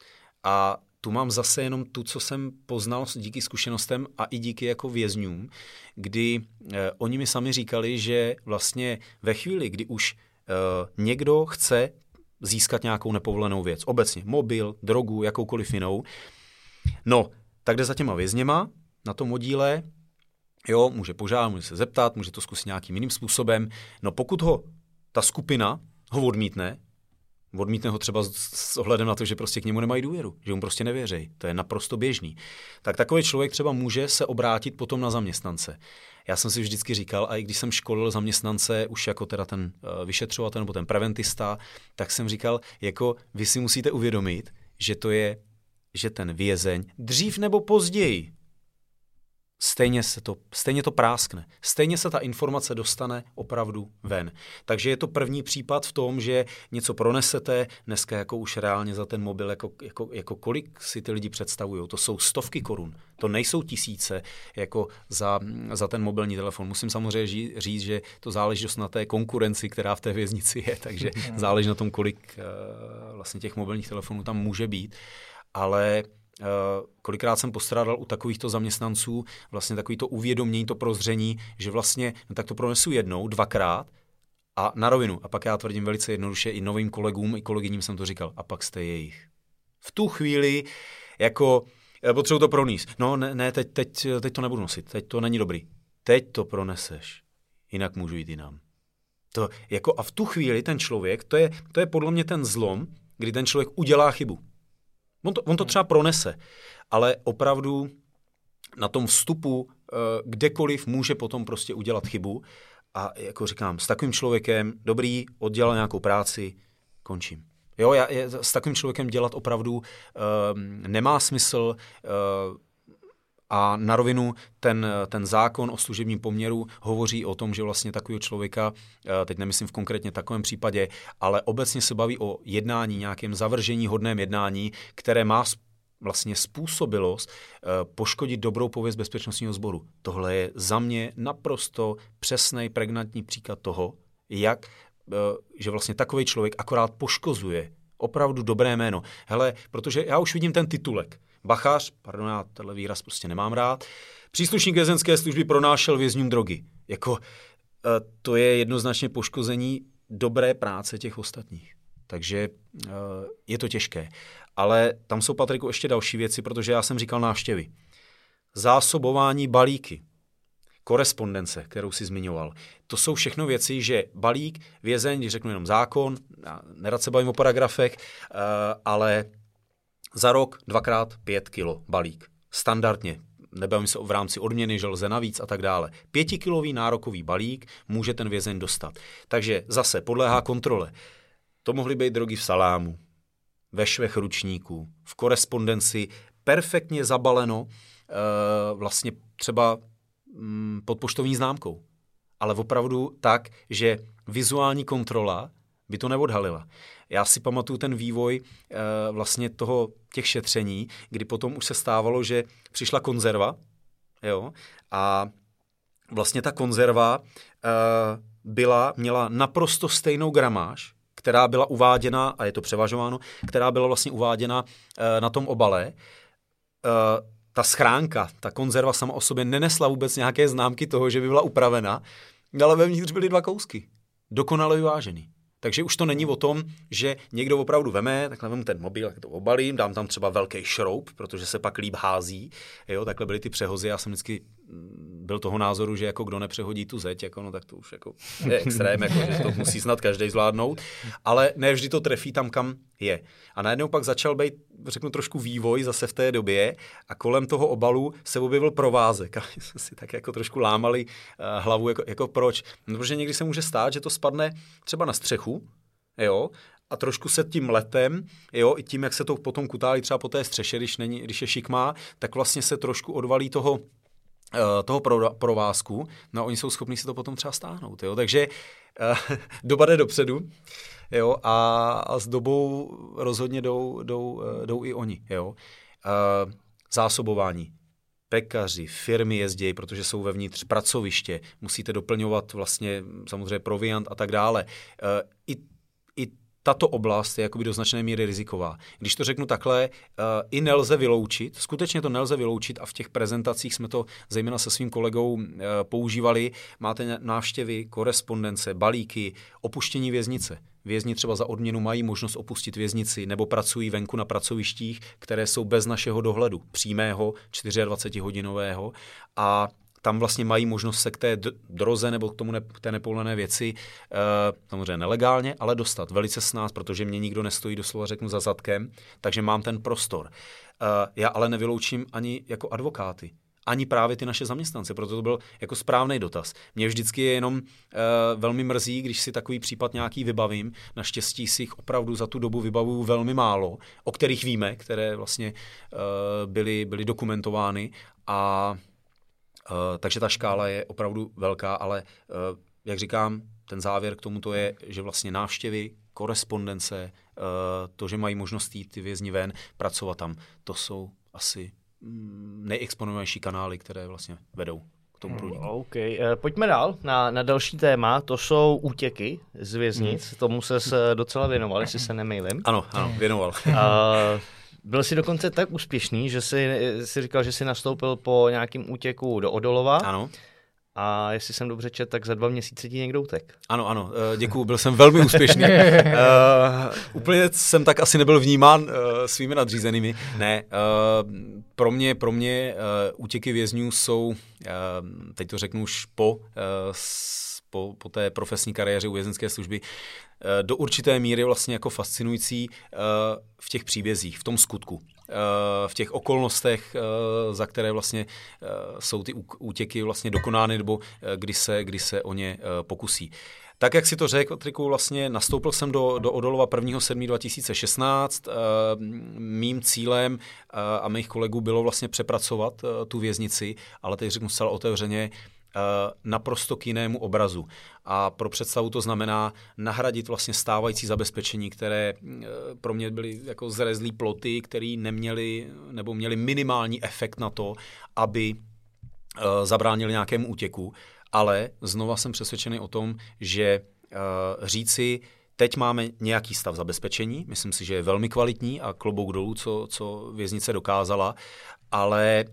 A tu mám zase jenom tu, co jsem poznal díky zkušenostem a i díky jako vězňům, kdy eh, oni mi sami říkali, že vlastně ve chvíli, kdy už eh, někdo chce získat nějakou nepovolenou věc, obecně mobil, drogu, jakoukoliv jinou, no, tak jde za těma vězněma na tom oddíle, jo, může požádat, může se zeptat, může to zkusit nějakým jiným způsobem, no pokud ho ta skupina ho odmítne, Odmítne ho třeba s ohledem na to, že prostě k němu nemají důvěru, že mu prostě nevěří. To je naprosto běžný. Tak takový člověk třeba může se obrátit potom na zaměstnance. Já jsem si vždycky říkal, a i když jsem školil zaměstnance už jako teda ten uh, vyšetřovatel nebo ten preventista, tak jsem říkal, jako vy si musíte uvědomit, že to je, že ten vězeň dřív nebo později stejně, se to, stejně to práskne. Stejně se ta informace dostane opravdu ven. Takže je to první případ v tom, že něco pronesete, dneska jako už reálně za ten mobil, jako, jako, jako kolik si ty lidi představují. To jsou stovky korun, to nejsou tisíce jako za, za ten mobilní telefon. Musím samozřejmě říct, že to záleží na té konkurenci, která v té věznici je, takže záleží na tom, kolik uh, vlastně těch mobilních telefonů tam může být. Ale kolikrát jsem postrádal u takovýchto zaměstnanců vlastně takovýto uvědomění, to prozření, že vlastně no tak to pronesu jednou, dvakrát a na rovinu. A pak já tvrdím velice jednoduše i novým kolegům, i kolegyním jsem to říkal. A pak jste jejich. V tu chvíli jako eh, potřebuji to pronést. No ne, ne teď, teď, teď to nebudu nosit, teď to není dobrý. Teď to proneseš, jinak můžu jít jinam. To jako a v tu chvíli ten člověk, to je, to je podle mě ten zlom, kdy ten člověk udělá chybu. On to, on to třeba pronese, ale opravdu na tom vstupu eh, kdekoliv může potom prostě udělat chybu a jako říkám, s takovým člověkem, dobrý, oddělal nějakou práci, končím. Jo, já, s takovým člověkem dělat opravdu uh, nemá smysl. Uh, a na rovinu ten, ten zákon o služebním poměru hovoří o tom, že vlastně takového člověka, eh, teď nemyslím v konkrétně takovém případě, ale obecně se baví o jednání, nějakém zavržení hodném jednání, které má vlastně způsobilost eh, poškodit dobrou pověst bezpečnostního sboru. Tohle je za mě naprosto přesný, pregnantní příklad toho, jak, eh, že vlastně takový člověk akorát poškozuje opravdu dobré jméno. Hele, protože já už vidím ten titulek Bachař, pardon, já tenhle výraz prostě nemám rád, příslušník vězenské služby pronášel vězňům drogy. Jako, eh, to je jednoznačně poškození dobré práce těch ostatních. Takže eh, je to těžké. Ale tam jsou, Patriku, ještě další věci, protože já jsem říkal návštěvy. Zásobování balíky, korespondence, kterou si zmiňoval. To jsou všechno věci, že balík, vězeň, když řeknu jenom zákon, nerad se bavím o paragrafech, eh, ale za rok dvakrát pět kilo balík. Standardně. Nebavím se v rámci odměny, že lze navíc a tak dále. Pětikilový nárokový balík může ten vězeň dostat. Takže zase podléhá kontrole. To mohly být drogy v salámu, ve švech ručníků, v korespondenci, perfektně zabaleno e, vlastně třeba mm, pod poštovní známkou. Ale opravdu tak, že vizuální kontrola by to neodhalila. Já si pamatuju ten vývoj e, vlastně toho těch šetření, kdy potom už se stávalo, že přišla konzerva, jo, a vlastně ta konzerva e, byla, měla naprosto stejnou gramáž, která byla uváděna, a je to převažováno, která byla vlastně uváděna e, na tom obale, ta schránka, ta konzerva sama o sobě nenesla vůbec nějaké známky toho, že by byla upravena, ale vevnitř byly dva kousky. Dokonale vyvážený. Takže už to není o tom, že někdo opravdu veme, takhle vemu ten mobil, tak to obalím, dám tam třeba velký šroub, protože se pak líp hází. Jo, takhle byly ty přehozy. Já jsem vždycky mm, byl toho názoru, že jako kdo nepřehodí tu zeď, jako, no, tak to už jako je extrém, jako, že to musí snad každý zvládnout. Ale ne vždy to trefí tam, kam je. A najednou pak začal být, řeknu, trošku vývoj zase v té době a kolem toho obalu se objevil provázek a jsme si tak jako trošku lámali uh, hlavu, jako, jako proč. No, protože někdy se může stát, že to spadne třeba na střechu, jo, a trošku se tím letem, jo, i tím, jak se to potom kutálí třeba po té střeše, když, není, když je šikmá, tak vlastně se trošku odvalí toho, uh, toho provázku, no a oni jsou schopni si to potom třeba stáhnout, jo, takže uh, doba jde dopředu, jo, a, a s dobou rozhodně jdou, jdou, uh, jdou i oni, jo. Uh, zásobování, pekaři, firmy jezdí, protože jsou vevnitř pracoviště, musíte doplňovat vlastně samozřejmě proviant a tak dále. I tato oblast je jakoby do značné míry riziková. Když to řeknu takhle, uh, i nelze vyloučit, skutečně to nelze vyloučit a v těch prezentacích jsme to zejména se svým kolegou uh, používali. Máte návštěvy, korespondence, balíky, opuštění věznice. Vězni třeba za odměnu mají možnost opustit věznici nebo pracují venku na pracovištích, které jsou bez našeho dohledu, přímého 24-hodinového a tam vlastně mají možnost se k té droze nebo k, tomu ne, k té nepovolené věci uh, samozřejmě nelegálně, ale dostat velice s nás, protože mě nikdo nestojí doslova řeknu za zadkem, takže mám ten prostor. Uh, já ale nevyloučím ani jako advokáty ani právě ty naše zaměstnance, proto to byl jako správný dotaz. Mě vždycky je jenom uh, velmi mrzí, když si takový případ nějaký vybavím. Naštěstí si jich opravdu za tu dobu vybavuju velmi málo, o kterých víme, které vlastně uh, byly, byly dokumentovány a takže ta škála je opravdu velká, ale uh, jak říkám, ten závěr k tomuto je, že vlastně návštěvy, korespondence, uh, to, že mají možnost jít ty vězni ven, pracovat tam, to jsou asi mm, nejexponovanější kanály, které vlastně vedou k tomu průniku. OK, pojďme dál na, na další téma, to jsou útěky z věznic, hmm. tomu se docela věnoval, jestli se nemýlím. Ano, ano, věnoval. uh, byl jsi dokonce tak úspěšný, že jsi, jsi říkal, že jsi nastoupil po nějakém útěku do Odolova. Ano. A jestli jsem dobře četl, tak za dva měsíce ti někdo utek. Ano, ano, eh, děkuju, byl jsem velmi úspěšný. uh, úplně jsem tak asi nebyl vnímán uh, svými nadřízenými. Ne, uh, pro mě, pro mě uh, útěky vězňů jsou, uh, teď to řeknu už po, uh, po, po té profesní kariéře u vězenské služby, Eh, do určité míry vlastně jako fascinující eh, v těch příbězích, v tom skutku eh, v těch okolnostech, za které vlastně jsou ty útěky vlastně dokonány, nebo kdy se, kdy se o ně pokusí. Tak, jak si to řekl, Triku, vlastně nastoupil jsem do, do Odolova 1. 2016. Mým cílem a mých kolegů bylo vlastně přepracovat tu věznici, ale teď řeknu zcela otevřeně, naprosto k jinému obrazu. A pro představu to znamená nahradit vlastně stávající zabezpečení, které eh, pro mě byly jako zrezlý ploty, které neměly nebo měly minimální efekt na to, aby eh, zabránili nějakému útěku. Ale znova jsem přesvědčený o tom, že říci, Teď máme nějaký stav zabezpečení, myslím si, že je velmi kvalitní a klobouk dolů, co, co věznice dokázala, ale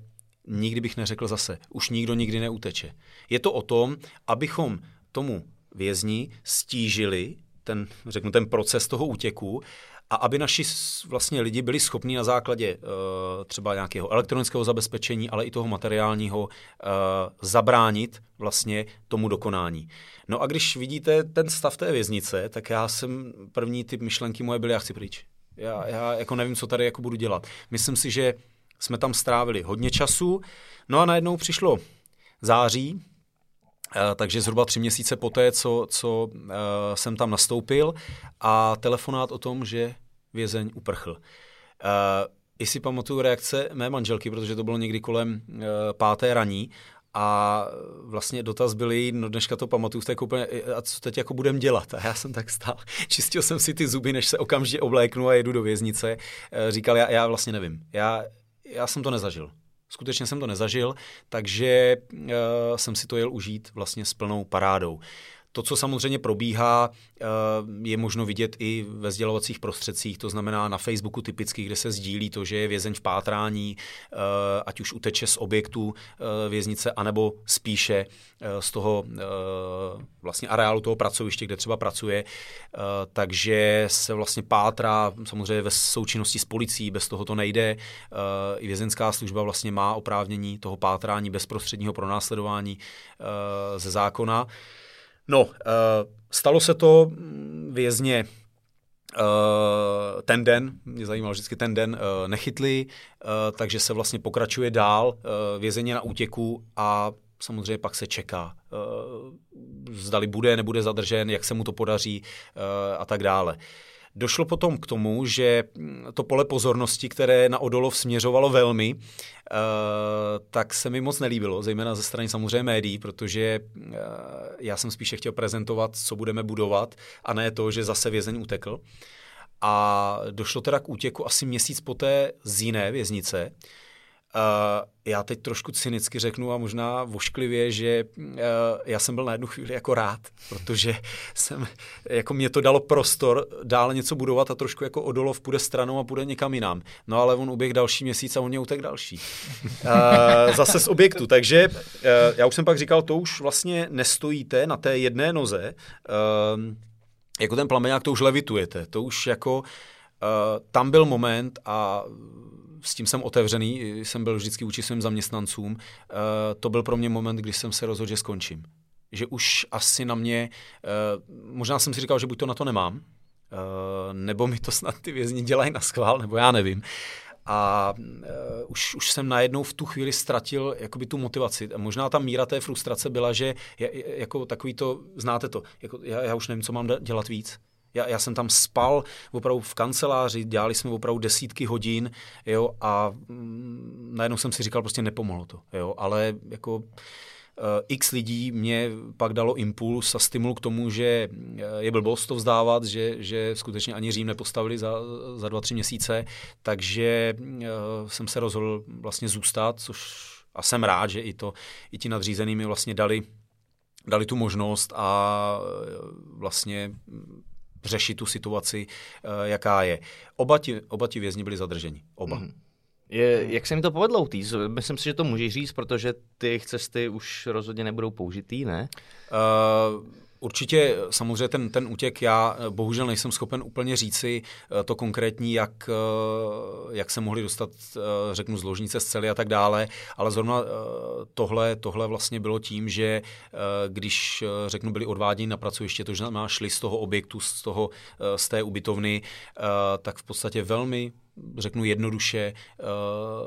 nikdy bych neřekl zase, už nikdo nikdy neuteče. Je to o tom, abychom tomu vězni stížili ten, řeknu, ten proces toho útěku a aby naši vlastně lidi byli schopni na základě uh, třeba nějakého elektronického zabezpečení, ale i toho materiálního uh, zabránit vlastně tomu dokonání. No a když vidíte ten stav té věznice, tak já jsem první typ myšlenky moje byly, já chci pryč. Já, já jako nevím, co tady jako budu dělat. Myslím si, že jsme tam strávili hodně času. No a najednou přišlo září, eh, takže zhruba tři měsíce poté, co, co eh, jsem tam nastoupil a telefonát o tom, že vězeň uprchl. I si pamatuju reakce mé manželky, protože to bylo někdy kolem eh, páté raní a vlastně dotaz byl jí, no dneška to pamatuju v té koupelně, a co teď jako budem dělat? A já jsem tak stál, čistil jsem si ty zuby, než se okamžitě obléknu a jedu do věznice. Říkal, já, já vlastně nevím. Já, já jsem to nezažil. Skutečně jsem to nezažil, takže uh, jsem si to jel užít vlastně s plnou parádou. To, co samozřejmě probíhá, je možno vidět i ve sdělovacích prostředcích, to znamená na Facebooku typicky, kde se sdílí to, že je vězeň v pátrání, ať už uteče z objektu věznice, anebo spíše z toho vlastně areálu toho pracoviště, kde třeba pracuje, takže se vlastně pátrá samozřejmě ve součinnosti s policií, bez toho to nejde. I vězenská služba vlastně má oprávnění toho pátrání bezprostředního pronásledování ze zákona. No, stalo se to vězně Uh, ten den, mě zajímal vždycky ten den, uh, nechytli, uh, takže se vlastně pokračuje dál, uh, vězeně na útěku a samozřejmě pak se čeká, uh, zdali bude, nebude zadržen, jak se mu to podaří uh, a tak dále. Došlo potom k tomu, že to pole pozornosti, které na Odolov směřovalo velmi, uh, tak se mi moc nelíbilo, zejména ze strany samozřejmě médií, protože uh, já jsem spíše chtěl prezentovat, co budeme budovat, a ne to, že zase vězeň utekl. A došlo teda k útěku asi měsíc poté z jiné věznice, Uh, já teď trošku cynicky řeknu a možná vošklivě, že uh, já jsem byl na jednu chvíli jako rád, protože jsem, jako mě to dalo prostor dále něco budovat a trošku jako Odolov půjde stranou a půjde někam jinam. No ale on uběh další měsíc a on mě utek další. Uh, zase z objektu, takže já už jsem pak říkal, to už vlastně nestojíte na té jedné noze, jako ten plameňák, to už levitujete, to už jako, tam byl moment a s tím jsem otevřený, jsem byl vždycky vůči svým zaměstnancům. Eh, to byl pro mě moment, kdy jsem se rozhodl, že skončím. Že už asi na mě, eh, možná jsem si říkal, že buď to na to nemám, eh, nebo mi to snad ty vězni dělají na schvál, nebo já nevím. A uh, už, už jsem najednou v tu chvíli ztratil jakoby tu motivaci. Možná ta míra té frustrace byla, že je, jako takový to, znáte to, jako já, já už nevím, co mám dělat víc. Já, já jsem tam spal opravdu v kanceláři, dělali jsme opravdu desítky hodin, jo, a mm, najednou jsem si říkal, prostě nepomohlo to, jo, ale jako uh, x lidí mě pak dalo impuls a stimul k tomu, že eh, je blbost to vzdávat, že, že skutečně ani Řím nepostavili za, za dva, tři měsíce, takže uh, jsem se rozhodl vlastně zůstat, což a jsem rád, že i, to, i ti nadřízený mi vlastně dali, dali tu možnost a vlastně řešit tu situaci, eh, jaká je. Oba ti, oba ti vězni byli zadrženi. Oba. Mm. Je, jak se mi to povedlo, Týz? Myslím si, že to můžeš říct, protože ty cesty už rozhodně nebudou použitý, ne? Uh, Určitě samozřejmě ten, ten útěk, já eh, bohužel nejsem schopen úplně říci eh, to konkrétní, jak, eh, jak se mohli dostat, řeknu, z ložnice z cely a tak dále, ale zrovna tohle, tohle vlastně bylo tím, že když, řeknu, byli odváděni na pracoviště, to znamená šli z toho objektu, z, toho, z té ubytovny, tak v podstatě velmi řeknu jednoduše,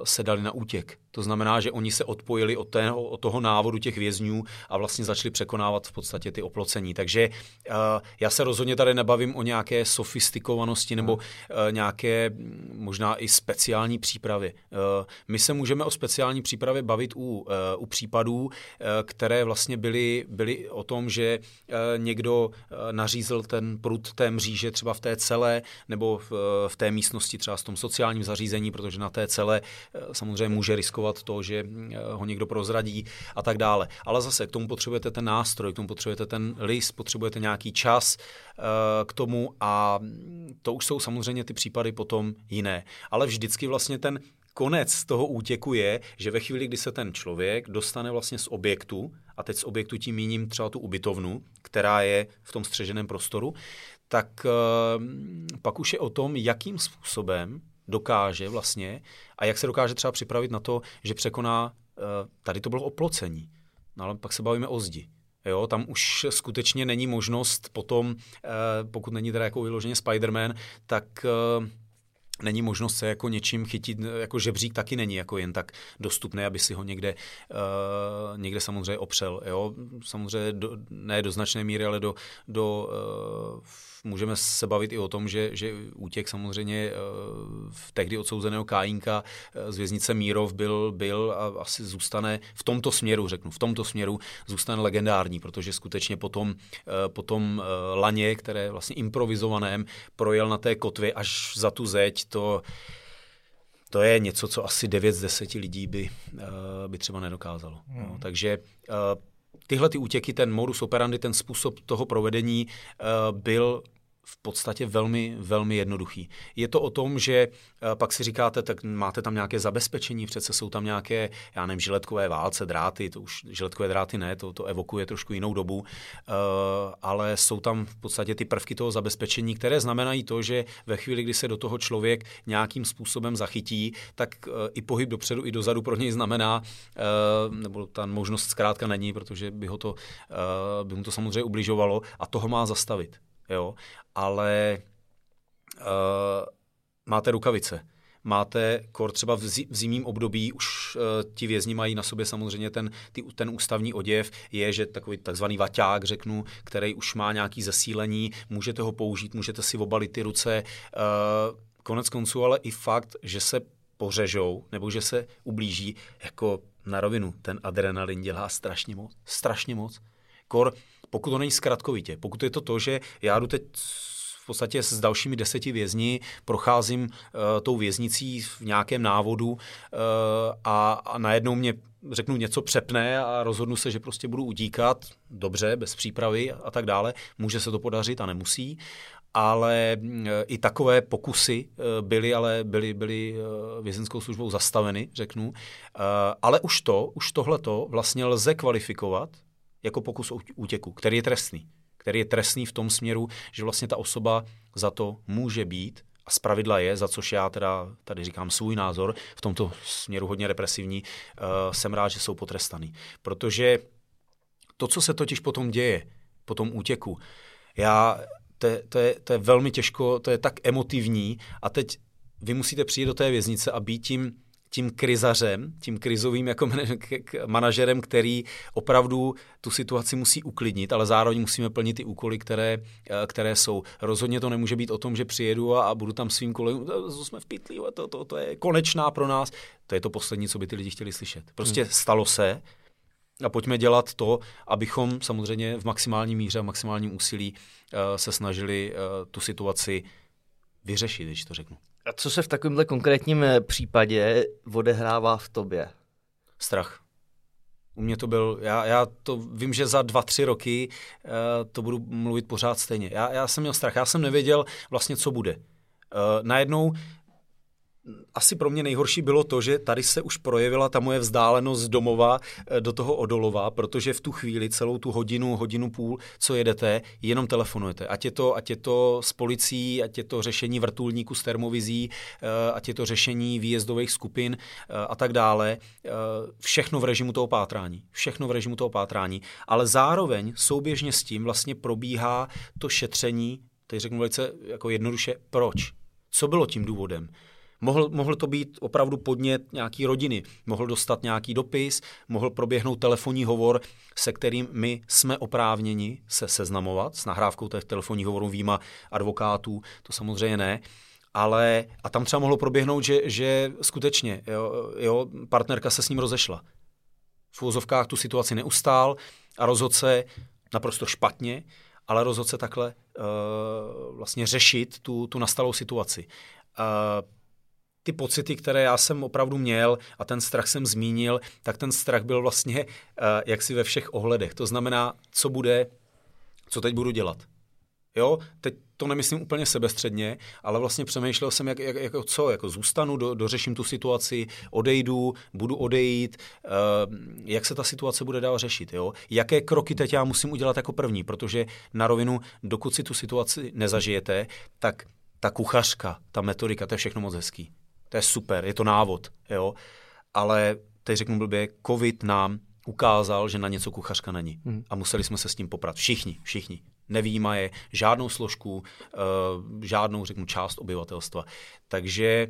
se dali na útěk. To znamená, že oni se odpojili od, tého, od toho návodu těch vězňů a vlastně začali překonávat v podstatě ty oplocení. Takže uh, já se rozhodně tady nebavím o nějaké sofistikovanosti nebo uh, nějaké možná i speciální přípravy. Uh, my se můžeme o speciální přípravě bavit u, uh, u případů, uh, které vlastně byly, byly o tom, že uh, někdo uh, nařízl ten prut té mříže třeba v té celé nebo v, uh, v té místnosti třeba v tom sociálním zařízení, protože na té celé uh, samozřejmě může riskovat riskovat to, že eh, ho někdo prozradí a tak dále. Ale zase k tomu potřebujete ten nástroj, k tomu potřebujete ten list, potřebujete nějaký čas uh, k tomu a to už jsou samozřejmě ty případy potom jiné. Ale vždycky vlastně ten konec toho útěku je, že ve chvíli, kdy se ten člověk dostane vlastně z objektu, a teď z objektu tím míním třeba tu ubytovnu, která je v tom střeženém prostoru, tak uh, pak už je o tom, jakým způsobem dokáže vlastně a jak se dokáže třeba připravit na to, že překoná, eh, tady to bylo oplocení, no ale pak se bavíme o zdi. Jo, tam už skutečně není možnost potom, eh, pokud není teda jako vyloženě Spider-Man, tak eh, není možnost se jako něčím chytit, jako žebřík taky není jako jen tak dostupný, aby si ho někde, uh, někde samozřejmě opřel. Jo? Samozřejmě do, ne do značné míry, ale do, do uh, můžeme se bavit i o tom, že, že útěk samozřejmě uh, v tehdy odsouzeného Kájínka z věznice Mírov byl, byl a asi zůstane v tomto směru, řeknu, v tomto směru zůstane legendární, protože skutečně potom, uh, potom laně, které vlastně improvizovaném, projel na té kotvě až za tu zeď, to, to je něco, co asi 9 z 10 lidí by, by třeba nedokázalo. Hmm. No, takže tyhle ty útěky, ten modus operandi, ten způsob toho provedení uh, byl v podstatě velmi, velmi jednoduchý. Je to o tom, že eh, pak si říkáte, tak máte tam nějaké zabezpečení, přece jsou tam nějaké, já nevím, žiletkové válce, dráty, to už žiletkové dráty ne, to, to evokuje trošku jinou dobu, uh, ale jsou tam v podstatě ty prvky toho zabezpečení, které znamenají to, že ve chvíli, kdy se do toho člověk nějakým způsobem zachytí, tak uh, i pohyb dopředu, i dozadu pro něj znamená, nebo ta možnost zkrátka není, protože by, ho to, by mu to samozřejmě ubližovalo a toho má zastavit jo, ale uh, máte rukavice, máte kor třeba v, zi, v zimním období, už uh, ti vězni mají na sobě samozřejmě ten, ty, ten ústavní oděv, je, že takový takzvaný vaťák, řeknu, který už má nějaký zesílení, můžete ho použít, můžete si obalit ty ruce, uh, konec konců, ale i fakt, že se pořežou nebo že se ublíží, jako na rovinu, ten adrenalin dělá strašně moc, strašně moc. Kor, pokud to není zkratkovitě, pokud je to to, že já jdu teď v podstatě s dalšími deseti vězni, procházím uh, tou věznicí v nějakém návodu uh, a, a najednou mě řeknu něco přepne a rozhodnu se, že prostě budu utíkat, dobře, bez přípravy a tak dále. Může se to podařit a nemusí, ale i takové pokusy byly, ale byly, byly vězenskou službou zastaveny, řeknu. Ale už to, už tohleto vlastně lze kvalifikovat jako pokus útěku, který je trestný. Který je trestný v tom směru, že vlastně ta osoba za to může být a zpravidla je, za což já teda tady říkám svůj názor, v tomto směru hodně represivní, uh, jsem rád, že jsou potrestaný. Protože to, co se totiž potom děje, po tom útěku, já, to, to, je, to je velmi těžko, to je tak emotivní a teď vy musíte přijít do té věznice a být tím tím krizařem, tím krizovým jako manažerem, který opravdu tu situaci musí uklidnit, ale zároveň musíme plnit ty úkoly, které, eh, které jsou. Rozhodně to nemůže být o tom, že přijedu a, a budu tam svým kolegům, jsme v pytli, to, to, to je konečná pro nás. To je to poslední, co by ty lidi chtěli slyšet. Prostě hmm. stalo se a pojďme dělat to, abychom samozřejmě v maximální míře a maximálním úsilí uh, se snažili uh, tu situaci vyřešit, když to řeknu. A co se v takovémhle konkrétním eh, případě odehrává v tobě? Strach. U mě to byl, já, já to vím, že za dva, tři roky uh, to budu mluvit pořád stejně. Já, já jsem měl strach, já jsem nevěděl vlastně, co bude. Uh, najednou asi pro mě nejhorší bylo to, že tady se už projevila ta moje vzdálenost z domova eh, do toho odolova, protože v tu chvíli, celou tu hodinu, hodinu půl, co jedete, jenom telefonujete. Ať je to, ať je to s policií, ať je to řešení vrtulníků s termovizí, eh, ať je to řešení výjezdových skupin eh, a tak dále. Všechno v režimu toho pátrání. Všechno v režimu toho pátrání. Ale zároveň souběžně s tím vlastně probíhá to šetření, teď řeknu velice jako jednoduše, proč? Co bylo tím důvodem? Mohl, mohl to být opravdu podnět nějaký rodiny, mohl dostat nějaký dopis, mohl proběhnout telefonní hovor, se kterým my jsme oprávněni se seznamovat s nahrávkou těch telefonních hovorů výjima advokátů, to samozřejmě ne, ale a tam třeba mohlo proběhnout, že, že skutečně jo, jo, partnerka se s ním rozešla. V úzovkách tu situaci neustál a rozhodl se naprosto špatně, ale rozhodl se takhle uh, vlastně řešit tu, tu nastalou situaci. Uh, ty pocity, které já jsem opravdu měl a ten strach jsem zmínil, tak ten strach byl vlastně uh, jaksi ve všech ohledech. To znamená, co bude, co teď budu dělat. Jo, teď to nemyslím úplně sebestředně, ale vlastně přemýšlel jsem, jak, jak, jako co, jako zůstanu, do, dořeším tu situaci, odejdu, budu odejít, uh, jak se ta situace bude dál řešit, jo? Jaké kroky teď já musím udělat jako první, protože na rovinu, dokud si tu situaci nezažijete, tak ta kuchařka, ta metodika, to je všechno moc hezký to je super, je to návod, jo. Ale teď řeknu blbě, covid nám ukázal, že na něco kuchařka není. Hmm. A museli jsme se s tím poprat. Všichni, všichni. Nevýjímaje žádnou složku, uh, žádnou, řeknu, část obyvatelstva. Takže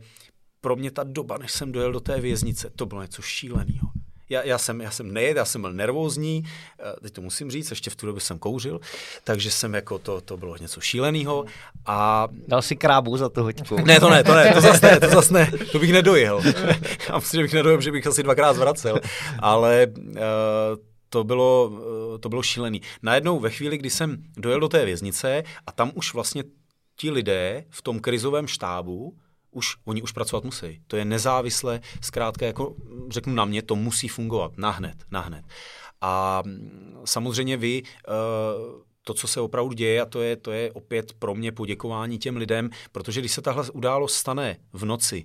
pro mě ta doba, než jsem dojel do té věznice, to bylo něco šíleného já, já, jsem, já jsem nejedl, já jsem byl nervózní, eh, teď to musím říct, ještě v tu dobu jsem kouřil, takže jsem jako to, to bylo něco šíleného. A... Dal si krábu za to hoďku. Ne, to ne, to ne, to zase ne, to zase ne, to bych nedojel. já myslím, že bych nedojel, že bych asi dvakrát zvracel, ale uh, to bylo, uh, to bylo šílený. Najednou ve chvíli, kdy jsem dojel do té věznice a tam už vlastně ti lidé v tom krizovém štábu už, oni už pracovat musí. To je nezávisle, zkrátka, jako řeknu na mě, to musí fungovat nahned, nahned. A samozřejmě vy to, co se opravdu děje, a to je, to je opět pro mě poděkování těm lidem, protože když se tahle událost stane v noci,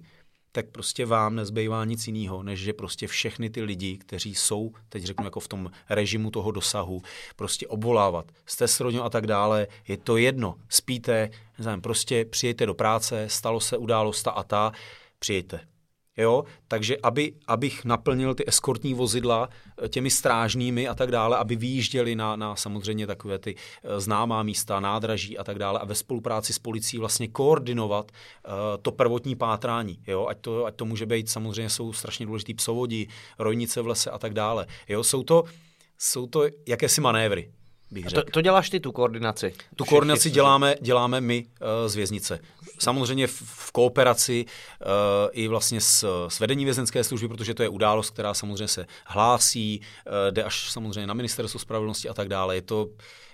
tak prostě vám nezbývá nic jiného, než že prostě všechny ty lidi, kteří jsou, teď řeknu jako v tom režimu toho dosahu, prostě obvolávat, jste s rodinou a tak dále, je to jedno, spíte, nevím, prostě přijďte do práce, stalo se událost a ta, přijďte. Jo? Takže aby, abych naplnil ty eskortní vozidla eh, těmi strážnými a tak dále, aby vyjížděli na, na samozřejmě takové ty eh, známá místa, nádraží a tak dále a ve spolupráci s policií vlastně koordinovat uh, to prvotní pátrání. Jo? Ať, to, ať to může být, samozřejmě jsou strašně důležitý psovodi, rojnice v lese a tak dále. Jo? Jsou, to, jsou to jakési manévry bych řekl. To, to děláš ty, tu koordinaci? Tu Všech koordinaci děláme, děláme my uh, z věznice. Samozřejmě v, v kooperaci uh, i vlastně s, s vedení vězenské služby, protože to je událost, která samozřejmě se hlásí, uh, jde až samozřejmě na ministerstvo spravedlnosti a tak dále. Je to,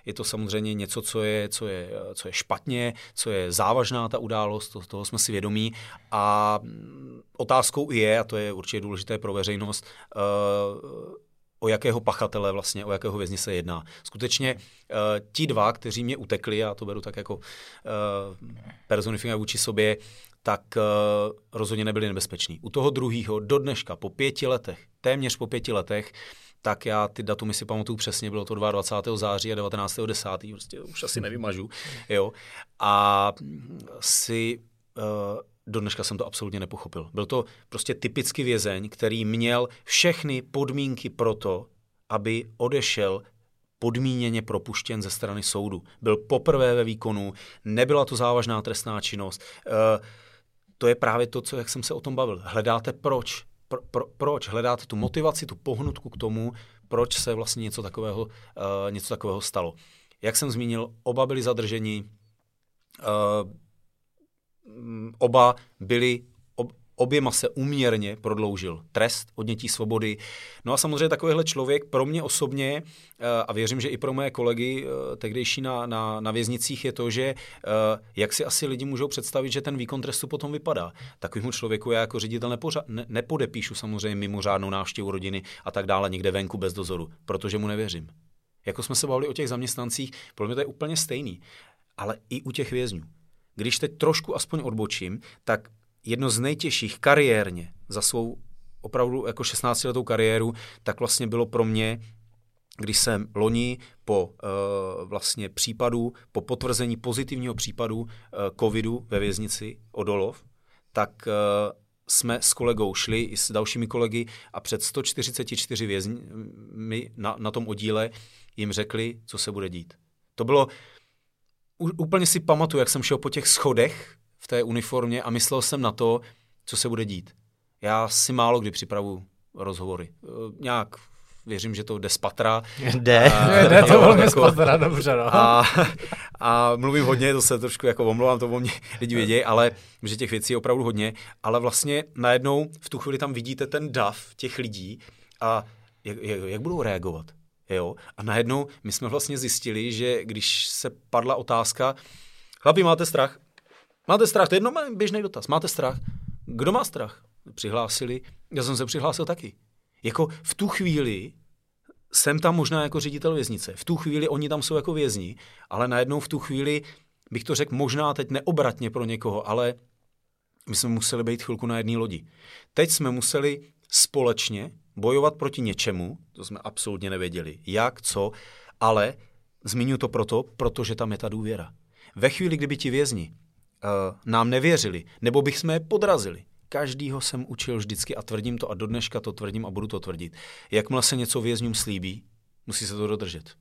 je to samozřejmě něco, co je, co, je, co je špatně, co je závažná ta událost, to, toho jsme si vědomí. A mm, otázkou je, a to je určitě důležité pro veřejnost, uh, o jakého pachatele vlastně, o jakého vězni se jedná. Skutečně uh, ti dva, kteří mě utekli, a to beru tak jako uh, personifikují vůči sobě, tak uh, rozhodně nebyli nebezpeční. U toho druhého do dneška, po pěti letech, téměř po pěti letech, tak já ty datumy si pamatuju přesně, bylo to 22. září a 19.10. Prostě už asi nevymažu. Jo. A si uh, do dneška jsem to absolutně nepochopil. Byl to prostě typický vězeň, který měl všechny podmínky pro to, aby odešel podmíněně propuštěn ze strany soudu. Byl poprvé ve výkonu, nebyla to závažná trestná činnost. E, to je právě to, co, jak jsem se o tom bavil. Hledáte proč. Pro, pro, proč? Hledáte tu motivaci, tu pohnutku k tomu, proč se vlastně něco takového, e, něco takového stalo. Jak jsem zmínil, oba byli zadrženi, e, oba byli oběma se úměrně prodloužil trest odnětí svobody. No a samozřejmě takovýhle člověk pro mě osobně, eh, a věřím, že i pro moje kolegy eh, tehdejší na, na, na věznicích, je to, že eh, jak si asi lidi můžou představit, že ten výkon trestu potom vypadá. Takovému člověku já jako ředitel nepořa- ne, nepodepíšu samozřejmě mimořádnou návštěvu rodiny a tak dále někde venku bez dozoru, protože mu nevěřím. Jako jsme se bavili o těch zaměstnancích, pro mě to je úplně stejný. Ale i u těch vězňů. Když teď trošku aspoň odbočím, tak jedno z nejtěžších kariérně za svou opravdu jako 16-letou kariéru, tak vlastně bylo pro mě, když jsem loni po uh, vlastně případu, po potvrzení pozitivního případu uh, covidu ve věznici Odolov, tak uh, jsme s kolegou šli i s dalšími kolegy a před 144 vězni na, na tom oddíle jim řekli, co se bude dít. To bylo úplně si pamatuju, jak jsem šel po těch schodech v té uniformě a myslel jsem na to, co se bude dít. Já si málo kdy připravu rozhovory. E, nějak věřím, že to jde z patra. Jde. A, jde to velmi jako, z patra, dobře. No. A, a mluvím hodně, to se trošku jako omlouvám, to o mě lidi vědějí, ale že těch věcí je opravdu hodně, ale vlastně najednou v tu chvíli tam vidíte ten dav těch lidí a jak, jak, jak budou reagovat. Jo? A najednou my jsme vlastně zjistili, že když se padla otázka, chlapi, máte strach? Máte strach? To je jedno běžný dotaz. Máte strach? Kdo má strach? Přihlásili. Já jsem se přihlásil taky. Jako v tu chvíli jsem tam možná jako ředitel věznice. V tu chvíli oni tam jsou jako vězni, ale najednou v tu chvíli bych to řekl možná teď neobratně pro někoho, ale my jsme museli být chvilku na jedné lodi. Teď jsme museli společně bojovat proti něčemu, to jsme absolutně nevěděli, jak, co, ale zmiňuji to proto, protože tam je ta důvěra. Ve chvíli, kdyby ti vězni uh, nám nevěřili, nebo bych jsme je podrazili, každýho jsem učil vždycky a tvrdím to a do dneška to tvrdím a budu to tvrdit. Jakmile se něco vězňům slíbí, musí se to dodržet.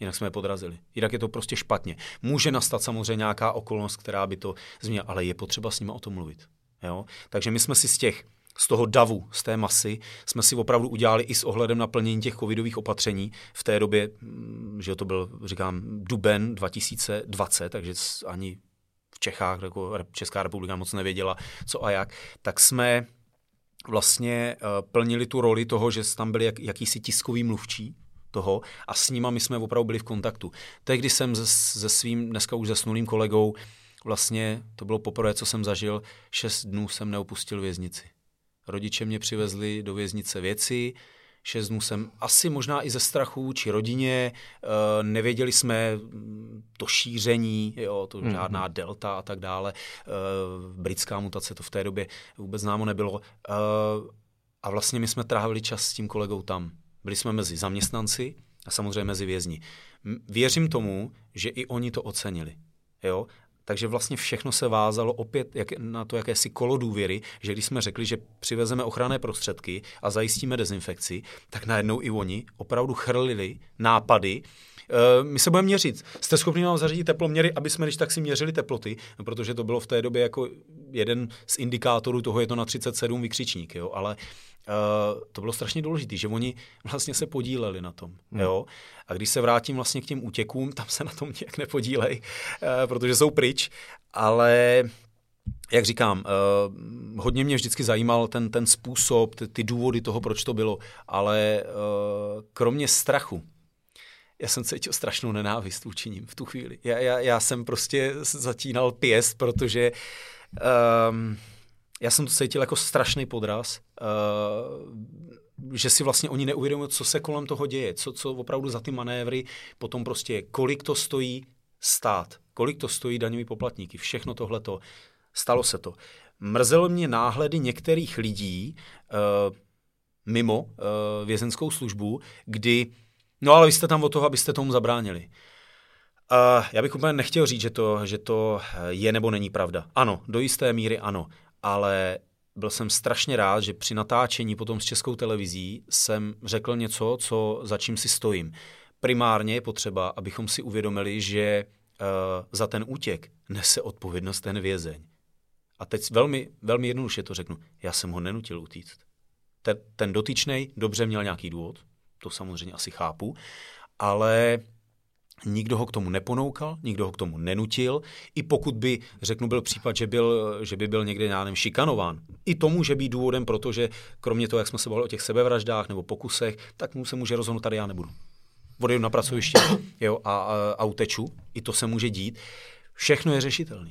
Jinak jsme je podrazili. Jinak je to prostě špatně. Může nastat samozřejmě nějaká okolnost, která by to změnila, ale je potřeba s nimi o tom mluvit. Jo? Takže my jsme si z těch z toho davu, z té masy, jsme si opravdu udělali i s ohledem na plnění těch covidových opatření v té době, mm, že to byl, říkám, duben 2020, takže ani v Čechách, jako Česká republika moc nevěděla, co a jak, tak jsme vlastně eh, plnili tu roli toho, že tam byli jak, jakýsi tiskový mluvčí toho a s nima my jsme opravdu byli v kontaktu. Tehdy jsem se, se svým dneska už zesnulým kolegou vlastně, to bylo poprvé, co jsem zažil, šest dnů jsem neopustil věznici. Rodiče mě přivezli do věznice věci, Šest dnů jsem asi možná i ze strachu či rodině, uh, nevěděli jsme mm, to šíření, jo, to mm-hmm. žádná delta a tak dále, uh, britská mutace to v té době vůbec známo nebylo. Uh, a vlastně my jsme trávili čas s tím kolegou tam. Byli jsme mezi zaměstnanci a samozřejmě mezi vězni. Věřím tomu, že i oni to ocenili. Jo? Takže vlastně všechno se vázalo opět jak, na to jakési kolo důvěry, že když jsme řekli, že přivezeme ochranné prostředky a zajistíme dezinfekci, tak najednou i oni opravdu chrlili nápady, Uh, my se budeme měřit. Jste schopni nám zařídit teploměry, aby jsme když tak si měřili teploty, no, protože to bylo v té době jako jeden z indikátorů toho, je to na 37 vykřičník, jo, ale Uh, to bylo strašně důležité, že oni vlastně se podíleli na tom. Hmm. Jo? A když se vrátím vlastně k těm útěkům, tam se na tom nějak nepodílej, uh, protože jsou pryč, ale jak říkám, uh, hodně mě vždycky zajímal ten, ten způsob, ty, ty důvody toho, proč to bylo, ale uh, kromě strachu, já jsem cítil strašnou nenávist vůči ním v tu chvíli. Já, já, já jsem prostě zatínal pěst, protože um, já jsem to cítil jako strašný podraz, uh, že si vlastně oni neuvědomují, co se kolem toho děje, co, co opravdu za ty manévry, potom prostě kolik to stojí stát, kolik to stojí daňový poplatníky, všechno tohleto. Stalo se to. Mrzelo mě náhledy některých lidí uh, mimo uh, vězenskou službu, kdy, no ale vy jste tam o toho, abyste tomu zabránili. Uh, já bych úplně nechtěl říct, že to, že to je nebo není pravda. Ano, do jisté míry ano ale byl jsem strašně rád, že při natáčení potom s českou televizí jsem řekl něco, co za čím si stojím. Primárně je potřeba, abychom si uvědomili, že uh, za ten útěk nese odpovědnost ten vězeň. A teď velmi, velmi jednoduše to řeknu. Já jsem ho nenutil utíct. Ten, ten dotyčný dobře měl nějaký důvod, to samozřejmě asi chápu, ale Nikdo ho k tomu neponoukal, nikdo ho k tomu nenutil. I pokud by, řeknu, byl případ, že, byl, že by byl někde nějakým šikanován. I to může být důvodem, protože kromě toho, jak jsme se bavili o těch sebevraždách nebo pokusech, tak mu se může rozhodnout, tady já nebudu. Odejdu na pracoviště jo, a, a, a uteču. I to se může dít. Všechno je řešitelné.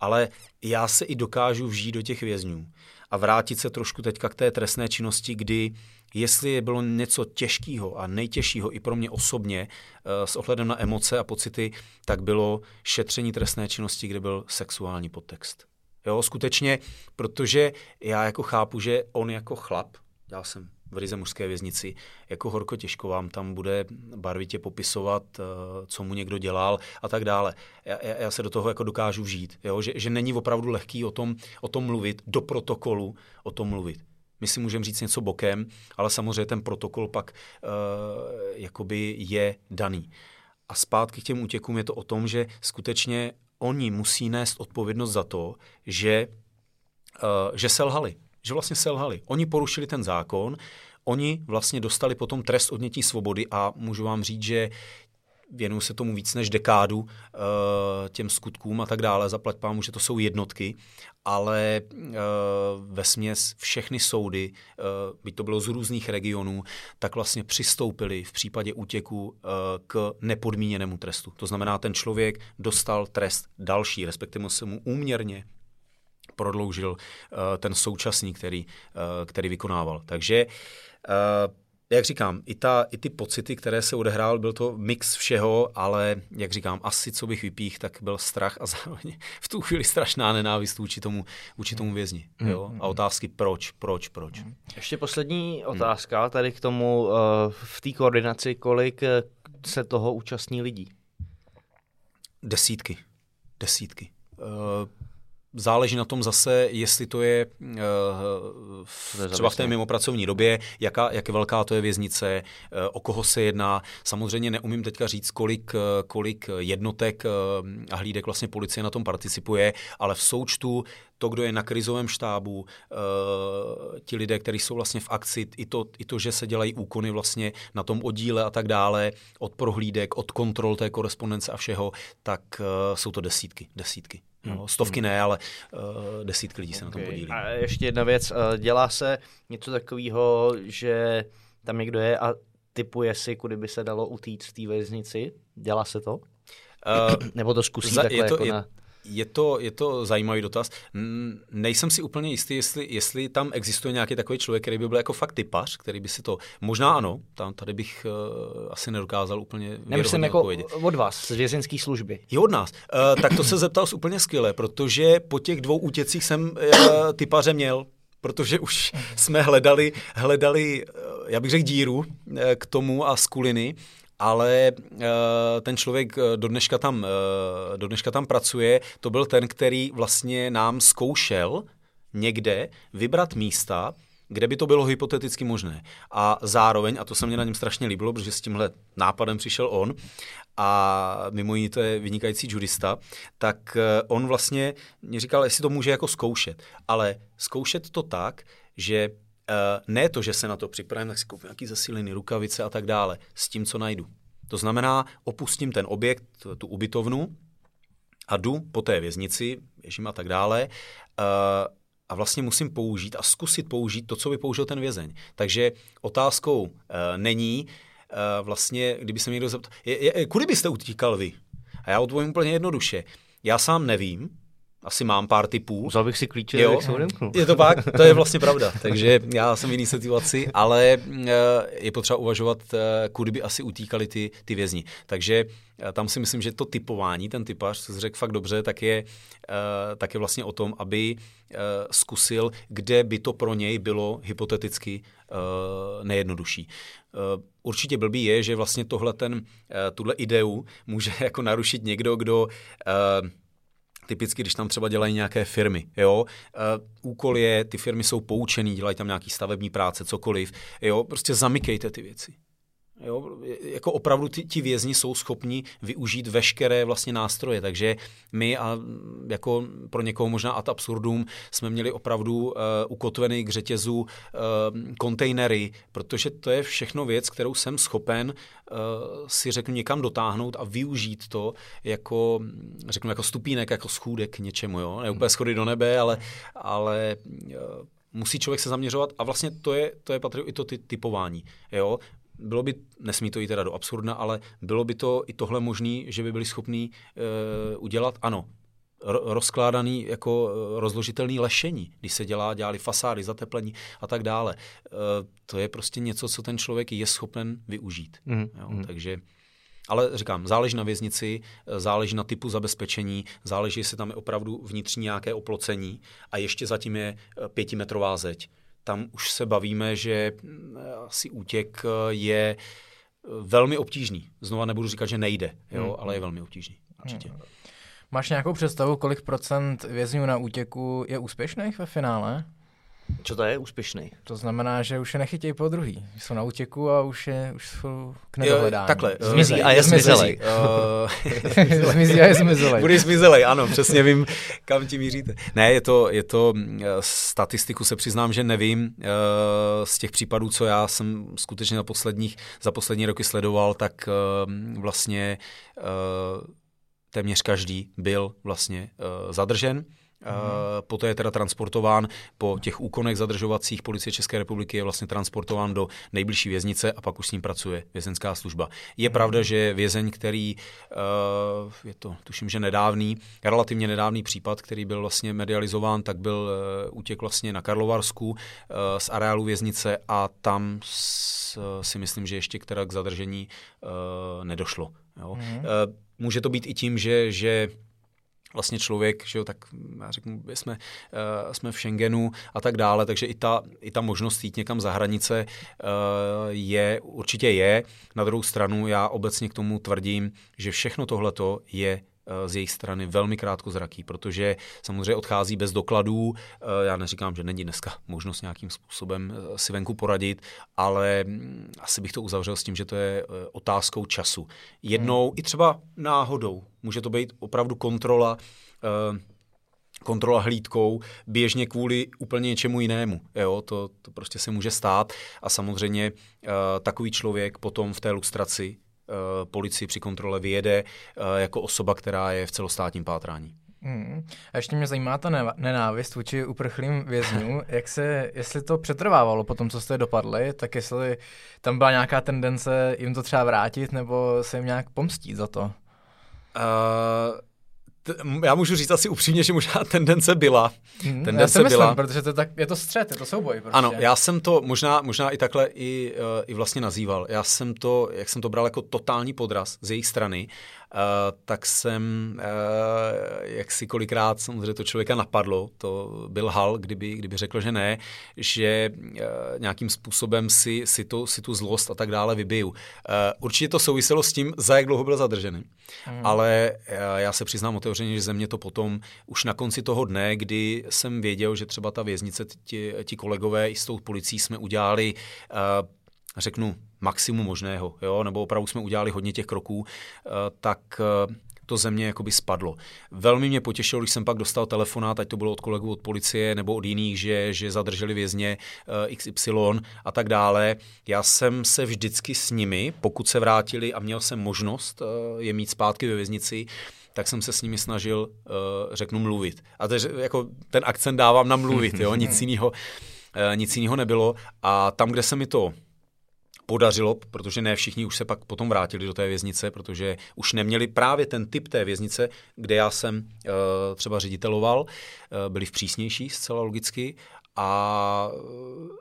Ale já se i dokážu vžít do těch vězňů a vrátit se trošku teďka k té trestné činnosti, kdy jestli bylo něco těžkého a nejtěžšího i pro mě osobně eh, s ohledem na emoce a pocity, tak bylo šetření trestné činnosti, kde byl sexuální podtext. Jo, skutečně, protože já jako chápu, že on jako chlap, já jsem v Rize mužské věznici, jako horko těžko vám tam bude barvitě popisovat, eh, co mu někdo dělal a tak dále. Já, já se do toho jako dokážu vžít, jo? Že, že není opravdu lehký o tom, o tom mluvit, do protokolu o tom mluvit. My si můžeme říct něco bokem, ale samozřejmě ten protokol pak uh, jakoby je daný. A zpátky k těm útěkům je to o tom, že skutečně oni musí nést odpovědnost za to, že, uh, že selhali. Že vlastně selhali. Oni porušili ten zákon, oni vlastně dostali potom trest odnětí svobody a můžu vám říct, že věnuju se tomu víc než dekádu, eh, těm skutkům a tak dále, zaplať pámu, že to jsou jednotky, ale eh, ve směs všechny soudy, eh, byť to bylo z různých regionů, tak vlastně přistoupili v případě útěku k nepodmíněnému trestu. To znamená, ten člověk dostal trest další, respektive se mu úměrně prodloužil ten současný, který, který vykonával. Takže jak říkám, i, ta, i ty pocity, které se odehrál, byl to mix všeho, ale jak říkám, asi co bych vypích, tak byl strach a zároveň v tu chvíli strašná nenávist vůči tomu, vůči tomu vězni. Mm, jo? Mm, a mm. otázky proč, proč, proč. Ještě poslední otázka tady k tomu uh, v té koordinaci, kolik eh, se toho účastní lidí? Desítky. Desítky. Záleží na tom zase, jestli to je uh, v, třeba v té mimopracovní době, jaká, jak velká to je věznice, uh, o koho se jedná. Samozřejmě neumím teďka říct, kolik, uh, kolik jednotek uh, a hlídek vlastně policie na tom participuje, ale v součtu to, kdo je na krizovém štábu, uh, ti lidé, kteří jsou vlastně v akci, i to, i to, že se dělají úkony vlastně na tom oddíle a tak dále, od prohlídek, od kontrol té korespondence a všeho, tak uh, jsou to desítky, desítky. No, hmm. stovky ne, ale uh, desítky lidí se okay. na tom podílí. A ještě jedna věc, uh, dělá se něco takového, že tam někdo je a typuje si, kudy by se dalo utíct v té věznici? Dělá se to? Uh, Nebo to zkusí za, takhle je to, jako je, na... je to, je to zajímavý dotaz. Nejsem si úplně jistý, jestli, jestli tam existuje nějaký takový člověk, který by byl jako fakt typař, který by si to, možná ano, tam tady bych uh, asi nedokázal úplně Nemyslím jako odpovědět. od vás, z vězeňské služby. Je od nás. Uh, tak to se zeptal úplně skvěle, protože po těch dvou útěcích jsem uh, typaře měl, protože už jsme hledali, hledali, já bych řekl díru k tomu a skuliny ale uh, ten člověk eh, do dneška, tam, uh, do dneška tam pracuje. To byl ten, který vlastně nám zkoušel někde vybrat místa, kde by to bylo hypoteticky možné. A zároveň, a to se mě na něm strašně líbilo, protože s tímhle nápadem přišel on, a mimo jiné to je vynikající jurista, tak on vlastně mě říkal, jestli to může jako zkoušet. Ale zkoušet to tak, že ne to, že se na to připravím, tak si koupím nějaký zesílený rukavice a tak dále, s tím, co najdu. To znamená, opustím ten objekt, tu ubytovnu a jdu po té věznici, běžím a tak dále, uh, a vlastně musím použít a zkusit použít to, co by použil ten vězeň. Takže otázkou uh, není vlastně, kdyby se mě někdo zeptal, je, je, kudy byste utíkal vy? A já odpovím úplně jednoduše. Já sám nevím, asi mám pár typů. Vzal bych si klíče, jo, jak se odemknu. Je to pak, to je vlastně pravda. Takže já jsem v jiný situaci, ale eh, je potřeba uvažovat, eh, kudy by asi utíkali ty, ty vězni. Takže eh, tam si myslím, že to typování, ten typař, co řekl fakt dobře, tak je, tak je vlastně o tom, aby zkusil, kde by to pro něj bylo hypoteticky nejjednodušší. Určitě blbý je, že vlastně tohle ten, tuhle ideu může jako narušit někdo, kdo Typicky, když tam třeba dělají nějaké firmy, jo, uh, úkol je, ty firmy jsou poučený, dělají tam nějaký stavební práce, cokoliv, jo, prostě zamykejte ty věci. Jo, jako opravdu ty, ti vězni jsou schopni využít veškeré vlastně nástroje, takže my a jako pro někoho možná ad absurdum jsme měli opravdu uh, ukotvený k řetězu uh, kontejnery, protože to je všechno věc, kterou jsem schopen uh, si řeknu někam dotáhnout a využít to jako, řeknu, jako stupínek, jako schůdek k něčemu, jo, ne úplně schody do nebe, ale, ale uh, musí člověk se zaměřovat a vlastně to je, to je patří i to ty typování. Jo? Bylo by, nesmí to jít teda do absurdna, ale bylo by to i tohle možné, že by byli schopní e, udělat, ano, rozkládaný jako eh, rozložitelný lešení, když se dělá, dělali fasády, zateplení a tak dále. E, to je prostě něco, co ten člověk je schopen využít. Mm. Jo, mm. Takže ale říkám, záleží na věznici, záleží na typu zabezpečení, záleží, jestli tam je opravdu vnitřní nějaké oplocení a ještě zatím je pětimetrová zeď tam už se bavíme, že mm, asi útěk eh, je eh, velmi obtížný. Znova nebudu říkat, že nejde, jo, hmm. ale je velmi obtížný. Určitě. Hmm. Máš nějakou představu, kolik procent vězňů na útěku je úspěšných ve finále? Co to je úspěšný? To znamená, že už je nechytějí po druhý. Jsou na útěku a už, je, už jsou k nedohledání. takhle. Zmizí a je zmizelej. zmizí a je zmizelej. Bude zmizelej, ano, přesně vím, kam ti míříte. Ne, je to, je to, statistiku se přiznám, že nevím. Z těch případů, co já jsem skutečně za posledních, za poslední roky sledoval, tak vlastně téměř každý byl vlastně zadržen Mm. Poté je teda transportován po těch úkonech zadržovacích policie České republiky je vlastně transportován do nejbližší věznice a pak už s ním pracuje vězenská služba. Je mm. pravda, že vězeň, který uh, je to tuším, že nedávný, relativně nedávný případ, který byl vlastně medializován, tak byl útěk vlastně na Karlovarsku z areálu věznice a tam si myslím, že ještě k, k zadržení nedošlo. Jo. Mm. Uh, může to být i tím, že, že vlastně člověk, že jo, tak já řeknu, jsme, uh, jsme v Schengenu a tak dále, takže i ta, i ta možnost jít někam za hranice uh, je, určitě je. Na druhou stranu já obecně k tomu tvrdím, že všechno tohleto je z jejich strany velmi krátkozraký, protože samozřejmě odchází bez dokladů. Eh, já neříkám, že není dneska možnost nějakým způsobem eh, si venku poradit, ale mm, asi bych to uzavřel s tím, že to je otázkou času. Jednou hmm. i třeba náhodou. Může to být opravdu kontrola kontrola hlídkou běžně kvůli úplně něčemu jinému. Jo, to, to prostě se může stát a samozřejmě uh, takový člověk potom v té lustraci Eh, policii při kontrole vyjede eh, jako osoba, která je v celostátním pátrání. Hmm. A ještě mě zajímá ta nenávist vůči uprchlým vězňům, jak se, jestli to přetrvávalo po tom, co jste dopadli, tak jestli tam byla nějaká tendence jim to třeba vrátit, nebo se jim nějak pomstít za to? Uh, já můžu říct asi upřímně, že možná tendence byla. Hmm, tendence já si myslím, byla. protože to tak, je to střet, je to souboj. Prostě. Ano, já jsem to možná, možná i takhle i, uh, i vlastně nazýval. Já jsem to, jak jsem to bral jako totální podraz z jejich strany, tak jsem, uh, jak si kolikrát samozřejmě to člověka napadlo, to byl hal, kdyby, kdyby řekl, že ne, že uh, nějakým způsobem si, si, to, si tu zlost a tak dále vybiju. Určitě to souviselo s tím, za jak dlouho byl zadržený. Hmm. Ale já se přiznám otevřeně, že ze mě to potom už na konci toho dne, kdy jsem věděl, že třeba ta věznice, ti, ti kolegové i s tou policií jsme udělali uh, řeknu, maximum možného, jo? nebo opravdu jsme udělali hodně těch kroků, uh, tak uh, to země jakoby spadlo. Velmi mě potěšilo, když jsem pak dostal telefonát, ať to bylo od kolegů od policie nebo od jiných, že, že zadrželi vězně uh, XY a tak dále. Já jsem se vždycky s nimi, pokud se vrátili a měl jsem možnost je mít zpátky ve věznici, tak jsem se s nimi snažil, řeknu, mluvit. A tež, jako ten akcent dávám na mluvit, jo? nic jiného nic jiného nebylo. A tam, kde se mi to podařilo, protože ne všichni už se pak potom vrátili do té věznice, protože už neměli právě ten typ té věznice, kde já jsem uh, třeba řediteloval, uh, byli v přísnější zcela logicky a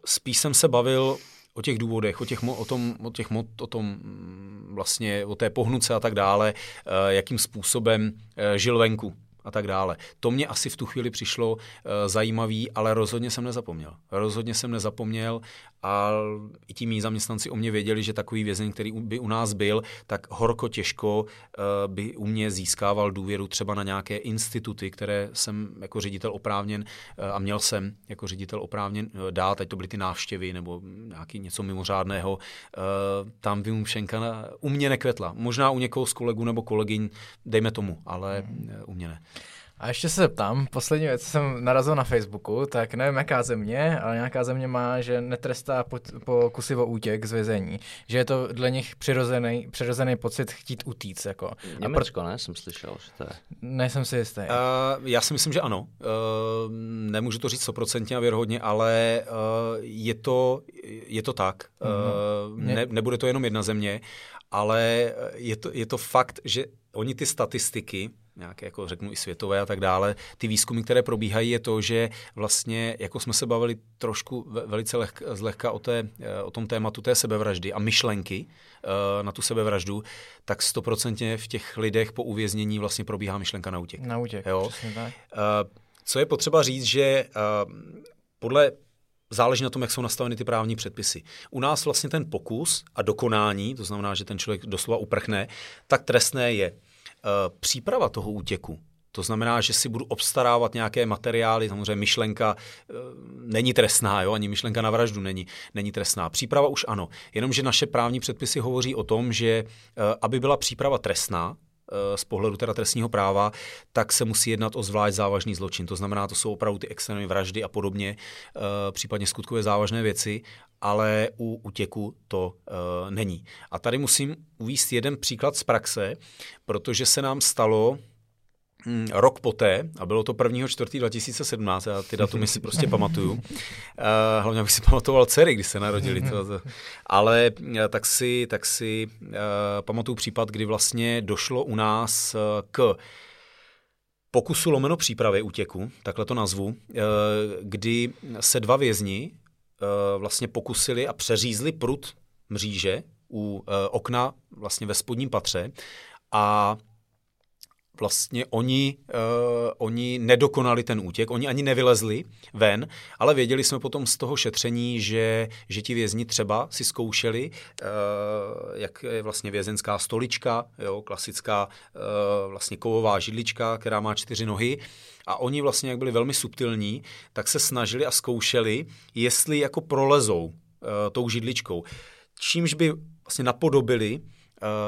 spíš jsem se bavil o těch důvodech, o, těch, o tom, o, těch, o tom mm, vlastně, o té pohnuce a tak dále, eh, jakým způsobem eh, žil venku a tak dále. To mě asi v tu chvíli přišlo zajímavý, ale rozhodně jsem nezapomněl. Rozhodně jsem nezapomněl a i ti mý zaměstnanci o mě věděli, že takový vězeň, který by u nás byl, tak horko těžko uh, by u mě získával důvěru třeba na nějaké instituty, které jsem jako ředitel oprávněn uh, a měl jsem jako ředitel oprávněn uh, dát, ať to byly ty návštěvy nebo nějaký něco mimořádného. Tam vymůšenka u mě nekvetla. Možná u někoho z kolegů nebo kolegyň, dejme tomu, ale uh, u mě ne. A ještě se ptám, poslední věc, jsem narazil na Facebooku, tak nevím jaká země, ale nějaká země má, že netrestá po, po kusivo útěk z vězení. Že je to dle nich přirozený, přirozený pocit chtít utíct. Jako. Německo, pro... ne? Jsem slyšel, že to je. Nejsem si jistý. Uh, já si myslím, že ano. Uh, nemůžu to říct stoprocentně a věrhodně, ale uh, je, to, je to tak. Uh, ne, nebude to jenom jedna země, ale je to, je to fakt, že oni ty statistiky, nějaké, jako řeknu i světové a tak dále, ty výzkumy, které probíhají, je to, že vlastně, jako jsme se bavili trošku velice lehk, zlehka o, té, o tom tématu té sebevraždy a myšlenky uh, na tu sebevraždu, tak stoprocentně v těch lidech po uvěznění vlastně probíhá myšlenka na útěk. Na útěk, jo? tak. Uh, co je potřeba říct, že podle záleží na tom, jak jsou nastaveny ty právní předpisy. U nás vlastně ten pokus a dokonání, to znamená, že ten člověk doslova uprchne, tak trestné je. Eh, příprava toho útěku, to znamená, že si budu obstarávat nějaké materiály, samozřejmě myšlenka e, není trestná, jo? ani myšlenka na vraždu není, není trestná. Příprava už ano, jenomže naše právní předpisy hovoří o tom, že e, aby byla příprava trestná, z pohledu teda trestního práva, tak se musí jednat o zvlášť závažný zločin. To znamená, to jsou opravdu ty extrémní vraždy a podobně, případně skutkové závažné věci, ale u útěku to uh, není. A tady musím uvíct jeden příklad z praxe, protože se nám stalo rok poté, a bylo to 1. 4. 2017, já ty datumy si prostě pamatuju, uh, hlavně abych si pamatoval dcery, když se narodili, to, to. ale uh, tak si, tak si uh, pamatuju případ, kdy vlastně došlo u nás k pokusu lomeno přípravy útěku, takhle to nazvu, kdy se dva vězni Eh, vlastně pokusili a přeřízli prut mříže u eh, okna vlastně ve spodním patře a vlastně oni, uh, oni nedokonali ten útěk, oni ani nevylezli ven, ale věděli jsme potom z toho šetření, že, že ti vězni třeba si zkoušeli, uh, jak je vlastně vězenská stolička, jo, klasická uh, vlastně kovová židlička, která má čtyři nohy, a oni vlastně, jak byli velmi subtilní, tak se snažili a zkoušeli, jestli jako prolezou uh, tou židličkou. Čímž by vlastně napodobili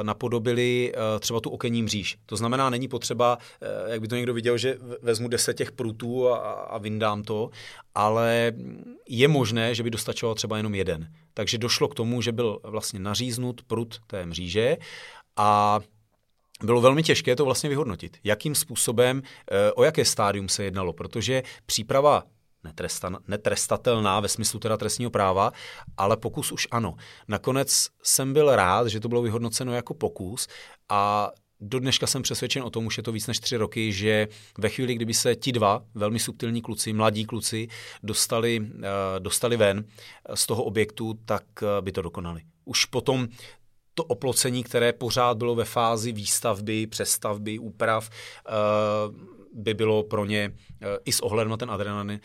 napodobili eh, třeba tu okenní mříž. To znamená, není potřeba, eh, jak by to někdo viděl, že vezmu deset těch prutů a, a vyndám to, ale je možné, že by dostačoval třeba jenom jeden. Takže došlo k tomu, že byl vlastně naříznut prut té mříže a bylo velmi těžké to vlastně vyhodnotit. Jakým způsobem, o jaké stádium se jednalo, protože příprava netrestatelná ve smyslu teda trestního práva, ale pokus už ano. Nakonec jsem byl rád, že to bylo vyhodnoceno jako pokus a do dneška jsem přesvědčen o tom, už je to víc než tři roky, že ve chvíli, kdyby se ti dva velmi subtilní kluci, mladí kluci, dostali, uh, dostali ven z toho objektu, tak uh, by to dokonali. Už potom to oplocení, které pořád bylo ve fázi výstavby, přestavby, úprav, by bylo pro ně i s ohledem na ten adrenalin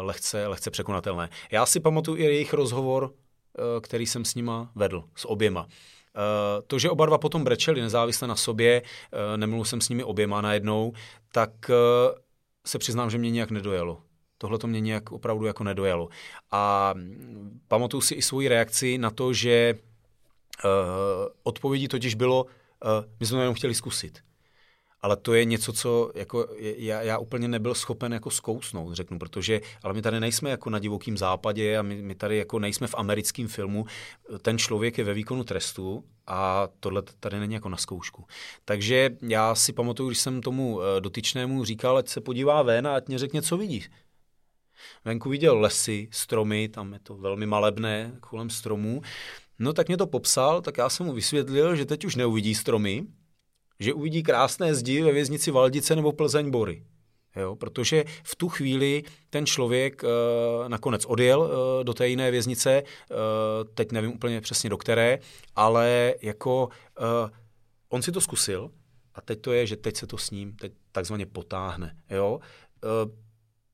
lehce, lehce překonatelné. Já si pamatuju i jejich rozhovor, který jsem s nima vedl, s oběma. Eh, to, že oba dva potom brečeli nezávisle na sobě, eh, nemluvil jsem s nimi oběma najednou, tak eh, se přiznám, že mě nějak nedojelo. Tohle to mě nějak opravdu jako nedojelo. A mm, pamatuju si i svoji reakci na to, že odpovědí totiž bylo, my jsme jenom chtěli zkusit ale to je něco, co jako já, já úplně nebyl schopen jako zkousnout, řeknu, protože, ale my tady nejsme jako na divokém západě a my, my tady jako nejsme v americkém filmu, ten člověk je ve výkonu trestu a tohle tady není jako na zkoušku. Takže já si pamatuju, když jsem tomu eh, dotyčnému říkal, ať se podívá ven a ať mě řekne, co vidí. Venku viděl lesy, stromy, tam je to velmi malebné kolem stromů. No tak mě to popsal, tak já jsem mu vysvětlil, že teď už neuvidí stromy, že uvidí krásné zdi ve věznici Valdice nebo Plzeň Bory. Jo, protože v tu chvíli ten člověk uh, nakonec odjel uh, do té jiné věznice, uh, teď nevím úplně přesně do které, ale jako uh, on si to zkusil a teď to je, že teď se to s ním teď takzvaně potáhne. Jo? Uh,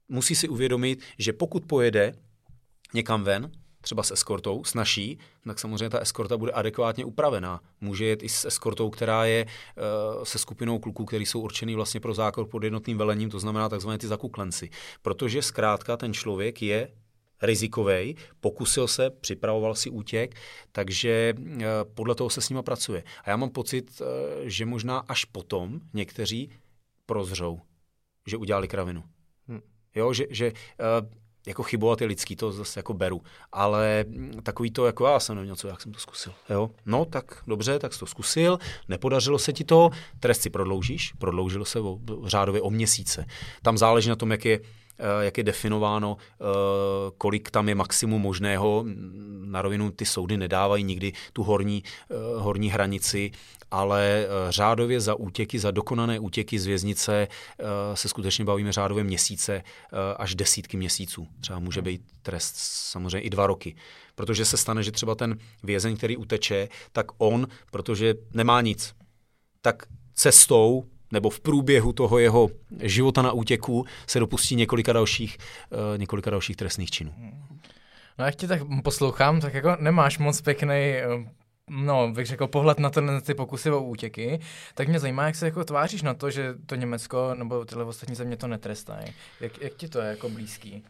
musí si uvědomit, že pokud pojede někam ven, třeba s eskortou, s naší, tak samozřejmě ta eskorta bude adekvátně upravená. Může jet i s eskortou, která je uh, se skupinou kluků, který jsou určený vlastně pro zákon pod jednotným velením, to znamená takzvané ty zakuklenci. Protože zkrátka ten člověk je rizikový, pokusil se, připravoval si útěk, takže uh, podle toho se s nima pracuje. A já mám pocit, uh, že možná až potom někteří prozřou, že udělali kravinu. Hmm. Jo, že, že jako chybovat je lidský, to zase jako beru. Ale takový to, jako já jsem neměl co, jak jsem to zkusil. Jo? No, tak dobře, tak jsi to zkusil, nepodařilo se ti to, trest si prodloužíš, prodloužilo se o, řádově o měsíce. Tam záleží na tom, jak je jak je definováno, eh, kolik tam je maximum možného. Na rovinu ty soudy nedávají nikdy tu horní, eh, horní hranici, ale řádově za útěky, za dokonané útěky z věznice se skutečně bavíme řádově měsíce až desítky měsíců. Třeba může být trest samozřejmě i dva roky. Protože se stane, že třeba ten vězeň, který uteče, tak on, protože nemá nic, tak cestou nebo v průběhu toho jeho života na útěku se dopustí několika dalších, uh, několika dalších trestných činů. No jak tě tak poslouchám, tak jako nemáš moc pěkný eh, no, bych řekl, pohled na, ten, ty pokusy o útěky, tak mě zajímá, jak se jako tváříš na to, že to Německo nebo tyhle ostatní země to netrestají. Jak, jak ti to je jako blízký?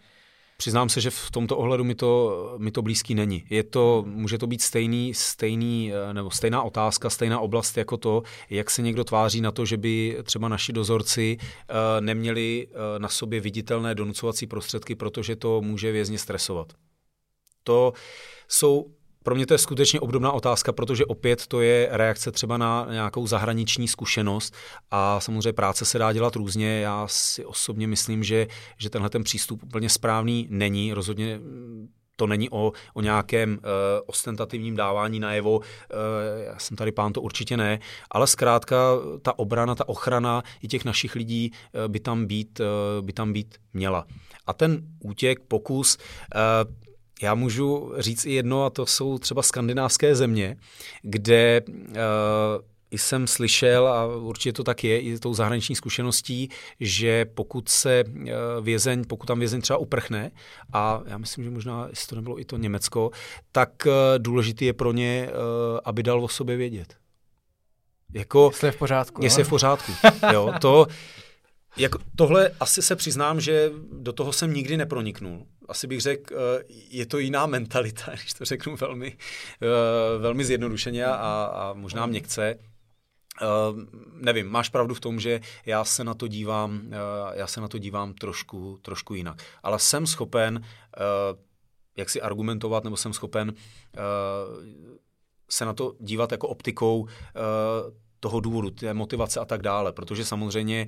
Přiznám se, že v tomto ohledu mi to, mi to blízký není. Je to, může to být stejný, stejný, eh, nebo stejná otázka, stejná oblast jako to, jak se někdo tváří na to, že by třeba naši dozorci uh, neměli uh, na sobě viditelné donucovací prostředky, protože to může vězně stresovat. To jsou pro mě to je skutečně obdobná otázka, protože opět to je reakce třeba na nějakou zahraniční zkušenost a samozřejmě práce se dá dělat různě. Já si osobně myslím, že, že tenhle ten přístup úplně správný není. Rozhodně to není o, o nějakém uh, ostentativním dávání najevo, uh, já jsem tady pán, to určitě ne, ale zkrátka ta obrana, ta ochrana i těch našich lidí uh, by tam být, uh, by tam být měla. A ten útěk, pokus, uh, já můžu říct i jedno, a to jsou třeba skandinávské země, kde uh, jsem slyšel, a určitě to tak je, i tou zahraniční zkušeností, že pokud se uh, vězeň, pokud tam vězeň třeba uprchne, a já myslím, že možná, jestli to nebylo i to Německo, tak uh, důležitý je pro ně, uh, aby dal o sobě vědět. Jako, jestli je v pořádku. Jestli je v pořádku. jo, to, jako, tohle asi se přiznám, že do toho jsem nikdy neproniknul. Asi bych řekl, eh, je to jiná mentalita, když to řeknu velmi, eh, velmi zjednodušeně a, a možná měkce. Uh, nevím, máš pravdu v tom, že já se na to dívám, já se na to dívám trošku, trošku jinak. Ale jsem schopen, jak si argumentovat, nebo jsem schopen se na to dívat jako optikou toho důvodu, té motivace a tak dále, protože samozřejmě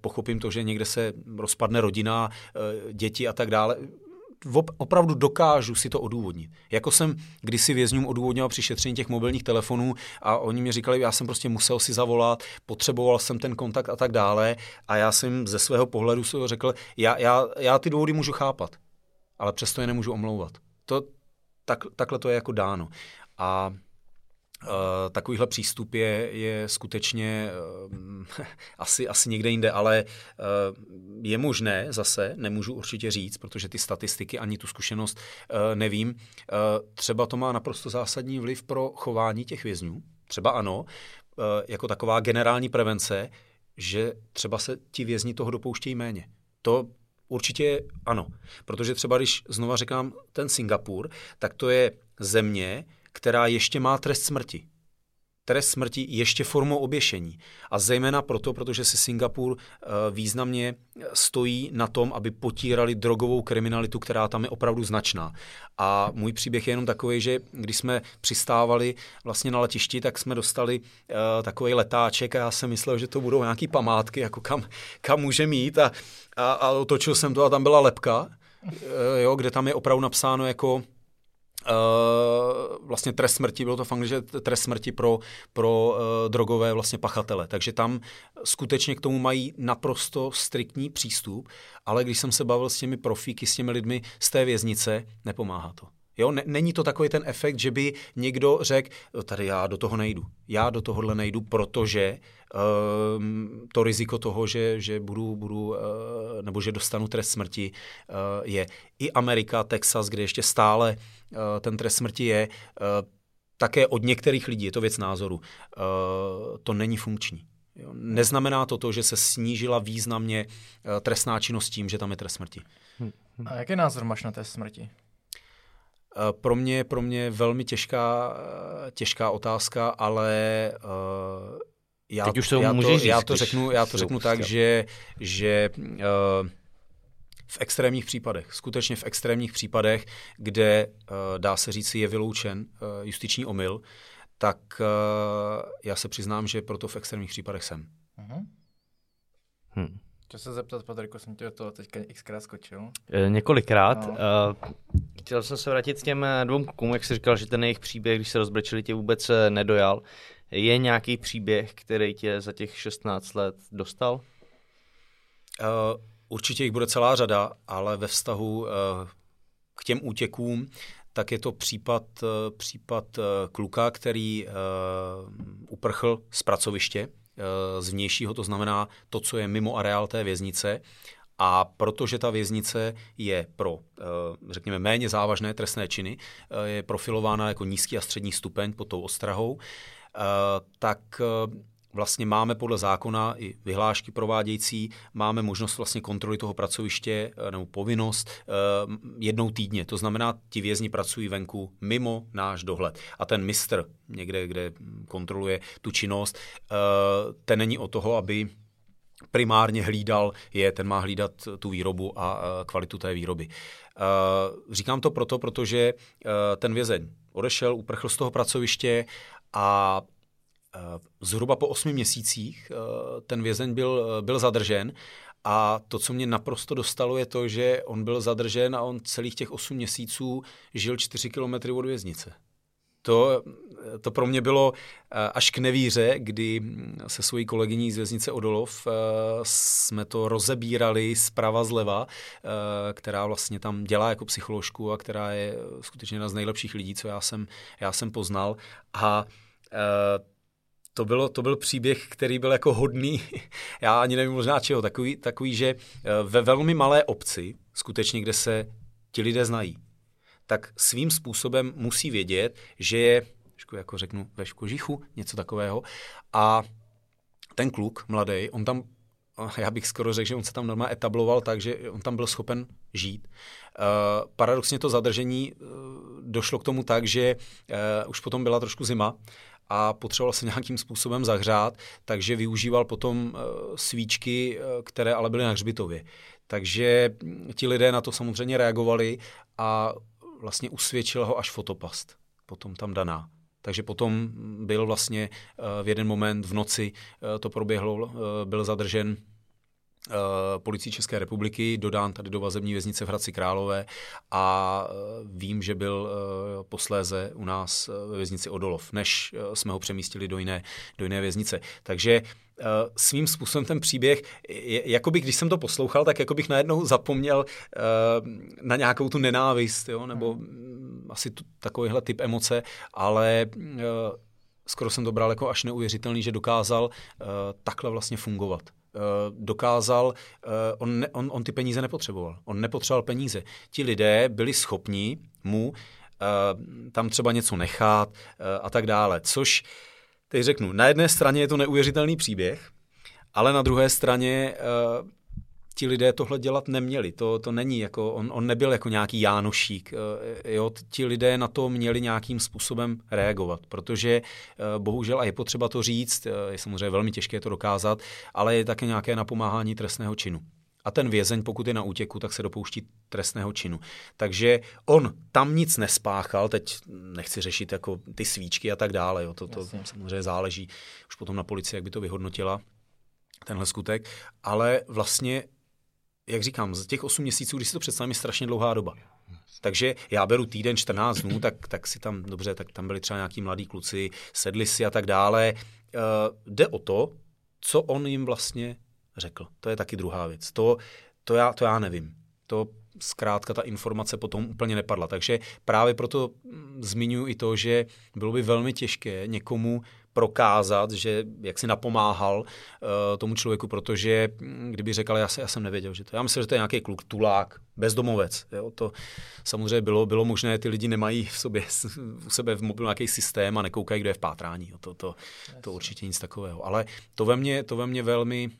pochopím to, že někde se rozpadne rodina, děti a tak dále opravdu dokážu si to odůvodnit. Jako jsem kdysi vězňům odůvodňoval při šetření těch mobilních telefonů a oni mi říkali, já jsem prostě musel si zavolat, potřeboval jsem ten kontakt a tak dále a já jsem ze svého pohledu řekl, já, já, já ty důvody můžu chápat, ale přesto je nemůžu omlouvat. To, tak, takhle to je jako dáno. A Uh, takovýhle přístup je, je skutečně uh, asi, asi někde jinde, ale uh, je možné zase, nemůžu určitě říct, protože ty statistiky ani tu zkušenost nevím. Třeba to má naprosto zásadní vliv pro chování těch vězňů. Třeba ano, jako taková generální prevence, že třeba se ti vězni toho dopouštějí méně. To určitě ano, protože třeba když znova říkám ten Singapur, tak to je země, která ještě má trest smrti. Trest smrti ještě formou oběšení. A zejména proto, protože si Singapur eh, významně stojí na tom, aby potírali drogovou kriminalitu, která tam je opravdu značná. A můj příběh je jenom takový, že když jsme přistávali vlastně na letišti, tak jsme dostali uh, takový letáček a já jsem myslel, že to budou nějaké památky, jako kam, kam může mít a, a, a otočil jsem to a tam byla lepka, uh, jo, kde tam je opravdu napsáno jako Uh, vlastně trest smrti, bylo to fakt, že trest smrti pro, pro uh, drogové vlastně pachatele. Takže tam skutečně k tomu mají naprosto striktní přístup, ale když jsem se bavil s těmi profíky, s těmi lidmi z té věznice, nepomáhá to. Jo, není to takový ten efekt, že by někdo řekl, tady já do toho nejdu. Já do tohohle nejdu, protože uh, to riziko toho, že, že budu, budu uh, nebo že dostanu trest smrti, uh, je. I Amerika, Texas, kde ještě stále uh, ten trest smrti je, uh, také od některých lidí, je to věc názoru, uh, to není funkční. Jo. Neznamená to to, že se snížila významně uh, trestná činnost tím, že tam je trest smrti. A jaký názor máš na trest smrti? Eh, pro mě, pro mě velmi těžká, eh, těžká otázka, ale uh, já, Teď už to já, to, říct, já to řeknu, já to řeknu tak, že, že uh, v extrémních případech, skutečně v extrémních případech, kde, uh, dá se říct, je vyloučen uh, justiční omyl, tak uh, já se přiznám, že proto v extrémních případech jsem. Uh-huh. Hmm. Chtěl se zeptat, Patriku, jsem tě to teďka xkrát skočil. E, několikrát. No. E, chtěl jsem se vrátit k těm eh, dvou klukům, jak jsi říkal, že ten jejich příběh, když se rozbrečili, tě vůbec nedojal. Je nějaký příběh, který tě za těch 16 let dostal? Uh, určitě jich bude celá řada, ale ve vztahu uh, k těm útěkům, tak je to případ, uh, případ uh, kluka, který uh, uprchl z pracoviště Eh, z vnějšího, to znamená to, co je mimo areál té věznice. A protože ta věznice je pro, eh, řekněme, méně závažné trestné činy, eh, je profilována jako nízký a střední stupeň pod tou ostrahou, tak vlastně máme podle zákona i vyhlášky provádějící, máme možnost vlastně kontroly toho pracoviště eh, nebo povinnost eh, jednou týdně. To znamená, ti vězni pracují venku mimo náš dohled. A ten mistr někde, kde kontroluje tu činnost, eh, ten není o toho, aby primárně hlídal je, ten má hlídat tu výrobu a kvalitu té výroby. Říkám to proto, protože ten vězeň odešel, uprchl z toho pracoviště a zhruba po osmi měsících eh, ten vězeň byl, eh, byl zadržen a to, co mě naprosto dostalo, je to, že on byl zadržen a on celých těch osm měsíců žil čtyři kilometry od věznice. To, to pro mě bylo až k nevíře, kdy se svojí kolegyní z věznice Odolov jsme to rozebírali zprava zleva, která vlastně tam dělá jako psycholožku a která je skutečně jedna z nejlepších lidí, co já jsem, já jsem poznal. A to, bylo, to byl příběh, který byl jako hodný, já ani nevím možná čeho, takový, takový, že eh, ve velmi malé obci, skutečně, kde se ti lidé znají, tak svým způsobem musí vědět, že je, jako řeknu, ve kožichu, něco takového. A ten kluk, mladý, on tam, já bych skoro řekl, že on se tam normálně etabloval tak, že on tam byl schopen žít. Uh, paradoxně to zadržení uh, došlo k tomu tak, že uh, už potom byla trošku zima a potřeboval se nějakým způsobem zahřát, takže využíval potom eh, svíčky, eh, které ale byly na hřbitově. Takže ti lidé na to samozřejmě reagovali a vlastně usvědčil ho až fotopast, potom tam daná. Takže potom byl vlastně eh, v jeden moment v noci, to proběhlo, byl zadržen Eh, policii České republiky, dodán tady do vazební věznice v Hradci Králové a eh, vím, že byl eh, posléze u nás ve věznici Odolov, než jsme ho přemístili do jiné, do jiné věznice. Takže svým způsobem ten příběh, jakoby když jsem to poslouchal, tak jako bych najednou zapomněl na nějakou tu nenávist, jo, nebo mm, asi tu, takovýhle typ emoce, ale skoro jsem to bral jako až neuvěřitelný, že dokázal takhle vlastně fungovat. Eh, dokázal, eh, on, ne, on, on ty peníze nepotřeboval. On nepotřeboval peníze. Ti lidé byli schopni mu eh, tam třeba něco nechat a tak dále. Což, teď řeknu, na jedné straně je to neuvěřitelný příběh, ale na druhé straně ti lidé tohle dělat neměli. To, to není jako, on, on nebyl jako nějaký Jánošík. Eh, jo, ti lidé na to měli nějakým způsobem reagovat, protože eh, bohužel, a je potřeba to říct, eh, je samozřejmě velmi těžké to dokázat, ale je také nějaké napomáhání trestného činu. A ten vězeň, pokud je na útěku, tak se dopouští trestného činu. Takže on tam nic nespáchal, teď nechci řešit jako ty svíčky a tak dále, jo, to, to samozřejmě záleží už potom na policii, jak by to vyhodnotila, tenhle skutek, ale vlastně jak říkám, z těch 8 měsíců, když si to představím, je strašně dlouhá doba. Takže já beru týden, 14 dnů, tak, tak si tam, dobře, tak tam byli třeba nějaký mladí kluci, sedli si a tak dále. Uh, jde o to, co on jim vlastně řekl. To je taky druhá věc. To, to, já, to já nevím. To zkrátka ta informace potom úplně nepadla. Takže právě proto mm, zmiňuji i to, že bylo by velmi těžké někomu prokázat, že jak si napomáhal uh, tomu člověku, protože hm, kdyby řekl, já, se, já jsem nevěděl, že to. Já myslím, že to je nějaký kluk, tulák, bezdomovec. Jo? To samozřejmě bylo, bylo možné, ty lidi nemají v sobě, u sebe v mobilu nějaký systém a nekoukají, kdo je v pátrání. Jo? To, to, to určitě nic takového. Ale to ve mně, to ve mně velmi,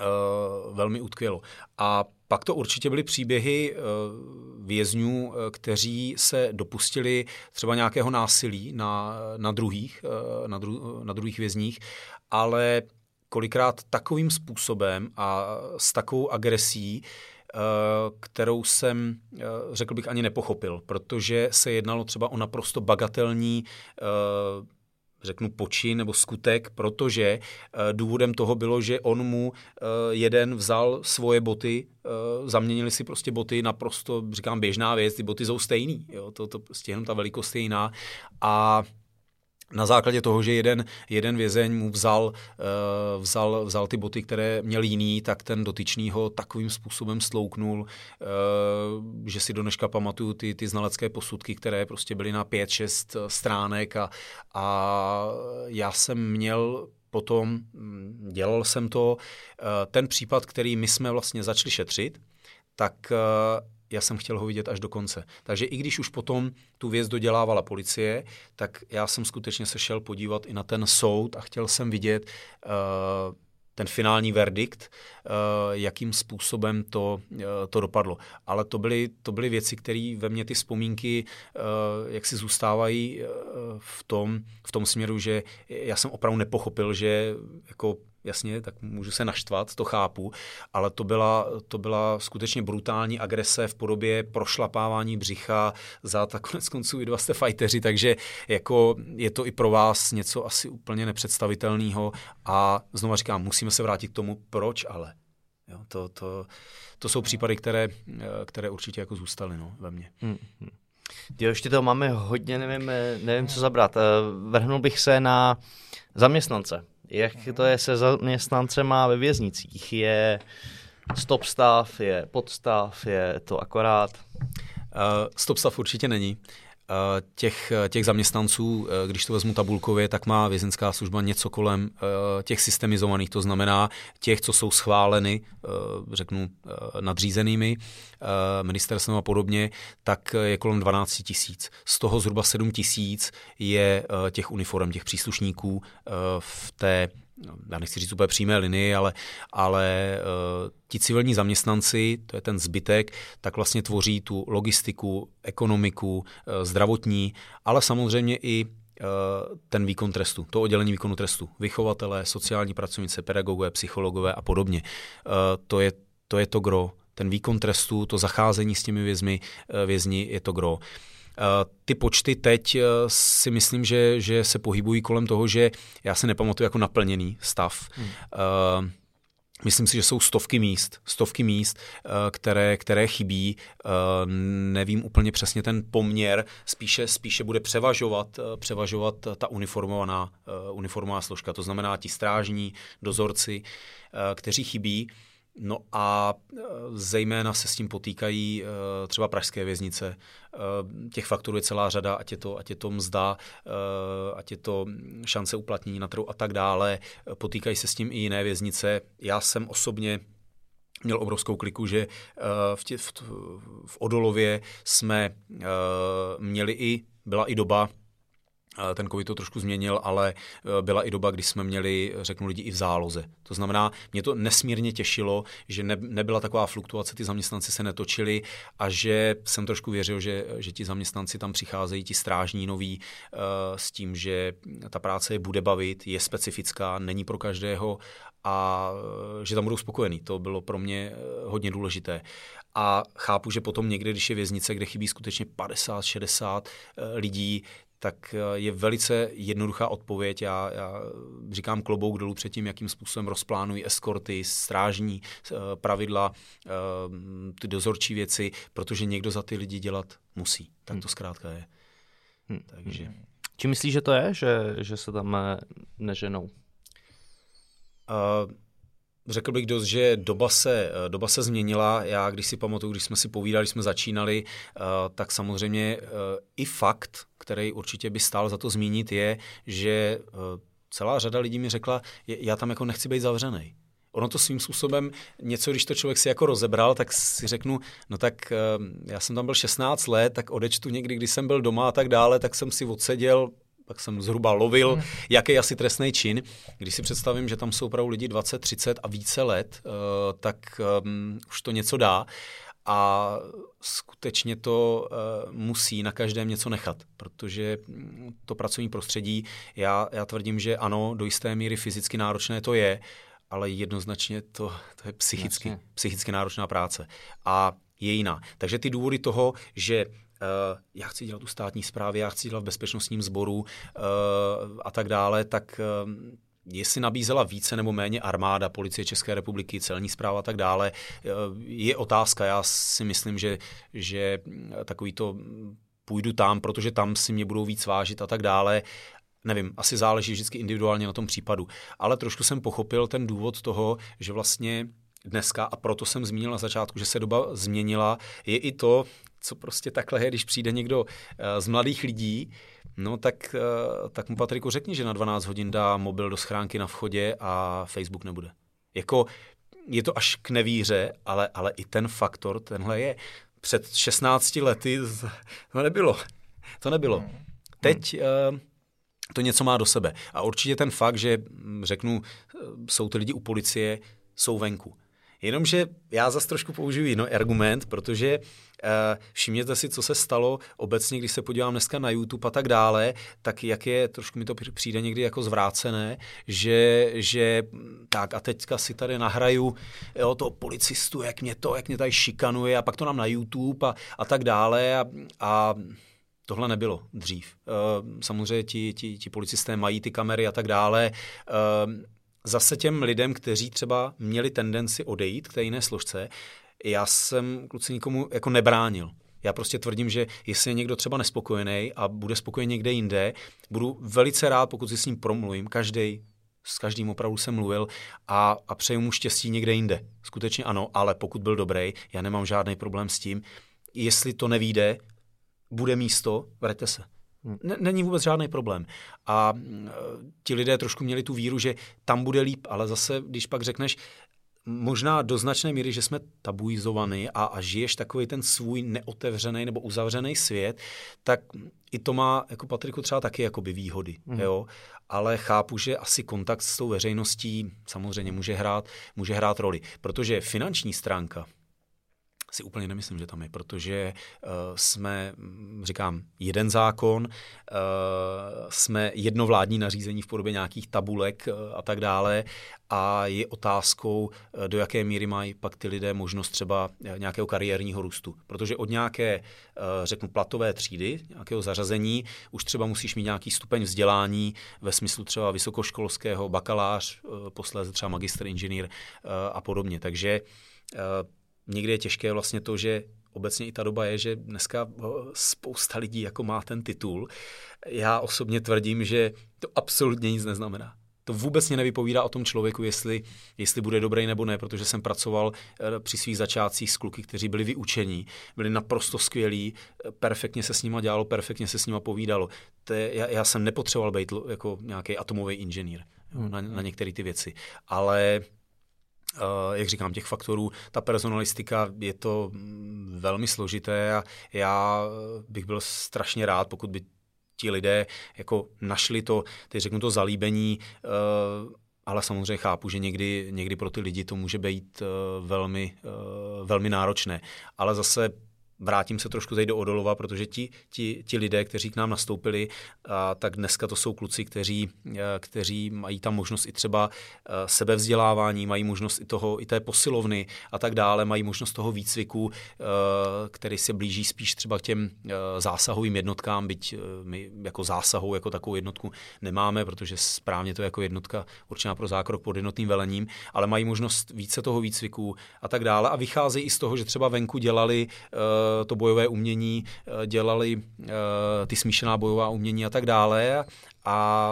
uh, velmi utkvělo. A pak to určitě byly příběhy uh, vězňů, uh, kteří se dopustili třeba nějakého násilí na, na, druhých, uh, na, dru, na druhých vězních, ale kolikrát takovým způsobem a s takovou agresí, kterou jsem, řekl bych, ani nepochopil, protože se jednalo třeba o naprosto bagatelní řeknu počin nebo skutek, protože eh, důvodem toho bylo, že on mu eh, jeden vzal svoje boty, eh, zaměnili si prostě boty, naprosto, říkám, běžná věc, ty boty jsou stejný, jo, to, to prostě jenom ta velikost stejná a na základě toho, že jeden, jeden vězeň mu vzal, uh, vzal, vzal ty boty, které měl jiný, tak ten dotyčný ho takovým způsobem slouknul, uh, že si do dneška pamatuju ty, ty znalecké posudky, které prostě byly na pět, šest stránek a, a já jsem měl potom, mm, dělal jsem to, ten případ, který my jsme vlastně začali šetřit, tak já jsem chtěl ho vidět až do konce. Takže i když už potom tu věc dodělávala policie, tak já jsem skutečně se šel podívat i na ten soud a chtěl jsem vidět uh, ten finální verdikt, uh, jakým způsobem to, uh, to dopadlo. Ale to byly, to byly věci, které ve mně ty vzpomínky uh, jak si zůstávají v tom, v tom směru, že já jsem opravdu nepochopil, že jako jasně, tak můžu se naštvat, to chápu, ale to byla, to byla skutečně brutální agrese v podobě prošlapávání břicha za tak konec konců i dva jste fajteři, takže jako je to i pro vás něco asi úplně nepředstavitelného a znova říkám, musíme se vrátit k tomu, proč ale. Jo, to, to, to jsou případy, které, které určitě jako zůstaly no, ve mně. Hmm. Jo, ještě toho máme hodně, nevím, nevím co zabrat. Eh, vrhnul bych se na zaměstnance. Jak to je se zaměstnancema ve věznicích? Je stop stav, je podstav, je to akorát? Uh, stop stav určitě není. Eh, těch, těch zaměstnanců, eh, když to vezmu tabulkově, tak má vězenská služba něco kolem těch systemizovaných, to znamená těch, co jsou schváleny, řeknu, nadřízenými ministerstvem a podobně, tak je kolem 12 tisíc. Z toho zhruba 7 tisíc je těch uniform, těch příslušníků v té já nechci říct úplně přímé linii, ale, ale uh, ti civilní zaměstnanci, to je ten zbytek, tak vlastně tvoří tu logistiku, ekonomiku, uh, zdravotní, ale samozřejmě i uh, ten výkon trestu, to oddělení výkonu trestu, vychovatelé, sociální pracovnice, pedagogové, psychologové a podobně. To, je, to je to gro. Ten výkon trestu, to zacházení s těmi vězmi, vězni je to gro. Eh, ty počty teď eh, si myslím, že, že se pohybují kolem toho, že já se nepamatuju jako naplněný stav. Hmm. Uh, Myslím si, že jsou stovky míst, stovky míst, které, které chybí. Nevím úplně přesně ten poměr, spíše, spíše bude převažovat, převažovat ta uniformovaná, uniformovaná složka, to znamená ti strážní, dozorci, kteří chybí. No a e, zejména se s tím potýkají e, třeba pražské věznice. E, těch faktorů je celá řada, ať je to, ať je to mzda, ať je to šance uplatnění na trhu a tak dále. Potýkají se s tím i jiné věznice. Já jsem osobně měl obrovskou kliku, že v, tě, v, v Odolově jsme měli i, byla i doba, ten covid to trošku změnil, ale e, byla i doba, kdy jsme měli, řeknu lidi, i v záloze. To znamená, mě to nesmírně těšilo, že ne, nebyla taková fluktuace, ty zaměstnanci se netočili a že jsem trošku věřil, že, že ti zaměstnanci tam přicházejí, ti strážní noví, s tím, že ta práce je bude bavit, je specifická, není pro každého a že tam budou spokojení. To bylo pro mě hodně důležité. A chápu, že potom někde, když je věznice, kde chybí skutečně 50-60 lidí, tak eh, je velice jednoduchá odpověď. Já, já říkám klobouk dolů před tím, jakým způsobem rozplánují eskorty, strážní eh, pravidla, eh, ty dozorčí věci, protože někdo za ty lidi dělat musí. Tak to hmm. zkrátka je. Hmm. Takže. Či myslíš, že to je, že, že se tam neženou? Uh, Řekl bych dost, že doba se, doba se změnila. Já, když si pamatuju, když jsme si povídali, když jsme začínali, eh, tak samozřejmě eh, i fakt, který určitě by stál za to zmínit, je, že eh, celá řada lidí mi řekla, já tam jako nechci být zavřený. Ono to svým způsobem něco, když to člověk si jako rozebral, tak si řeknu, no tak já jsem tam byl 16 let, tak odečtu někdy, když jsem byl doma a tak dále, tak jsem si odseděl pak jsem zhruba lovil, hmm. jaký je asi trestný čin. Když si představím, že tam jsou opravdu lidi 20, 30 a více let, uh, tak um, už to něco dá a skutečně to uh, musí na každém něco nechat, protože to pracovní prostředí, já, já tvrdím, že ano, do jisté míry fyzicky náročné to je, ale jednoznačně to, to je psychicky, psychicky náročná práce. A je jiná. Takže ty důvody toho, že já chci dělat tu státní správě, já chci dělat v bezpečnostním sboru uh, a tak dále, tak uh, jestli nabízela více nebo méně armáda, policie České republiky, celní zpráva a tak dále, je otázka. Já si myslím, že, že takový to půjdu tam, protože tam si mě budou víc vážit a tak dále. Nevím, asi záleží vždycky individuálně na tom případu. Ale trošku jsem pochopil ten důvod toho, že vlastně dneska, a proto jsem zmínil na začátku, že se doba změnila, je i to, co prostě takhle je, když přijde někdo eh, z mladých lidí, no tak, eh, tak mu Patriku řekni, že na 12 hodin dá mobil do schránky na vchodě a Facebook nebude. Jako je to až k nevíře, ale, ale i ten faktor, tenhle je. Před 16 lety to nebylo. To nebylo. Hmm. Teď uh, to něco má do sebe. A určitě ten fakt, že hm, řeknu, jsou ty lidi u policie, jsou venku. Jenomže já zase trošku použiju jiný argument, protože uh, všimněte si, co se stalo obecně, když se podívám dneska na YouTube a tak dále, tak jak je, trošku mi to přijde někdy jako zvrácené, že, že tak a teďka si tady nahraju jo, toho policistu, jak mě to, jak mě tady šikanuje a pak to nám na YouTube a, a tak dále a, a Tohle nebylo dřív. Uh, samozřejmě ti, ti, ti policisté mají ty kamery a tak dále. Uh, zase těm lidem, kteří třeba měli tendenci odejít k té jiné složce, já jsem kluci nikomu jako nebránil. Já prostě tvrdím, že jestli je někdo třeba nespokojený a bude spokojen někde jinde, budu velice rád, pokud si s ním promluvím. Každý, s každým opravdu jsem mluvil a, a přeju mu štěstí někde jinde. Skutečně ano, ale pokud byl dobrý, já nemám žádný problém s tím. Jestli to nevíde, bude místo, vraťte se. Není vůbec žádný problém. A e, ti lidé trošku měli tu víru, že tam bude líp, ale zase, když pak řekneš, možná do značné míry, že jsme tabuizovaní a, a žiješ takový ten svůj neotevřený nebo uzavřený svět, tak i to má jako Patriku třeba taky jakoby výhody, mm. jo. Ale chápu, že asi kontakt s tou veřejností samozřejmě může hrát, může hrát roli, protože finanční stránka si úplně nemyslím, že tam je, protože uh, jsme, mm, říkám, jeden zákon, uh, jsme jedno vládní nařízení v podobě nějakých tabulek uh, a tak dále a je otázkou, uh, do jaké míry mají pak ty lidé možnost třeba nějakého kariérního růstu. Protože od nějaké, uh, řeknu, platové třídy, nějakého zařazení, už třeba musíš mít nějaký stupeň vzdělání ve smyslu třeba vysokoškolského, bakalář, uh, posléze třeba magister, inženýr uh, a podobně. Takže uh, někdy je těžké vlastně to, že obecně i ta doba je, že dneska eh, spousta lidí jako má ten titul. Já osobně tvrdím, že to absolutně nic neznamená. To vůbec mě nevypovídá o tom člověku, jestli, jestli bude dobrý nebo ne, protože jsem pracoval eh, při svých začátcích s kluky, kteří byli vyučení, byli naprosto skvělí, eh, perfektně se s nima dělalo, perfektně se s nima povídalo. To je, já, já jsem nepotřeboval být jako nějaký atomový inženýr na, na některé ty věci, ale jak říkám, těch faktorů, ta personalistika je to mm, velmi složité a já bych byl strašně rád, pokud by ti lidé jako našli to, teď řeknu to zalíbení, uh, ale samozřejmě chápu, že někdy, někdy pro ty lidi to může být velmi, velmi náročné. Ale zase vrátím se trošku tady do Odolova, protože ti, ti, ti lidé, kteří k nám nastoupili, a, tak dneska to jsou kluci, kteří, a, kteří mají tam možnost i třeba a, sebevzdělávání, mají možnost i toho, i té posilovny a tak dále, mají možnost toho výcviku, a, který se blíží spíš třeba k těm zásahovým jednotkám, byť my jako zásahu, jako takovou jednotku nemáme, protože správně to je jako jednotka určená pro zákrok pod jednotným velením, ale mají možnost více toho výcviku a tak dále a vycházejí i z toho, že třeba venku dělali to bojové umění, eh, dělali eh, ty smíšená bojová umění a tak dále. A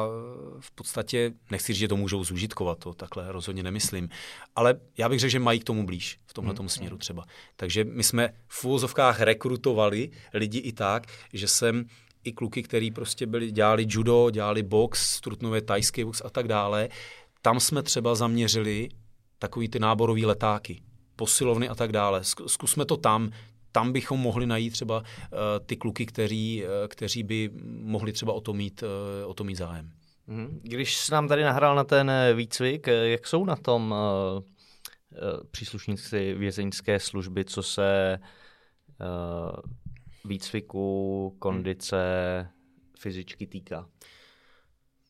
v podstatě, nechci říct, že to můžou zúžitkovat, to takhle rozhodně nemyslím, ale já bych řekl, že mají k tomu blíž v tomhle hmm. směru třeba. Takže my jsme v úvozovkách rekrutovali lidi i tak, že jsem i kluky, který prostě byli, dělali judo, dělali box, trutnové tajský box a tak dále, tam jsme třeba zaměřili takový ty náborový letáky, posilovny a tak dále. Zkusme to tam, tam bychom mohli najít třeba uh, ty kluky, kteří, uh, kteří by mohli třeba o to mít, uh, o to mít zájem. Mhm. Když jsi nám tady nahrál na ten výcvik, jak jsou na tom příslušníci vězeňské služby, co se výcviku, kondice, fyzičky týká?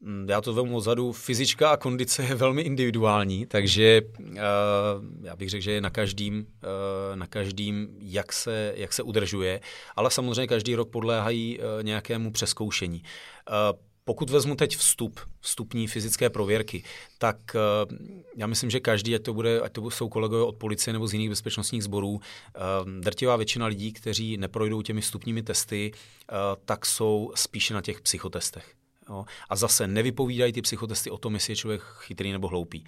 Mm, já to vezmu odzadu, fyzička a kondice je velmi individuální, takže uh, já bych řekl, že je na každým, uh, na každým jak, se, jak se udržuje, ale samozřejmě každý rok podléhají uh, nějakému přeskoušení. Pokud vezmu teď vstup, vstupní fyzické prověrky, tak já myslím, že každý, ať to, bude, ať to jsou kolegové od policie nebo z jiných bezpečnostních sborů, drtivá většina lidí, kteří neprojdou těmi vstupními testy, tak jsou spíše na těch psychotestech. Jo? A zase nevypovídají ty psychotesty o tom, jestli je člověk chytrý nebo hloupý.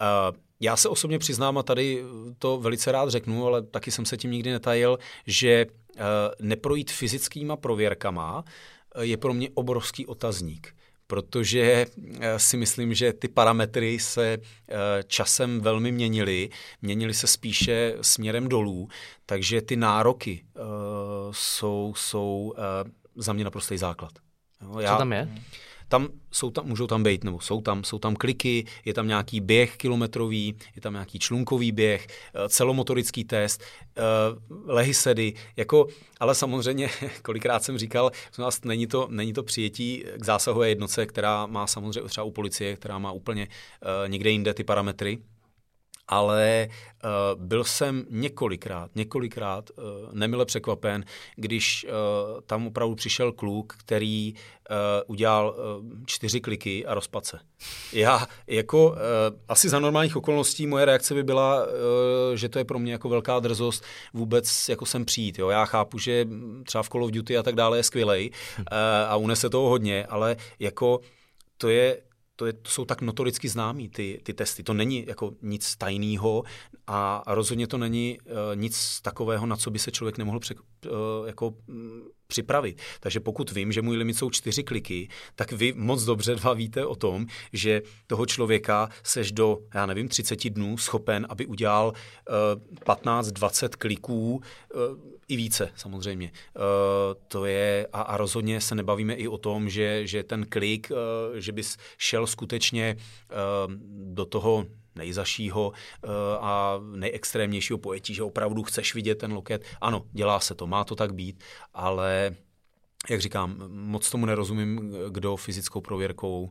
Uh, já se osobně přiznám, a tady to velice rád řeknu, ale taky jsem se tím nikdy netajil, že uh, neprojít fyzickýma prověrkama uh, je pro mě obrovský otazník protože si myslím, že ty parametry se časem velmi měnily, měnily se spíše směrem dolů, takže ty nároky jsou, jsou za mě naprostý základ. Jo, já, Co tam je? Tam jsou tam, můžou tam být, nebo jsou tam, jsou tam kliky, je tam nějaký běh kilometrový, je tam nějaký člunkový běh, eh, celomotorický test, uh, lehisedy, jako, ale samozřejmě, kolikrát jsem říkal, nás není to, není to přijetí k zásahové jednotce, která má samozřejmě třeba u policie, která má úplně uh, někde jinde ty parametry, ale uh, byl jsem několikrát, několikrát uh, nemile překvapen, když uh, tam opravdu přišel kluk, který uh, udělal uh, čtyři kliky a rozpad se. Já jako uh, asi za normálních okolností moje reakce by byla, uh, že to je pro mě jako velká drzost vůbec jako sem přijít. Jo? Já chápu, že třeba v Call of Duty a tak dále je skvělej uh, a unese toho hodně, ale jako to je to, je, to jsou tak notoricky známí ty, ty testy. To není jako nic tajného a rozhodně to není uh, nic takového, na co by se člověk nemohl pře, uh, jako, um, připravit. Takže pokud vím, že můj limit jsou čtyři kliky, tak vy moc dobře dva víte o tom, že toho člověka seš do, já nevím, 30 dnů schopen, aby udělal uh, 15-20 kliků uh, i více samozřejmě. Uh, to je, a, a rozhodně se nebavíme i o tom, že, že ten klik, uh, že bys šel skutečně uh, do toho nejzašího uh, a nejextrémnějšího pojetí, že opravdu chceš vidět ten loket. Ano, dělá se to, má to tak být, ale jak říkám, moc tomu nerozumím, kdo fyzickou prověrkou uh,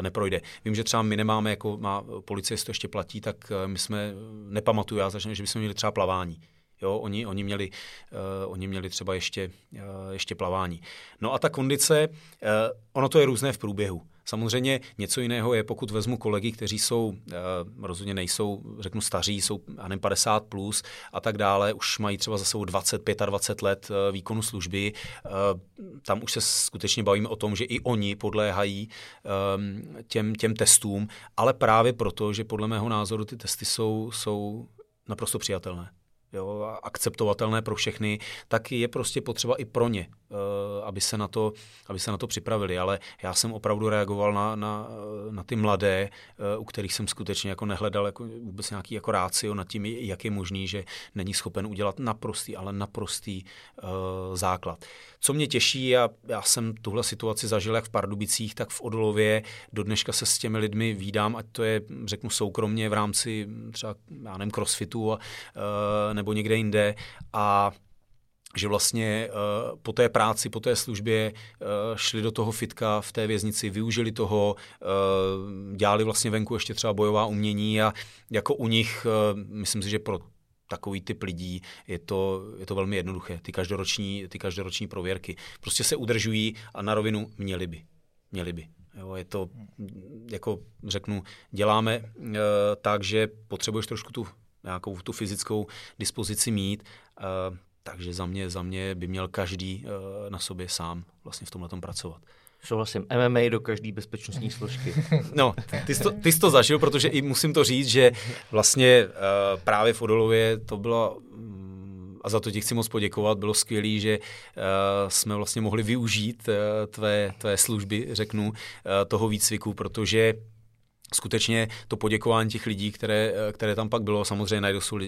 neprojde. Vím, že třeba my nemáme, jako má policie to ještě platí, tak uh, my jsme, nepamatuju já začne, že bychom měli třeba plavání. Jo, oni, oni, měli, uh, oni měli třeba ještě, uh, ještě plavání. No a ta kondice, uh, ono to je různé v průběhu. Samozřejmě něco jiného je, pokud vezmu kolegy, kteří jsou, eh, rozhodně nejsou, řeknu staří, jsou nevím, 50 plus a tak dále, už mají třeba za sebou 20, 25 let eh, výkonu služby. Eh, tam už se skutečně bavíme o tom, že i oni podléhají těm, těm testům, ale právě proto, že podle mého názoru ty testy jsou, jsou naprosto přijatelné jo, akceptovatelné pro všechny, tak je prostě potřeba i pro ně, eh, aby se na to, aby se na to připravili. Ale já jsem opravdu reagoval na, na, na ty mladé, eh, u kterých jsem skutečně jako nehledal jako vůbec nějaký jako rácio nad tím, jak je možný, že není schopen udělat naprostý, ale naprostý uh, základ. Co mě těší, a já jsem tuhle situaci zažil jak v Pardubicích, tak v Odolově, do dneška se s těmi lidmi výdám, ať to je, řeknu, soukromně v rámci třeba, já nevím, crossfitu a, uh, nebo někde jinde. A že vlastně uh, po té práci, po té službě uh, šli do toho fitka v té věznici, využili toho, uh, dělali vlastně venku ještě třeba bojová umění a jako u nich, myslím si, že pro takový typ lidí je to, je to velmi jednoduché, ty každoroční, ty každoroční prověrky. Prostě se udržují a na rovinu měli by. Měli by. Jo, je to, jako řeknu, děláme e, tak, že potřebuješ trošku tu nějakou tu fyzickou dispozici mít, e, takže za mě, za mě by měl každý e, na sobě sám vlastně v tomhle pracovat. Souhlasím, MMA do každé bezpečnostní složky. No, ty jsi, to, ty jsi to zažil, protože i musím to říct, že vlastně uh, právě v Odolově to bylo mm, a za to ti chci moc poděkovat. Bylo skvělé, že uh, jsme vlastně mohli využít uh, tvé, tvé služby, řeknu, uh, toho výcviku, protože skutečně to poděkování těch lidí, které, které tam pak bylo, samozřejmě najdou jsou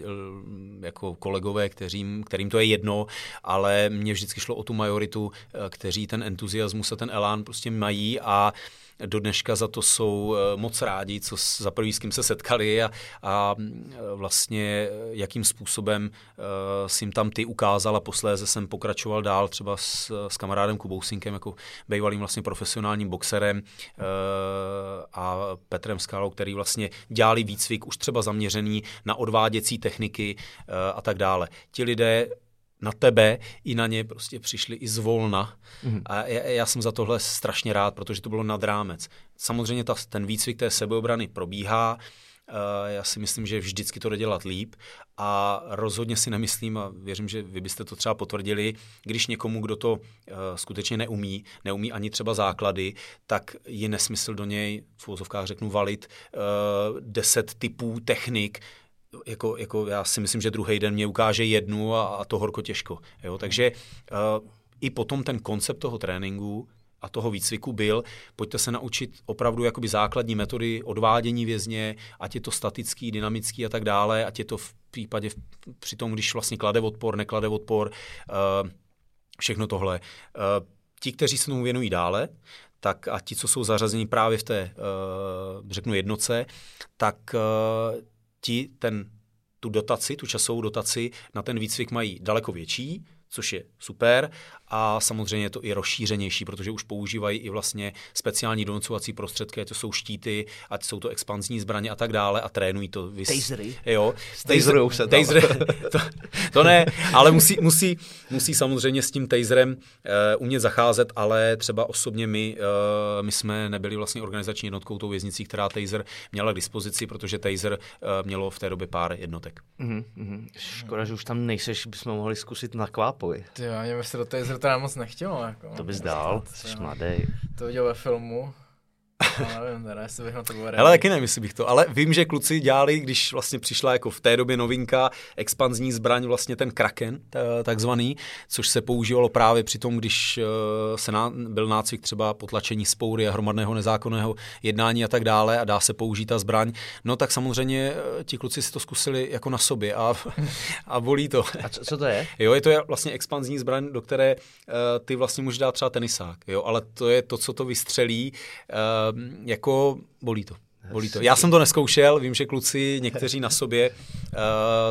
jako kolegové, kterým, kterým to je jedno, ale mně vždycky šlo o tu majoritu, kteří ten entuziasmus a ten elán prostě mají a do dneška za to jsou eh, moc rádi, co za prvý s kým se setkali a, a eh, vlastně eh, jakým způsobem si jim tam ty ukázal a posléze jsem pokračoval dál třeba s, s kamarádem Kubou Sinkem, jako bývalým vlastně profesionálním boxerem a Petrem Skálou, který vlastně dělali výcvik už třeba zaměřený na odváděcí techniky a tak dále. Ti lidé na tebe i na ně prostě přišli i zvolna. Mm-hmm. A já, já jsem za tohle strašně rád, protože to bylo nad rámec. Samozřejmě ta, ten výcvik té sebeobrany probíhá, uh, já si myslím, že vždycky to jde dělat líp a rozhodně si nemyslím, a věřím, že vy byste to třeba potvrdili, když někomu, kdo to uh, skutečně neumí, neumí ani třeba základy, tak je nesmysl do něj, v úvozovkách řeknu, valit uh, deset typů technik, jako, jako já si myslím, že druhý den mě ukáže jednu a, a to horko těžko. Jo? Takže uh, i potom ten koncept toho tréninku a toho výcviku byl, pojďte se naučit opravdu jakoby základní metody odvádění vězně, ať je to statický, dynamický a tak dále, ať je to v případě při tom, když vlastně klade odpor, neklade odpor, uh, všechno tohle. Uh, ti, kteří se tomu věnují dále, tak a ti, co jsou zařazeni právě v té, uh, řeknu, jednoce, tak uh, ti ten, tu dotaci, tu časovou dotaci na ten výcvik mají daleko větší, což je super a samozřejmě je to i rozšířenější, protože už používají i vlastně speciální donucovací prostředky, ať to jsou štíty, ať jsou to expanzní zbraně a tak dále a trénují to. Vys... Tasery. Jo. Taserujou se tam. Taser, to, to, ne, ale musí, musí, musí samozřejmě s tím taserem uh, umět zacházet, ale třeba osobně my, uh, my jsme nebyli vlastně organizační jednotkou tou věznicí, která taser měla k dispozici, protože taser uh, mělo v té době pár jednotek. Mm-hmm. Škoda, že už tam nejseš, bychom mohli zkusit na kvápovi. Jo, mě se do taseru teda moc nechtělo. Jako. To bys dál, jsi mladý. To viděl ve filmu. No, nevím, teda, jestli bych na to byl Ale taky nevím, jestli bych to, ale vím, že kluci dělali, když vlastně přišla jako v té době novinka, expanzní zbraň, vlastně ten Kraken, takzvaný, což se používalo právě při tom, když eh, se ná, byl nácvik třeba potlačení spoury a hromadného nezákonného jednání a tak dále a dá se použít ta zbraň, no tak samozřejmě eh, ti kluci si to zkusili jako na sobě a, a bolí to. A co, co to je? Jo, je to vlastně expanzní zbraň, do které uh, ty vlastně můžeš dát třeba tenisák, jo, ale to je to, co to vystřelí, uh, jako bolí to. Bolí to. Já jsem to neskoušel, vím, že kluci někteří na sobě uh,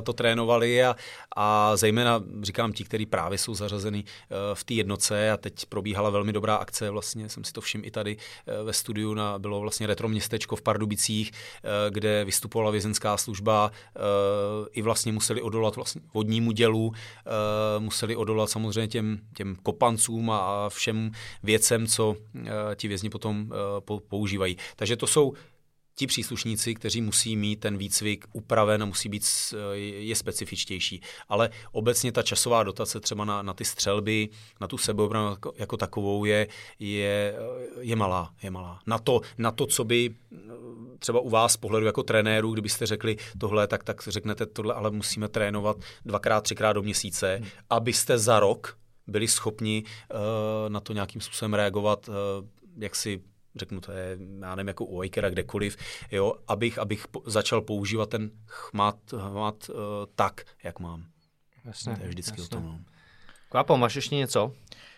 to trénovali a, a zejména říkám ti, kteří právě jsou zařazeni uh, v té jednoce a teď probíhala velmi dobrá akce, vlastně jsem si to všiml i tady uh, ve studiu, na, bylo vlastně retro městečko v Pardubicích, uh, kde vystupovala vězenská služba, uh, i vlastně museli odolat vlastně vodnímu dělu, uh, museli odolat samozřejmě těm, těm kopancům a, a všem věcem, co uh, ti vězni potom uh, používají. Takže to jsou ti příslušníci, kteří musí mít ten výcvik upraven a musí být je specifičtější. Ale obecně ta časová dotace třeba na, na ty střelby, na tu sebeobranu jako, jako takovou je, je, je malá. Je malá. Na, to, na to, co by třeba u vás z pohledu jako trenéru, kdybyste řekli tohle, tak, tak řeknete tohle, ale musíme trénovat dvakrát, třikrát do měsíce, hmm. abyste za rok byli schopni uh, na to nějakým způsobem reagovat, uh, jak si řeknu, to je, já nevím, jako u Wakera, kdekoliv, jo, abych, abych po, začal používat ten chmat, chmat uh, tak, jak mám. Jasně, to je vždycky jasně. o tom. No. Kvapo, máš ještě něco?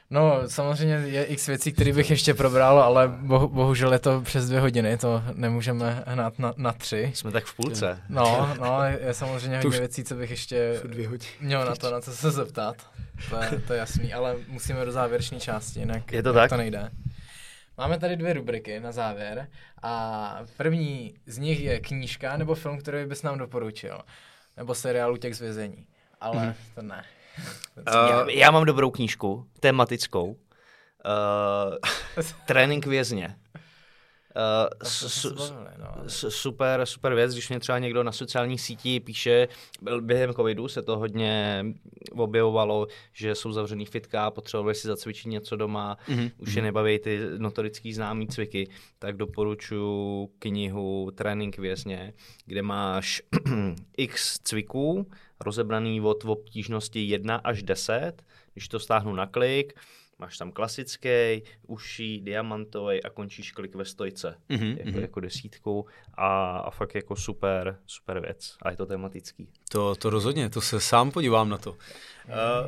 No, samozřejmě je x věcí, které bych ještě probral, ale bohu, bohužel je to přes dvě hodiny, to nemůžeme hnát na, na tři. Jsme tak v půlce. No, no, je samozřejmě hodně věcí, co bych ještě dvě hodiny. měl na to, na co se zeptat. To je, to je jasný, ale musíme do závěrečné části, jinak je to, tak? to nejde. Máme tady dvě rubriky na závěr a první z nich je knížka nebo film, který bys nám doporučil. Nebo seriálu těch zvězení. Ale hmm. to ne. Uh, já mám dobrou knížku, tematickou. Uh, trénink vězně. Uh, su, no, super, super věc, když mě třeba někdo na sociálních sítích píše, během covidu se to hodně objevovalo, že jsou zavřený fitka, potřebovali si zacvičit něco doma, mm-hmm. už je mhm. nebaví ty notorický známý cviky, tak doporučuji knihu Trénink vězně, kde máš x cviků, rozebraný od obtížnosti 1 až 10, když to stáhnu na klik, máš tam klasický, uší, diamantový a končíš klik ve stojce, mm-hmm, jako, mm-hmm. jako desítku a, a fakt jako super, super věc a je to tematický. To, to rozhodně, to se sám podívám na to. Uh,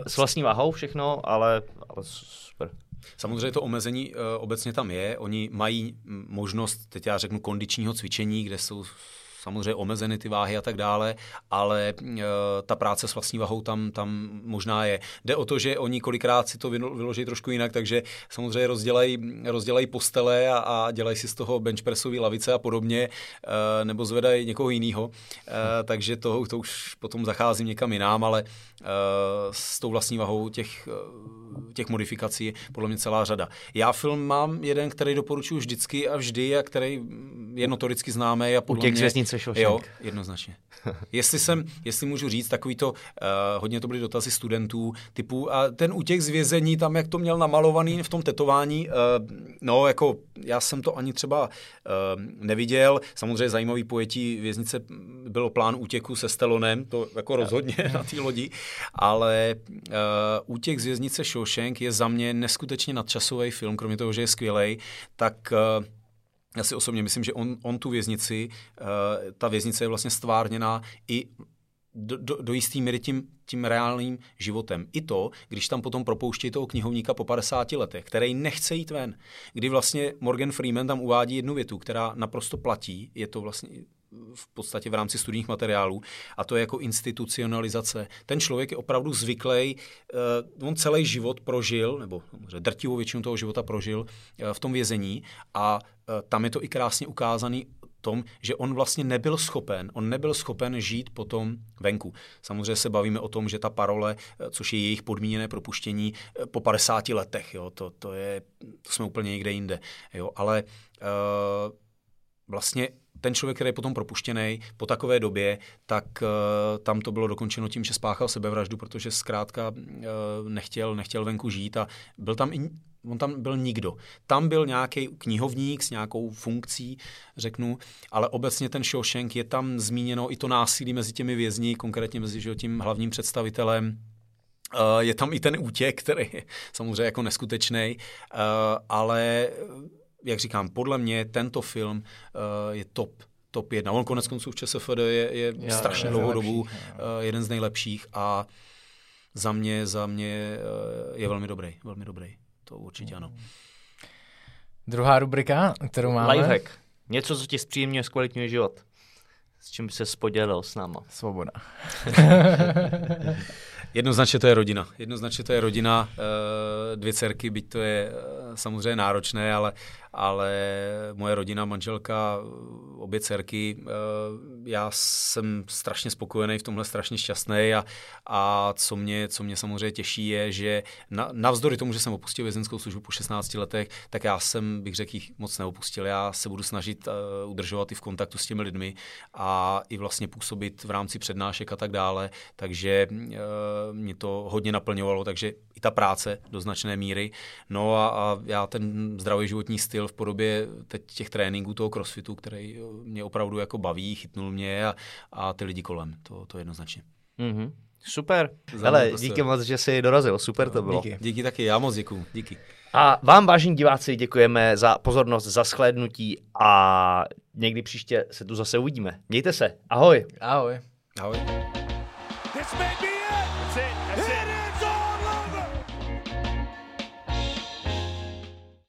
s vlastní váhou všechno, ale, ale super. Samozřejmě to omezení uh, obecně tam je. Oni mají možnost, teď já řeknu, kondičního cvičení, kde jsou samozřejmě omezeny ty váhy a tak dále, ale e, ta práce s vlastní vahou tam, tam možná je. Jde o to, že oni kolikrát si to vyloží trošku jinak, takže samozřejmě rozdělají, rozdělají postele a, a dělají si z toho benchpressové lavice a podobně, e, nebo zvedají někoho jiného. E, takže to, to už potom zacházím někam jinam, ale s tou vlastní vahou těch, těch modifikací je podle mě celá řada. Já film mám jeden, který doporučuji vždycky a vždy a který je notoricky známý a podle U těch mě, Shawshank. Jo, jednoznačně. jestli jsem, jestli můžu říct, takový to, uh, hodně to byly dotazy studentů, typu, a ten útěk z vězení, tam jak to měl namalovaný v tom tetování, uh, no jako já jsem to ani třeba uh, neviděl, samozřejmě zajímavý pojetí věznice bylo plán útěku se Stelonem, to jako rozhodně na té lodi, ale uh, útěk z věznice Shawshank je za mě neskutečně nadčasový film, kromě toho, že je skvělý, tak uh, já si osobně myslím, že on, on tu věznici, uh, ta věznice je vlastně stvárněná i do, do, do jistý míry tím, tím reálným životem. I to, když tam potom propouští toho knihovníka po 50 letech, který nechce jít ven, kdy vlastně Morgan Freeman tam uvádí jednu větu, která naprosto platí, je to vlastně v podstatě v rámci studijních materiálů, a to je jako institucionalizace. Ten člověk je opravdu zvyklý, uh, on celý život prožil, nebo drtivou většinu toho života prožil uh, v tom vězení a uh, tam je to i krásně ukázaný tom, že on vlastně nebyl schopen, on nebyl schopen žít potom venku. Samozřejmě se bavíme o tom, že ta parole, což je jejich podmíněné propuštění po 50 letech, jo, to, to, je, to jsme úplně někde jinde, jo, ale uh, vlastně ten člověk, který je potom propuštěný po takové době, tak uh, tam to bylo dokončeno tím, že spáchal sebevraždu, protože zkrátka uh, nechtěl, nechtěl venku žít a byl tam i on tam byl nikdo. Tam byl nějaký knihovník s nějakou funkcí, řeknu, ale obecně ten Shawshank je tam zmíněno i to násilí mezi těmi vězni, konkrétně mezi že, tím hlavním představitelem. Uh, je tam i ten útěk, který je samozřejmě jako neskutečný, ale jak říkám, podle mě tento film uh, je top top jedna. On konec konců v ČSFD je, je Já, strašně dlouhou dobu uh, jeden z nejlepších a za mě, za mě uh, je velmi dobrý, velmi dobrý. To určitě ano. Druhá rubrika, kterou máme. Lifehack. Něco, co ti zpříjemňuje, zkvalitňuje život. S čím by se podělil s náma? Svoboda. Jednoznačně to je rodina. Jednoznačně to je rodina, eh, dvě dcerky, byť to je eh, samozřejmě náročné, ale, ale moje rodina, manželka, obě dcerky, eh, já jsem strašně spokojený v tomhle, strašně šťastný a, a co, mě, co mě samozřejmě těší je, že na, navzdory tomu, že jsem opustil vězenskou službu po 16 letech, tak já jsem, bych řekl, jich moc neopustil. Já se budu snažit uh, udržovat i v kontaktu s těmi lidmi a i vlastně působit v rámci přednášek a tak dále, takže uh, mě to hodně naplňovalo, takže i ta práce do značné míry. No a, a já ten zdravý životní styl v podobě teď těch tréninků toho crossfitu, který mě opravdu jako baví, chytnul mě a, a ty lidi kolem, to, to jednoznačně. Mm-hmm. Super. Hele, díky moc, že jsi dorazil, super to bylo. Díky, díky taky, já moc děkuju, díky. A vám, vážení diváci, děkujeme za pozornost, za shlédnutí a někdy příště se tu zase uvidíme. Mějte se, ahoj. Ahoj. Ahoj.